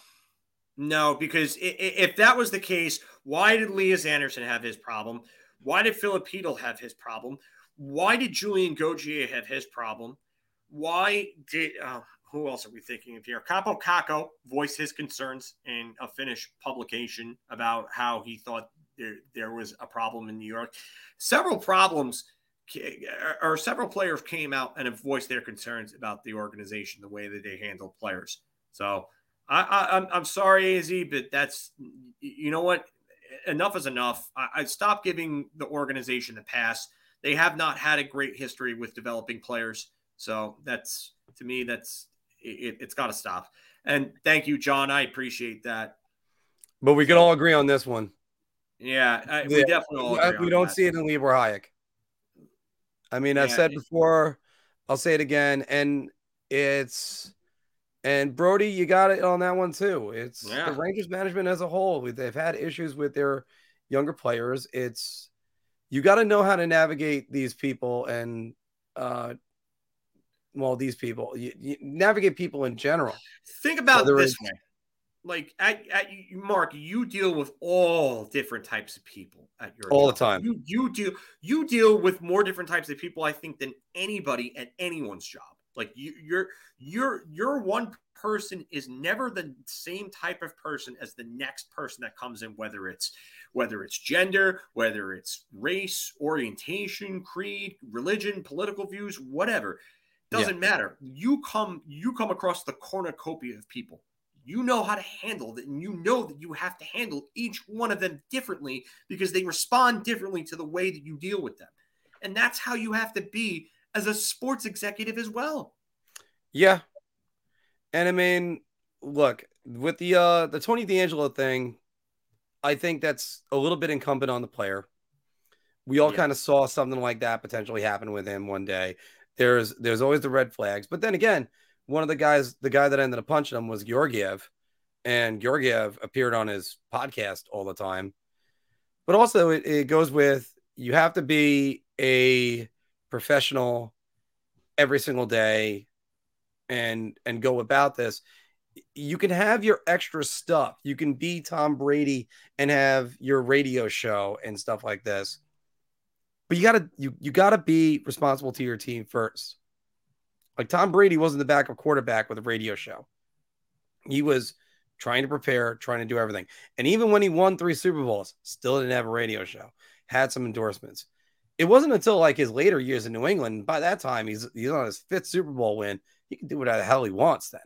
no, because if that was the case, why did Lias Andersson have his problem? Why did Filipino have his problem? Why did Julien Gauthier have his problem? Why did uh, who else are we thinking of here? Kaapo Kakko voiced his concerns in a Finnish publication about how he thought there, there was a problem in New York. Several problems uh, or several players came out and have voiced their concerns about the organization, the way that they handle players. So I, I, I'm, I'm sorry, Az, but that's, you know what? Enough is enough. I, I stopped giving the organization the pass. They have not had a great history with developing players. So that's, to me, that's it, has got to stop. And thank you, John. I appreciate that. But we can all agree on this one. Yeah, I, we definitely all We don't that. see it in Libor Hajek. I mean, I've said before, I'll say it again, and it's and Brody, you got it on that one too. It's yeah. the Rangers management as a whole. They've had issues with their younger players. It's you got to know how to navigate these people and uh, well, these people, you, you navigate people in general. Think about this way. Like at, at Mark, you deal with all different types of people at your all job. the time. You you deal you deal with more different types of people, I think, than anybody at anyone's job. Like you, you're you're you're one person is never the same type of person as the next person that comes in, whether it's whether it's gender, whether it's race, orientation, creed, religion, political views, whatever. Doesn't yeah. matter. You come you come across the cornucopia of people. You know how to handle it, and you know that you have to handle each one of them differently because they respond differently to the way that you deal with them. And that's how you have to be as a sports executive as well. Yeah. And I mean, look, with the uh the Tony D'Angelo thing, I think that's a little bit incumbent on the player. We all yeah. kind of saw something like that potentially happen with him one day there's there's always the red flags. But then again, one of the guys, the guy that ended up punching him was Georgiev, and Georgiev appeared on his podcast all the time. But also, it, it goes with you have to be a professional every single day and and go about this you can have your extra stuff. You can be Tom Brady and have your radio show and stuff like this. But you gotta you you gotta be responsible to your team first. Like Tom Brady wasn't the backup quarterback with a radio show. He was trying to prepare, trying to do everything. And even when he won three Super Bowls, still didn't have a radio show, had some endorsements. It wasn't until like his later years in New England. By that time, he's he's on his fifth Super Bowl win. He can do whatever the hell he wants then.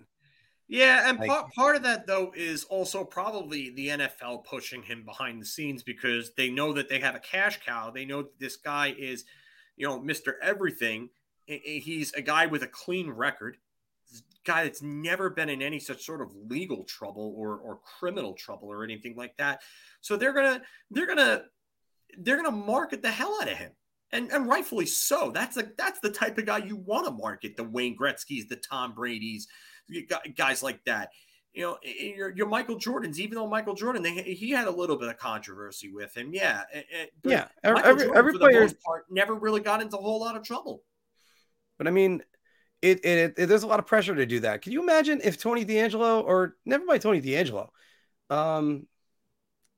Yeah, and Like- part, part of that though is also probably the NFL pushing him behind the scenes because they know that they have a cash cow. They know that this guy is, you know, Mr. Everything. He's a guy with a clean record. Guy that's never been in any such sort of legal trouble or or criminal trouble or anything like that. So they're gonna they're gonna they're gonna market the hell out of him. And, and rightfully so. That's the that's the type of guy you want to market. The Wayne Gretzky's, the Tom Brady's, guys like that. You know, your, your Michael Jordans, even though Michael Jordan, they, he had a little bit of controversy with him. Yeah. Yeah, every- Michael every- Jordan, every player- part, never really got into a whole lot of trouble. But I mean, it, it, it there's a lot of pressure to do that. Can you imagine if Tony D'Angelo or never mind Tony D'Angelo, um,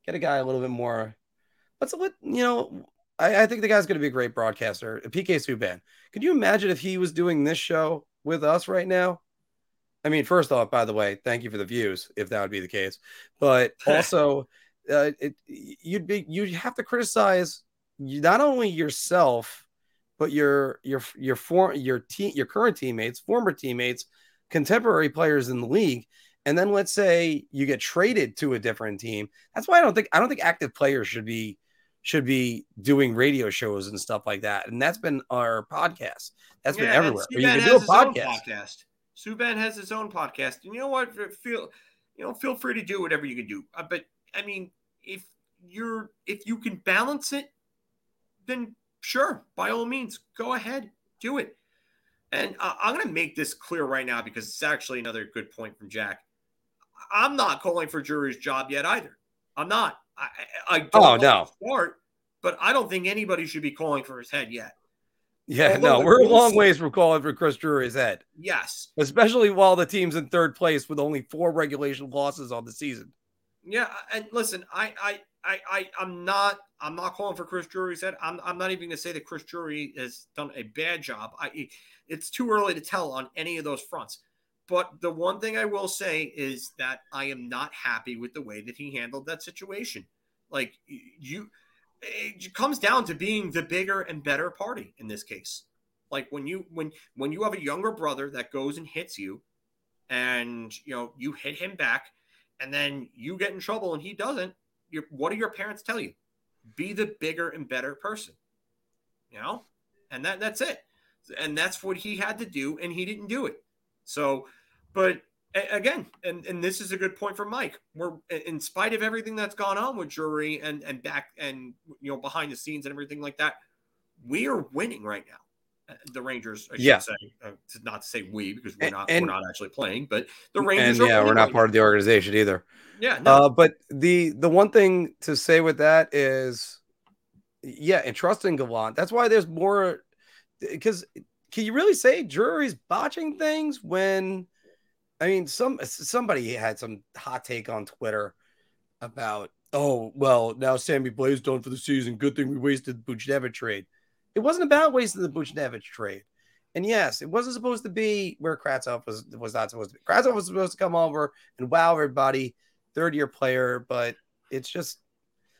get a guy a little bit more. Let's let you know. I, I think the guy's going to be a great broadcaster. PK Subban. Could you imagine if he was doing this show with us right now? I mean, first off, by the way, thank you for the views, if that would be the case. But also, uh, it, you'd be you'd have to criticize not only yourself, but your your your for, your team, your current teammates, former teammates, contemporary players in the league. And then let's say you get traded to a different team. That's why I don't think I don't think active players should be should be doing radio shows and stuff like that. And that's been our podcast. That's been everywhere. You can do a podcast. podcast. Subban has his own podcast. And you know what? Feel you know, feel free to do whatever you can do. Uh, but I mean, if you're if you can balance it, then sure, by all means, go ahead, do it. And uh, I'm going to make this clear right now because it's actually another good point from Jack. I'm not calling for Drury's job yet either. I'm not. I, I I don't Oh, no. start, but I don't think anybody should be calling for his head yet. Yeah, Although no, we're a long ways from calling for Chris Drury's head, Yes. especially while the team's in third place with only four regulation losses on the season. Yeah, and listen, I, I, I, I, I'm not, I'm not calling for Chris Drury's head. I'm, I'm not even going to say that Chris Drury has done a bad job. I, it's too early to tell on any of those fronts. But the one thing I will say is that I am not happy with the way that he handled that situation. Like you, it comes down to being the bigger and better party in this case. Like when you when when you have a younger brother that goes and hits you, and you know you hit him back, and then you get in trouble and he doesn't. What do your parents tell you? Be the bigger and better person. You know, and that that's it. And that's what he had to do, and he didn't do it. So, but again, and, and this is a good point for Mike. We're in spite of everything that's gone on with Drury and and back and you know behind the scenes and everything like that, we are winning right now. Uh, The Rangers, I should Yeah. say, uh, not to say we because we're not and- we're not actually playing, but the And Rangers. are yeah, we're not right part of the organization either. Yeah, no, Uh, but the the one thing to say with that is, yeah, and trust in Gallant. That's why there's more. Because can you really say Drury's botching things when? I mean, some somebody had some hot take on Twitter about, oh well, now Sammy Blais done for the season. Good thing we wasted the Buchnevich trade. It wasn't about wasting the Buchnevich trade. And yes, it wasn't supposed to be where Kravtsov was was not supposed to be. Kravtsov was supposed to come over and wow everybody, third year player, but it's just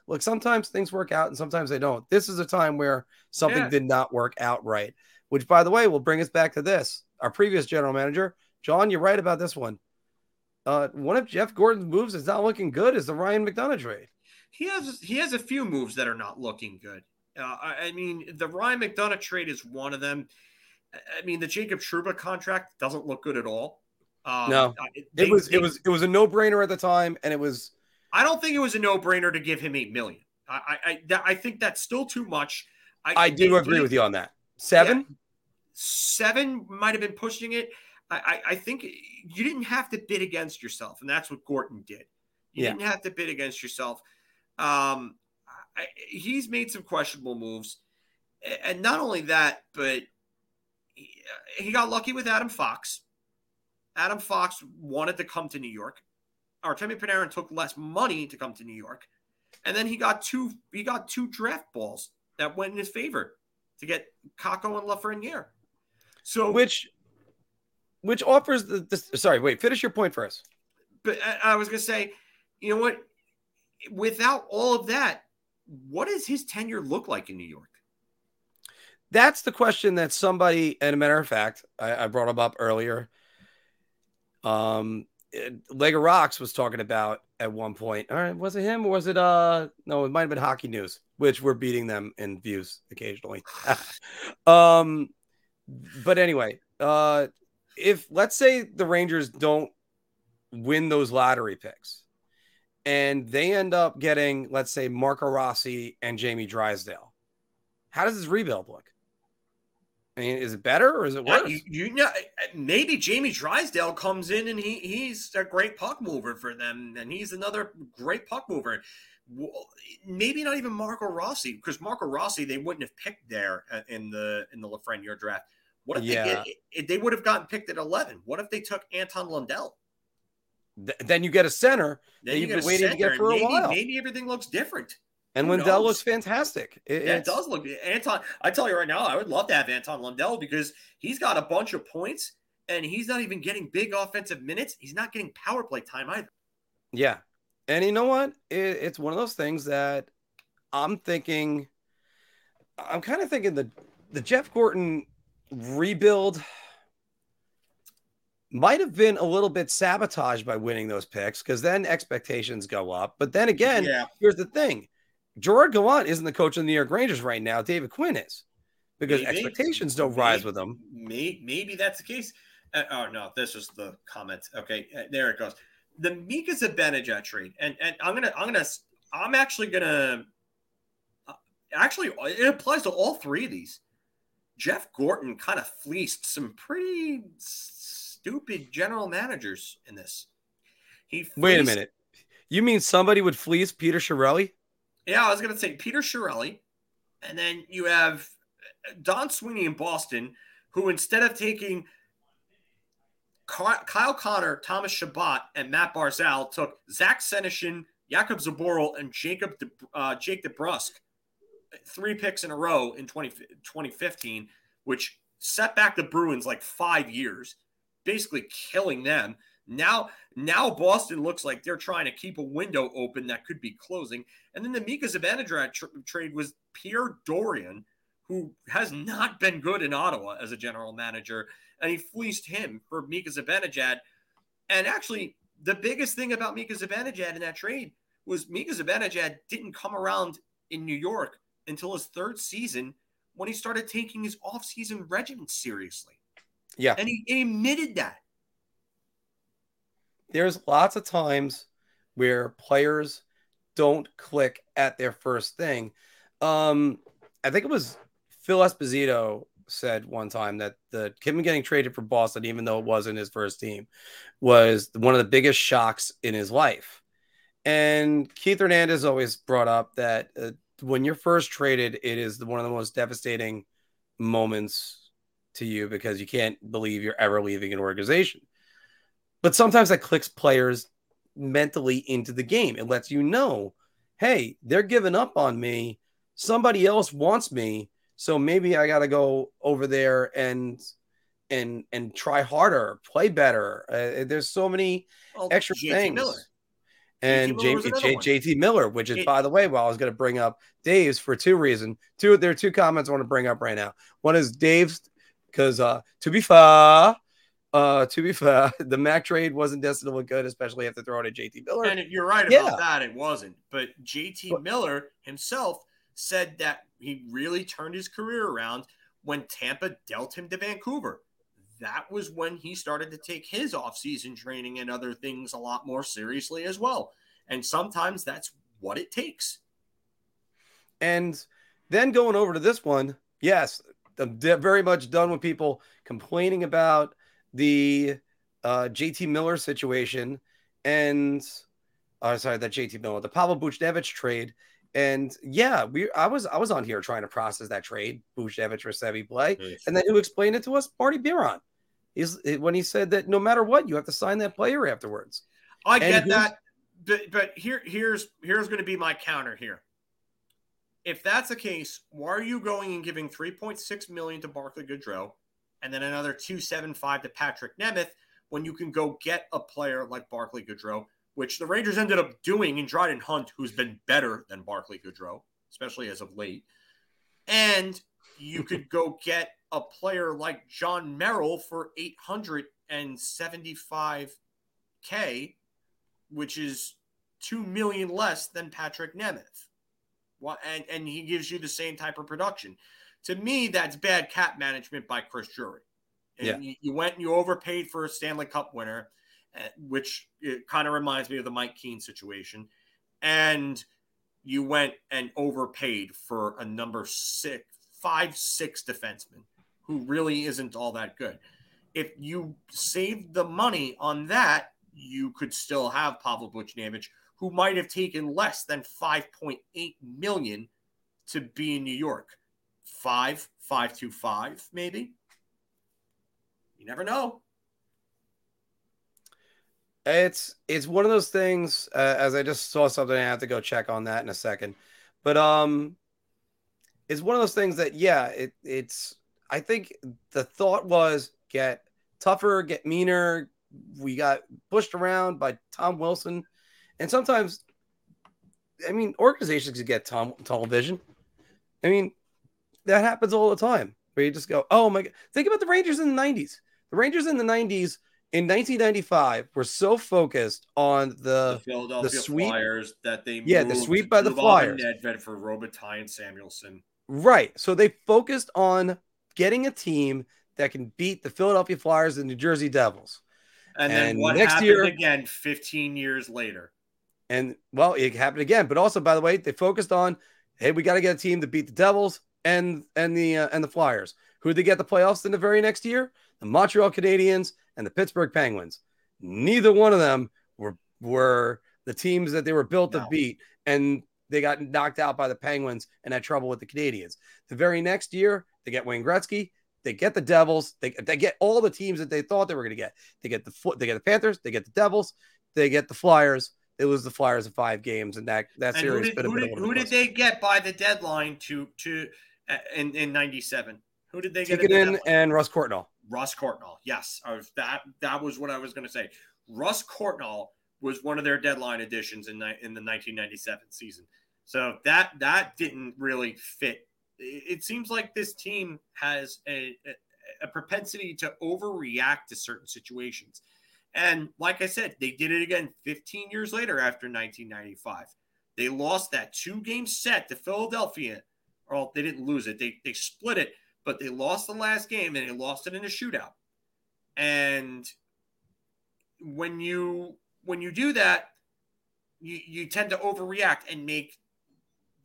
look, sometimes things work out and sometimes they don't. This is a time where something Yeah. did not work out right, which by the way will bring us back to this. Our previous general manager, John, you're right about this one. Uh, one of Jeff Gorton's moves is not looking good is the Ryan McDonough trade. he has he has a few moves that are not looking good. Uh, I, I mean, the Ryan McDonough trade is one of them. I- I mean, the Jacob Trouba contract doesn't look good at all. Um, no, I- it was they- it was it was a no brainer at the time, and it was I don't think it was a no brainer to give him eight million. I I, I, that, I think that's still too much. I do agree with you on that. Seven. seven might have been pushing it. I, I, think you didn't have to bid against yourself, and that's what Gorton did. You Yeah. didn't have to bid against yourself. Um, I, he's made some questionable moves, and not only that, but he, he got lucky with Adam Fox. Adam Fox wanted to come to New York. Artemi Panarin took less money to come to New York, and then he got two he got two draft balls that went in his favor to get Kakko and Lafreniere. So which which offers the, the sorry, wait, finish your point for us. But I, I was gonna say, you know what? Without all of that, what does his tenure look like in New York? That's the question that somebody, and a matter of fact, I, I brought him up earlier. Um, Leg of Rocks was talking about at one point. All right, was it him or was it uh no, it might have been hockey news, which we're beating them in views occasionally. um but anyway, uh if let's say the Rangers don't win those lottery picks and they end up getting, let's say, Marco Rossi and Jamie Drysdale, how does this rebuild look? I mean, is it better or is it worse? you, you know, maybe Jamie Drysdale comes in and he he's a great puck mover for them, and he's another great puck mover. Maybe not even Marco Rossi because Marco Rossi they wouldn't have picked there uh, in the in the Lafreniere draft. What if Yeah. they get, eh, they would have gotten picked at eleven? What if they took Anton Lundell? Th- then you get a center Then that you you've been a waiting to get for a maybe, while. Maybe everything looks different. and Who Lundell knows? looks fantastic. It- Yeah, it does look Anton. I tell you right now, I would love to have Anton Lundell because he's got a bunch of points and he's not even getting big offensive minutes. He's not getting power play time either. Yeah. And you know what? It, it's one of those things that I'm thinking, I'm kind of thinking the, the Jeff Gorton rebuild might have been a little bit sabotaged by winning those picks because then expectations go up. But then again, Yeah. here's the thing Gerard Gallant isn't the coach of the New York Rangers right now. David Quinn is because Maybe. expectations don't rise with them. Maybe, maybe that's the case. Uh, oh no, this is the comment. Okay, uh, there it goes. The Mika Zibanejad trade, and and I'm gonna I'm gonna I'm actually gonna uh, actually it applies to all three of these. Jeff Gorton kind of fleeced some pretty stupid general managers in this. He Wait a minute. You mean somebody would fleece Peter Chiarelli? Yeah, I was gonna say Peter Chiarelli, and then you have uh, Don Sweeney in Boston, who instead of taking Kyle Connor, Thomas Chabot, and Matt Barzal, took Zach Senyshyn, Jakub Zboril, and Jacob De, uh, Jake DeBrusk, three picks in a row in 20, 2015, which set back the Bruins like five years, basically killing them. Now, now Boston looks like they're trying to keep a window open that could be closing. And then the Mika Zibanejad tr- trade was Pierre Dorion, who has not been good in Ottawa as a general manager, and he fleeced him for Mika Zibanejad. And actually, the biggest thing about Mika Zibanejad in that trade was Mika Zibanejad didn't come around in New York until his third season when he started taking his offseason regimen seriously. Yeah. And he admitted that. there's lots of times where players don't click at their first thing. Um, I think it was Phil Esposito said one time that the him getting traded for Boston, even though it wasn't his first team, was one of the biggest shocks in his life. And Keith Hernandez always brought up that uh, when you're first traded, it is one of the most devastating moments to you because you can't believe you're ever leaving an organization. But sometimes that clicks players mentally into the game. It lets you know, hey, they're giving up on me. Somebody else wants me, so maybe I got to go over there and and and try harder, play better. Uh, there's so many Well, extra JT things. Miller. And Miller J- was another J- one. JT Miller, which is, It- by the way, well, I was going to bring up Dave's for two reasons. Two, there are two comments I want to bring up right now. One is Dave's because, uh, to be fair, uh, to be fair, the Mac trade wasn't destined to look good, especially after throwing at JT Miller. And you're right Yeah. about that. It wasn't. But JT Miller himself said that he really turned his career around when Tampa dealt him to Vancouver. That was when he started to take his offseason training and other things a lot more seriously as well. And sometimes that's what it takes. And then going over to this one, yes, I'm very much done with people complaining about the uh, JT Miller situation and, uh, sorry, that JT Miller, the Pavel Buchnevich trade. And yeah, we I was I was on here trying to process that trade, Buchnevich for Sevi play, and then who explained it to us? Marty Biron. He's when he said that no matter what, you have to sign that player afterwards. I And get that, but but here here's here's going to be my counter here. If that's the case, why are you going and giving 3.6 million to Barclay Goodrow and then another 275 to Patrik Nemeth when you can go get a player like Barclay Goodrow, which the Rangers ended up doing in Dryden Hunt, who's been better than Barclay Goodrow, especially as of late. And you could go get a player like Jon Merrill for 875k, which is 2 million less than Patrik Nemeth. Well, and, and he gives you the same type of production. To me, that's bad cap management by Chris Drury. And Yeah. you, you went and you overpaid for a Stanley Cup winner, which it kind of reminds me of the Mike Keane situation. And you went and overpaid for a number six, five, six defenseman who really isn't all that good. If you saved the money on that, you could still have Pavel Buchnevich, who might have taken less than 5.8 million to be in New York. Five, five to five, maybe. You never know. It's it's one of those things. Uh, as I just saw something, I have to go check on that in a second. But um, it's one of those things that yeah, it it's. I think the thought was get tougher, get meaner. We got pushed around by Tom Wilson, and sometimes, I mean, organizations could get Tom television. I mean, that happens all the time. Where you just go, oh my god. Think about the Rangers in the '90s. The Rangers in the '90s in 1995 were so focused on the The Philadelphia the sweep Flyers that they Yeah, the moved sweep by the Flyers. and Nedved for Robitaille and Samuelsson. Right. So they focused on getting a team that can beat the Philadelphia Flyers and New Jersey Devils. And then what next happened year- again 15 years later? And well, it happened again. But also, by the way, they focused on, hey, we got to get a team to beat the Devils and and the uh, and the Flyers. Who did they get the playoffs in the very next year? The Montreal Canadiens and the Pittsburgh Penguins. Neither one of them were were the teams that they were built to beat, and they got knocked out by the Penguins and had trouble with the Canadiens. The very next year, they get Wayne Gretzky. They get the Devils. They, they get all the teams that they thought they were going to get. They get the foot. They get the Panthers. They get the Devils. They get the Flyers. It was the Flyers in five games, and that that And who series. did, could have who, did, who did they get by the deadline to to uh, in in 97? Who did they get? at the and Russ Courtnall. Russ Courtnall. Yes, was, that that was what I was going to say. Russ Courtnall was one of their deadline additions in in the 1997 season. So that that didn't really fit. It, it seems like this team has a, a a propensity to overreact to certain situations. And like I said, they did it again 15 years later after 1995. They lost that two game set to Philadelphia. Well, they didn't lose it, they, they split it, but they lost the last game and they lost it in a shootout. And when you when you do that, you, you tend to overreact and make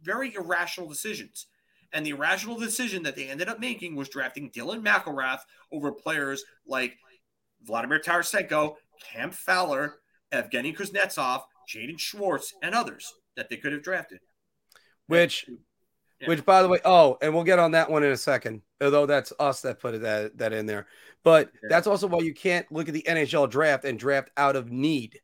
very irrational decisions. And the irrational decision that they ended up making was drafting Dylan McIlrath over players like Vladimir Tarasenko, Cam Fowler, Evgeny Kuznetsov, Jaden Schwartz, and others that they could have drafted. Which, Yeah. which by the way, oh, and we'll get on that one in a second. Although that's us that put that that in there, but Yeah. that's also why you can't look at the NHL draft and draft out of need,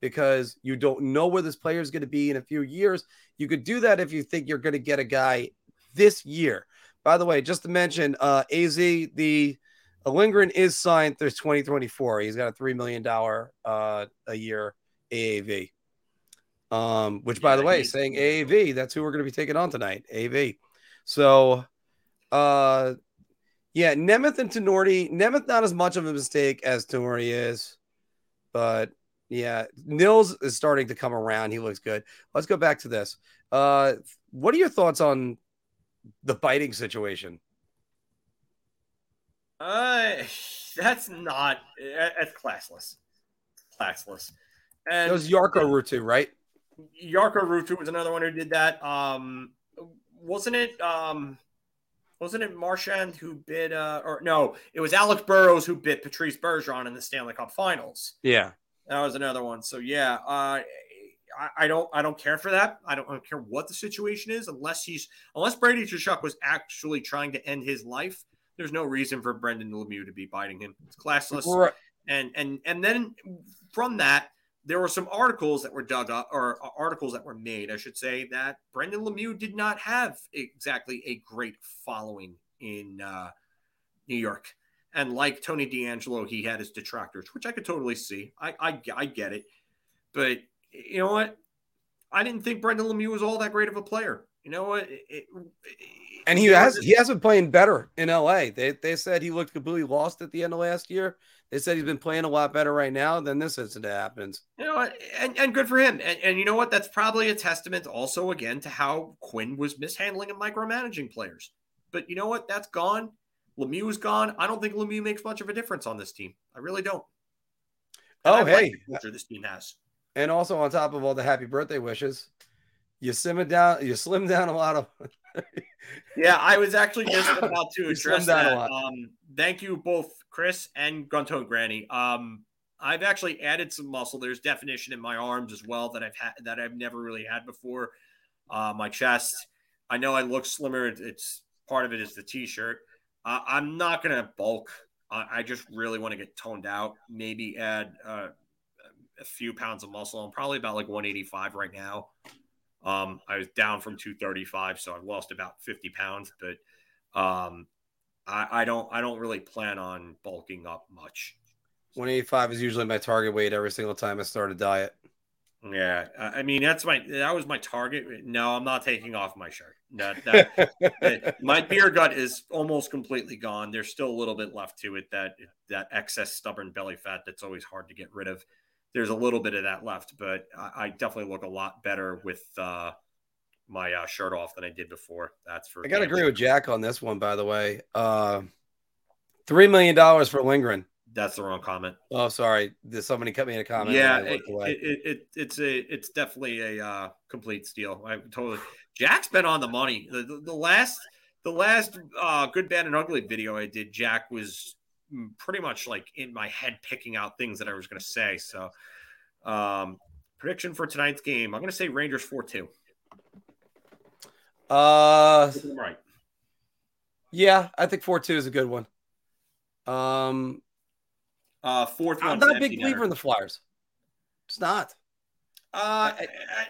because you don't know where this player is going to be in a few years. You could do that if you think you're going to get a guy this year. By the way, just to mention, uh, Az the Lindgren is signed through 2024. He's got a three million dollar uh, a year AAV. Um, which by Yeah, the way, saying AAV, that's who we're going to be taking on tonight. AAV. So, uh, yeah, Nemeth and Tinordi. Nemeth not as much of a mistake as Tinordi is, but yeah, Nils is starting to come around. He looks good. Let's go back to this. Uh, what are your thoughts on the biting situation? Uh, that's not that's classless. Classless. And It was Jarkko Ruutu, right? Jarkko Ruutu was another one who did that. Um, wasn't it? Um, wasn't it Marchand who bit? Uh, or no, it was Alex Burrows who bit Patrice Bergeron in the Stanley Cup Finals. Yeah. That was another one. So yeah, uh, I, I don't I don't care for that. I don't, I don't care what the situation is, unless he's unless Brady Tkachuk was actually trying to end his life. There's no reason for Brendan Lemieux to be biting him. It's classless. Right. And and and then from that, there were some articles that were dug up, or articles that were made, I should say, that Brendan Lemieux did not have exactly a great following in uh, New York. And like Tony D'Angelo, he had his detractors, which I could totally see. I I, I get it, but you know what? I didn't think Brendan Lemieux was all that great of a player. You know what? It, it, And he has he has been playing better in LA. They they said he looked completely lost at the end of last year. They said he's been playing a lot better right now than this incident happens. You know? And, and good for him. And, and you know what? That's probably a testament also again to how Quinn was mishandling and micromanaging players. But you know what? That's gone. Lemieux is gone. I don't think Lemieux makes much of a difference on this team. I really don't. And Oh I like hey, the this team has. and also on top of all the happy birthday wishes, you slim down. You slim down a lot of. Yeah, I was actually just about to address slimmed down a that. Um, thank you both, Chris and Gruntone Granny. Um, I've actually added some muscle. There's definition in my arms as well that I've had that I've never really had before. Uh, my chest. I know I look slimmer. It's part of it is the t-shirt. Uh, I'm not gonna bulk. I, I just really want to get toned out. Maybe add uh, a few pounds of muscle. I'm probably about like 185 right now. Um, I was down from 235, so I've lost about 50 pounds, but um, I, I don't I don't really plan on bulking up much. 185 is usually my target weight every single time I start a diet. Yeah, I mean that's my that was my target. No, I'm not taking off my shirt. That, that, that- my beer gut is almost completely gone. There's still a little bit left to it. That that excess stubborn belly fat that's always hard to get rid of. There's a little bit of that left, but I, I definitely look a lot better with uh, my uh, shirt off than I did before. That's for I gotta agree with Jack on this one, by the way. Uh, Three million dollars for Lindgren. That's the wrong comment. Oh, sorry. Did somebody cut me in a comment? yeah, it, it, it, it, it's a it's definitely a uh, complete steal. I totally. Jack's been on the money. The, the, the last the last uh, good, bad, and ugly video I did, Jack was pretty much like in my head picking out things that I was going to say. So, um, prediction for tonight's game, I'm going to say Rangers four two. Uh, Right. yeah, I think four two is a good one. Um, Uh, fourth I'm not a big believer in the Flyers. It's not. Uh,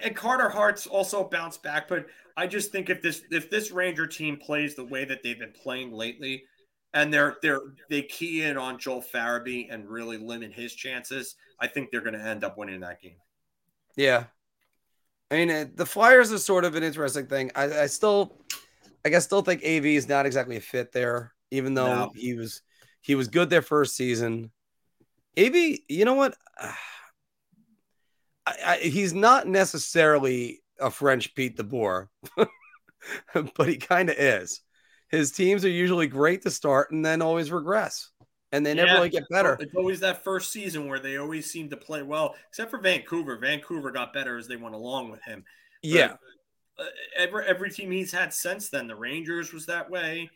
and Carter Hart's also bounced back, but I just think if this if this Ranger team plays the way that they've been playing lately, and they're they're they key in on Joel Farabee and really limit his chances, I think they're going to end up winning that game. Yeah. I mean, uh, the Flyers is sort of an interesting thing. I, I still, I guess, still think AV is not exactly a fit there, even though No. he was he was good their first season. AV, you know what? I, I, he's not necessarily a French Pete the DeBoer, but he kind of is. His teams are usually great to start and then always regress, and they never Yeah, really get better. It's always that first season where they always seem to play well, except for Vancouver. Vancouver got better as they went along with him. But, Yeah. uh, every every team he's had since then, the Rangers was that way.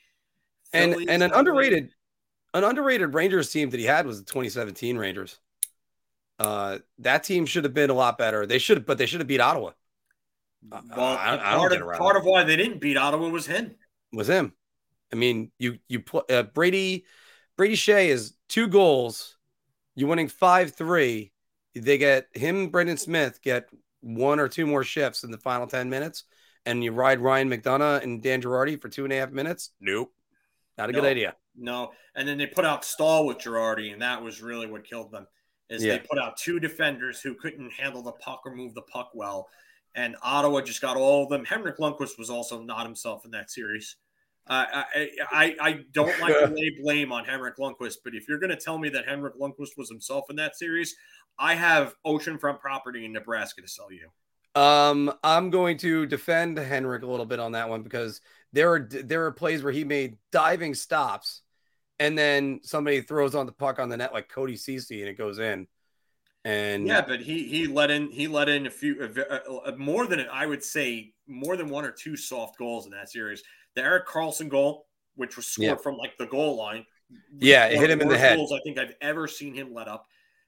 and and an that way. underrated an underrated Rangers team that he had was the 2017 Rangers. Uh, that team should have been a lot better. They should have, but they should have beat Ottawa. Uh, Well, I, I don't part, get of, part of why they didn't beat Ottawa was him. was him. I mean, you you put uh, Brady Brady Skjei is two goals. You're winning five three. They get him, Brendan Smith get one or two more shifts in the final ten minutes, and you ride Ryan McDonough and Dan Girardi for two and a half minutes. Nope, not a good idea. No, and then they put out Staal with Girardi, and that was really what killed them. Is Yeah. they put out two defenders who couldn't handle the puck or move the puck well, and Ottawa just got all of them. Henrik Lundqvist was also not himself in that series. Uh, I, I I don't like to lay blame on Henrik Lundqvist, but if you're going to tell me that Henrik Lundqvist was himself in that series, I have oceanfront property in Nebraska to sell you. Um, I'm going to defend Henrik a little bit on that one because there are there are plays where he made diving stops, and then somebody throws on the puck on the net like Cody Cece and it goes in. And Yeah, but he he let in he let in a few uh, uh, more than I would say more than one or two soft goals in that series. The Erik Karlsson goal, which was scored Yeah. from like the goal line, Yeah, it hit him in the head. Goals I think I've ever seen him let up.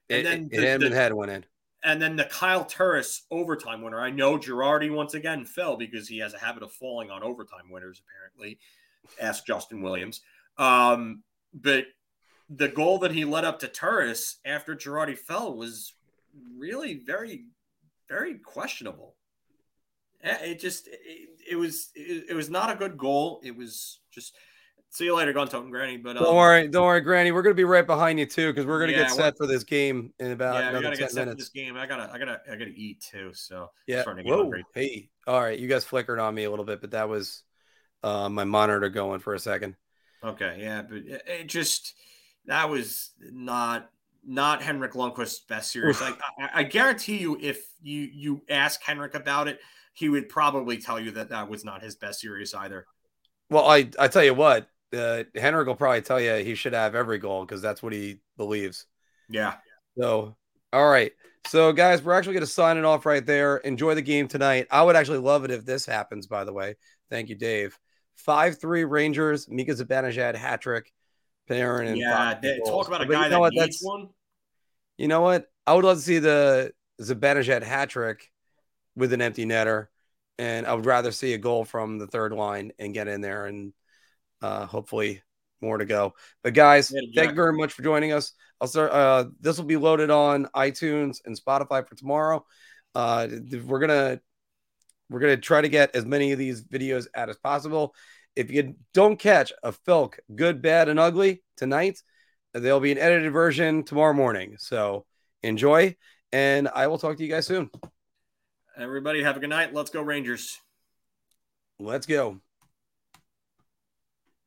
it, And then it, the- it hit him in the head went in. And then the Kyle Turris overtime winner. I know Girardi once again fell because he has a habit of falling on overtime winners. Apparently, ask Justin Williams. Um, but the goal that he led up to Turris after Girardi fell was really very, very questionable. Eh, It just it, it was it, it was not a good goal. It was just see you later, Gun Totem Granny. But Don't um, worry, don't worry, Granny. We're gonna be right behind you too because we're gonna Yeah, get set for this game in about yeah, we another gotta ten get set for minutes. this game. I gotta I gotta I gotta eat too. So Yeah. Whoa. Hey. All right. You guys flickered on me a little bit, but that was uh, my monitor going for a second. Okay, yeah, but it, it just that was not not Henrik Lundqvist's best series. Like I, I guarantee you, if you you ask Henrik about it, he would probably tell you that that was not his best series either. Well, I I tell you what, uh, Henrik will probably tell you he should have every goal because that's what he believes. Yeah. So, all right. So, guys, we're actually going to sign it off right there. Enjoy the game tonight. I would actually love it if this happens, by the way. Thank you, Dave. 5 3 Rangers, Mika Zibanejad, hat trick, Panarin, and Yeah, they- talk about a But you guy know that what? needs That's- one. You know what? I would love to see the Zibanejad hat trick with an empty netter, and I would rather see a goal from the third line and get in there, and uh, hopefully more to go. But guys, Yeah, thank you very much for joining us. I'll start. Uh, this will be loaded on iTunes and Spotify for tomorrow. Uh, we're gonna we're gonna try to get as many of these videos out as possible. If you don't catch a Filk good, bad, and ugly tonight, there'll be an edited version tomorrow morning. So enjoy, and I will talk to you guys soon. Everybody have a good night. Let's go Rangers. Let's go.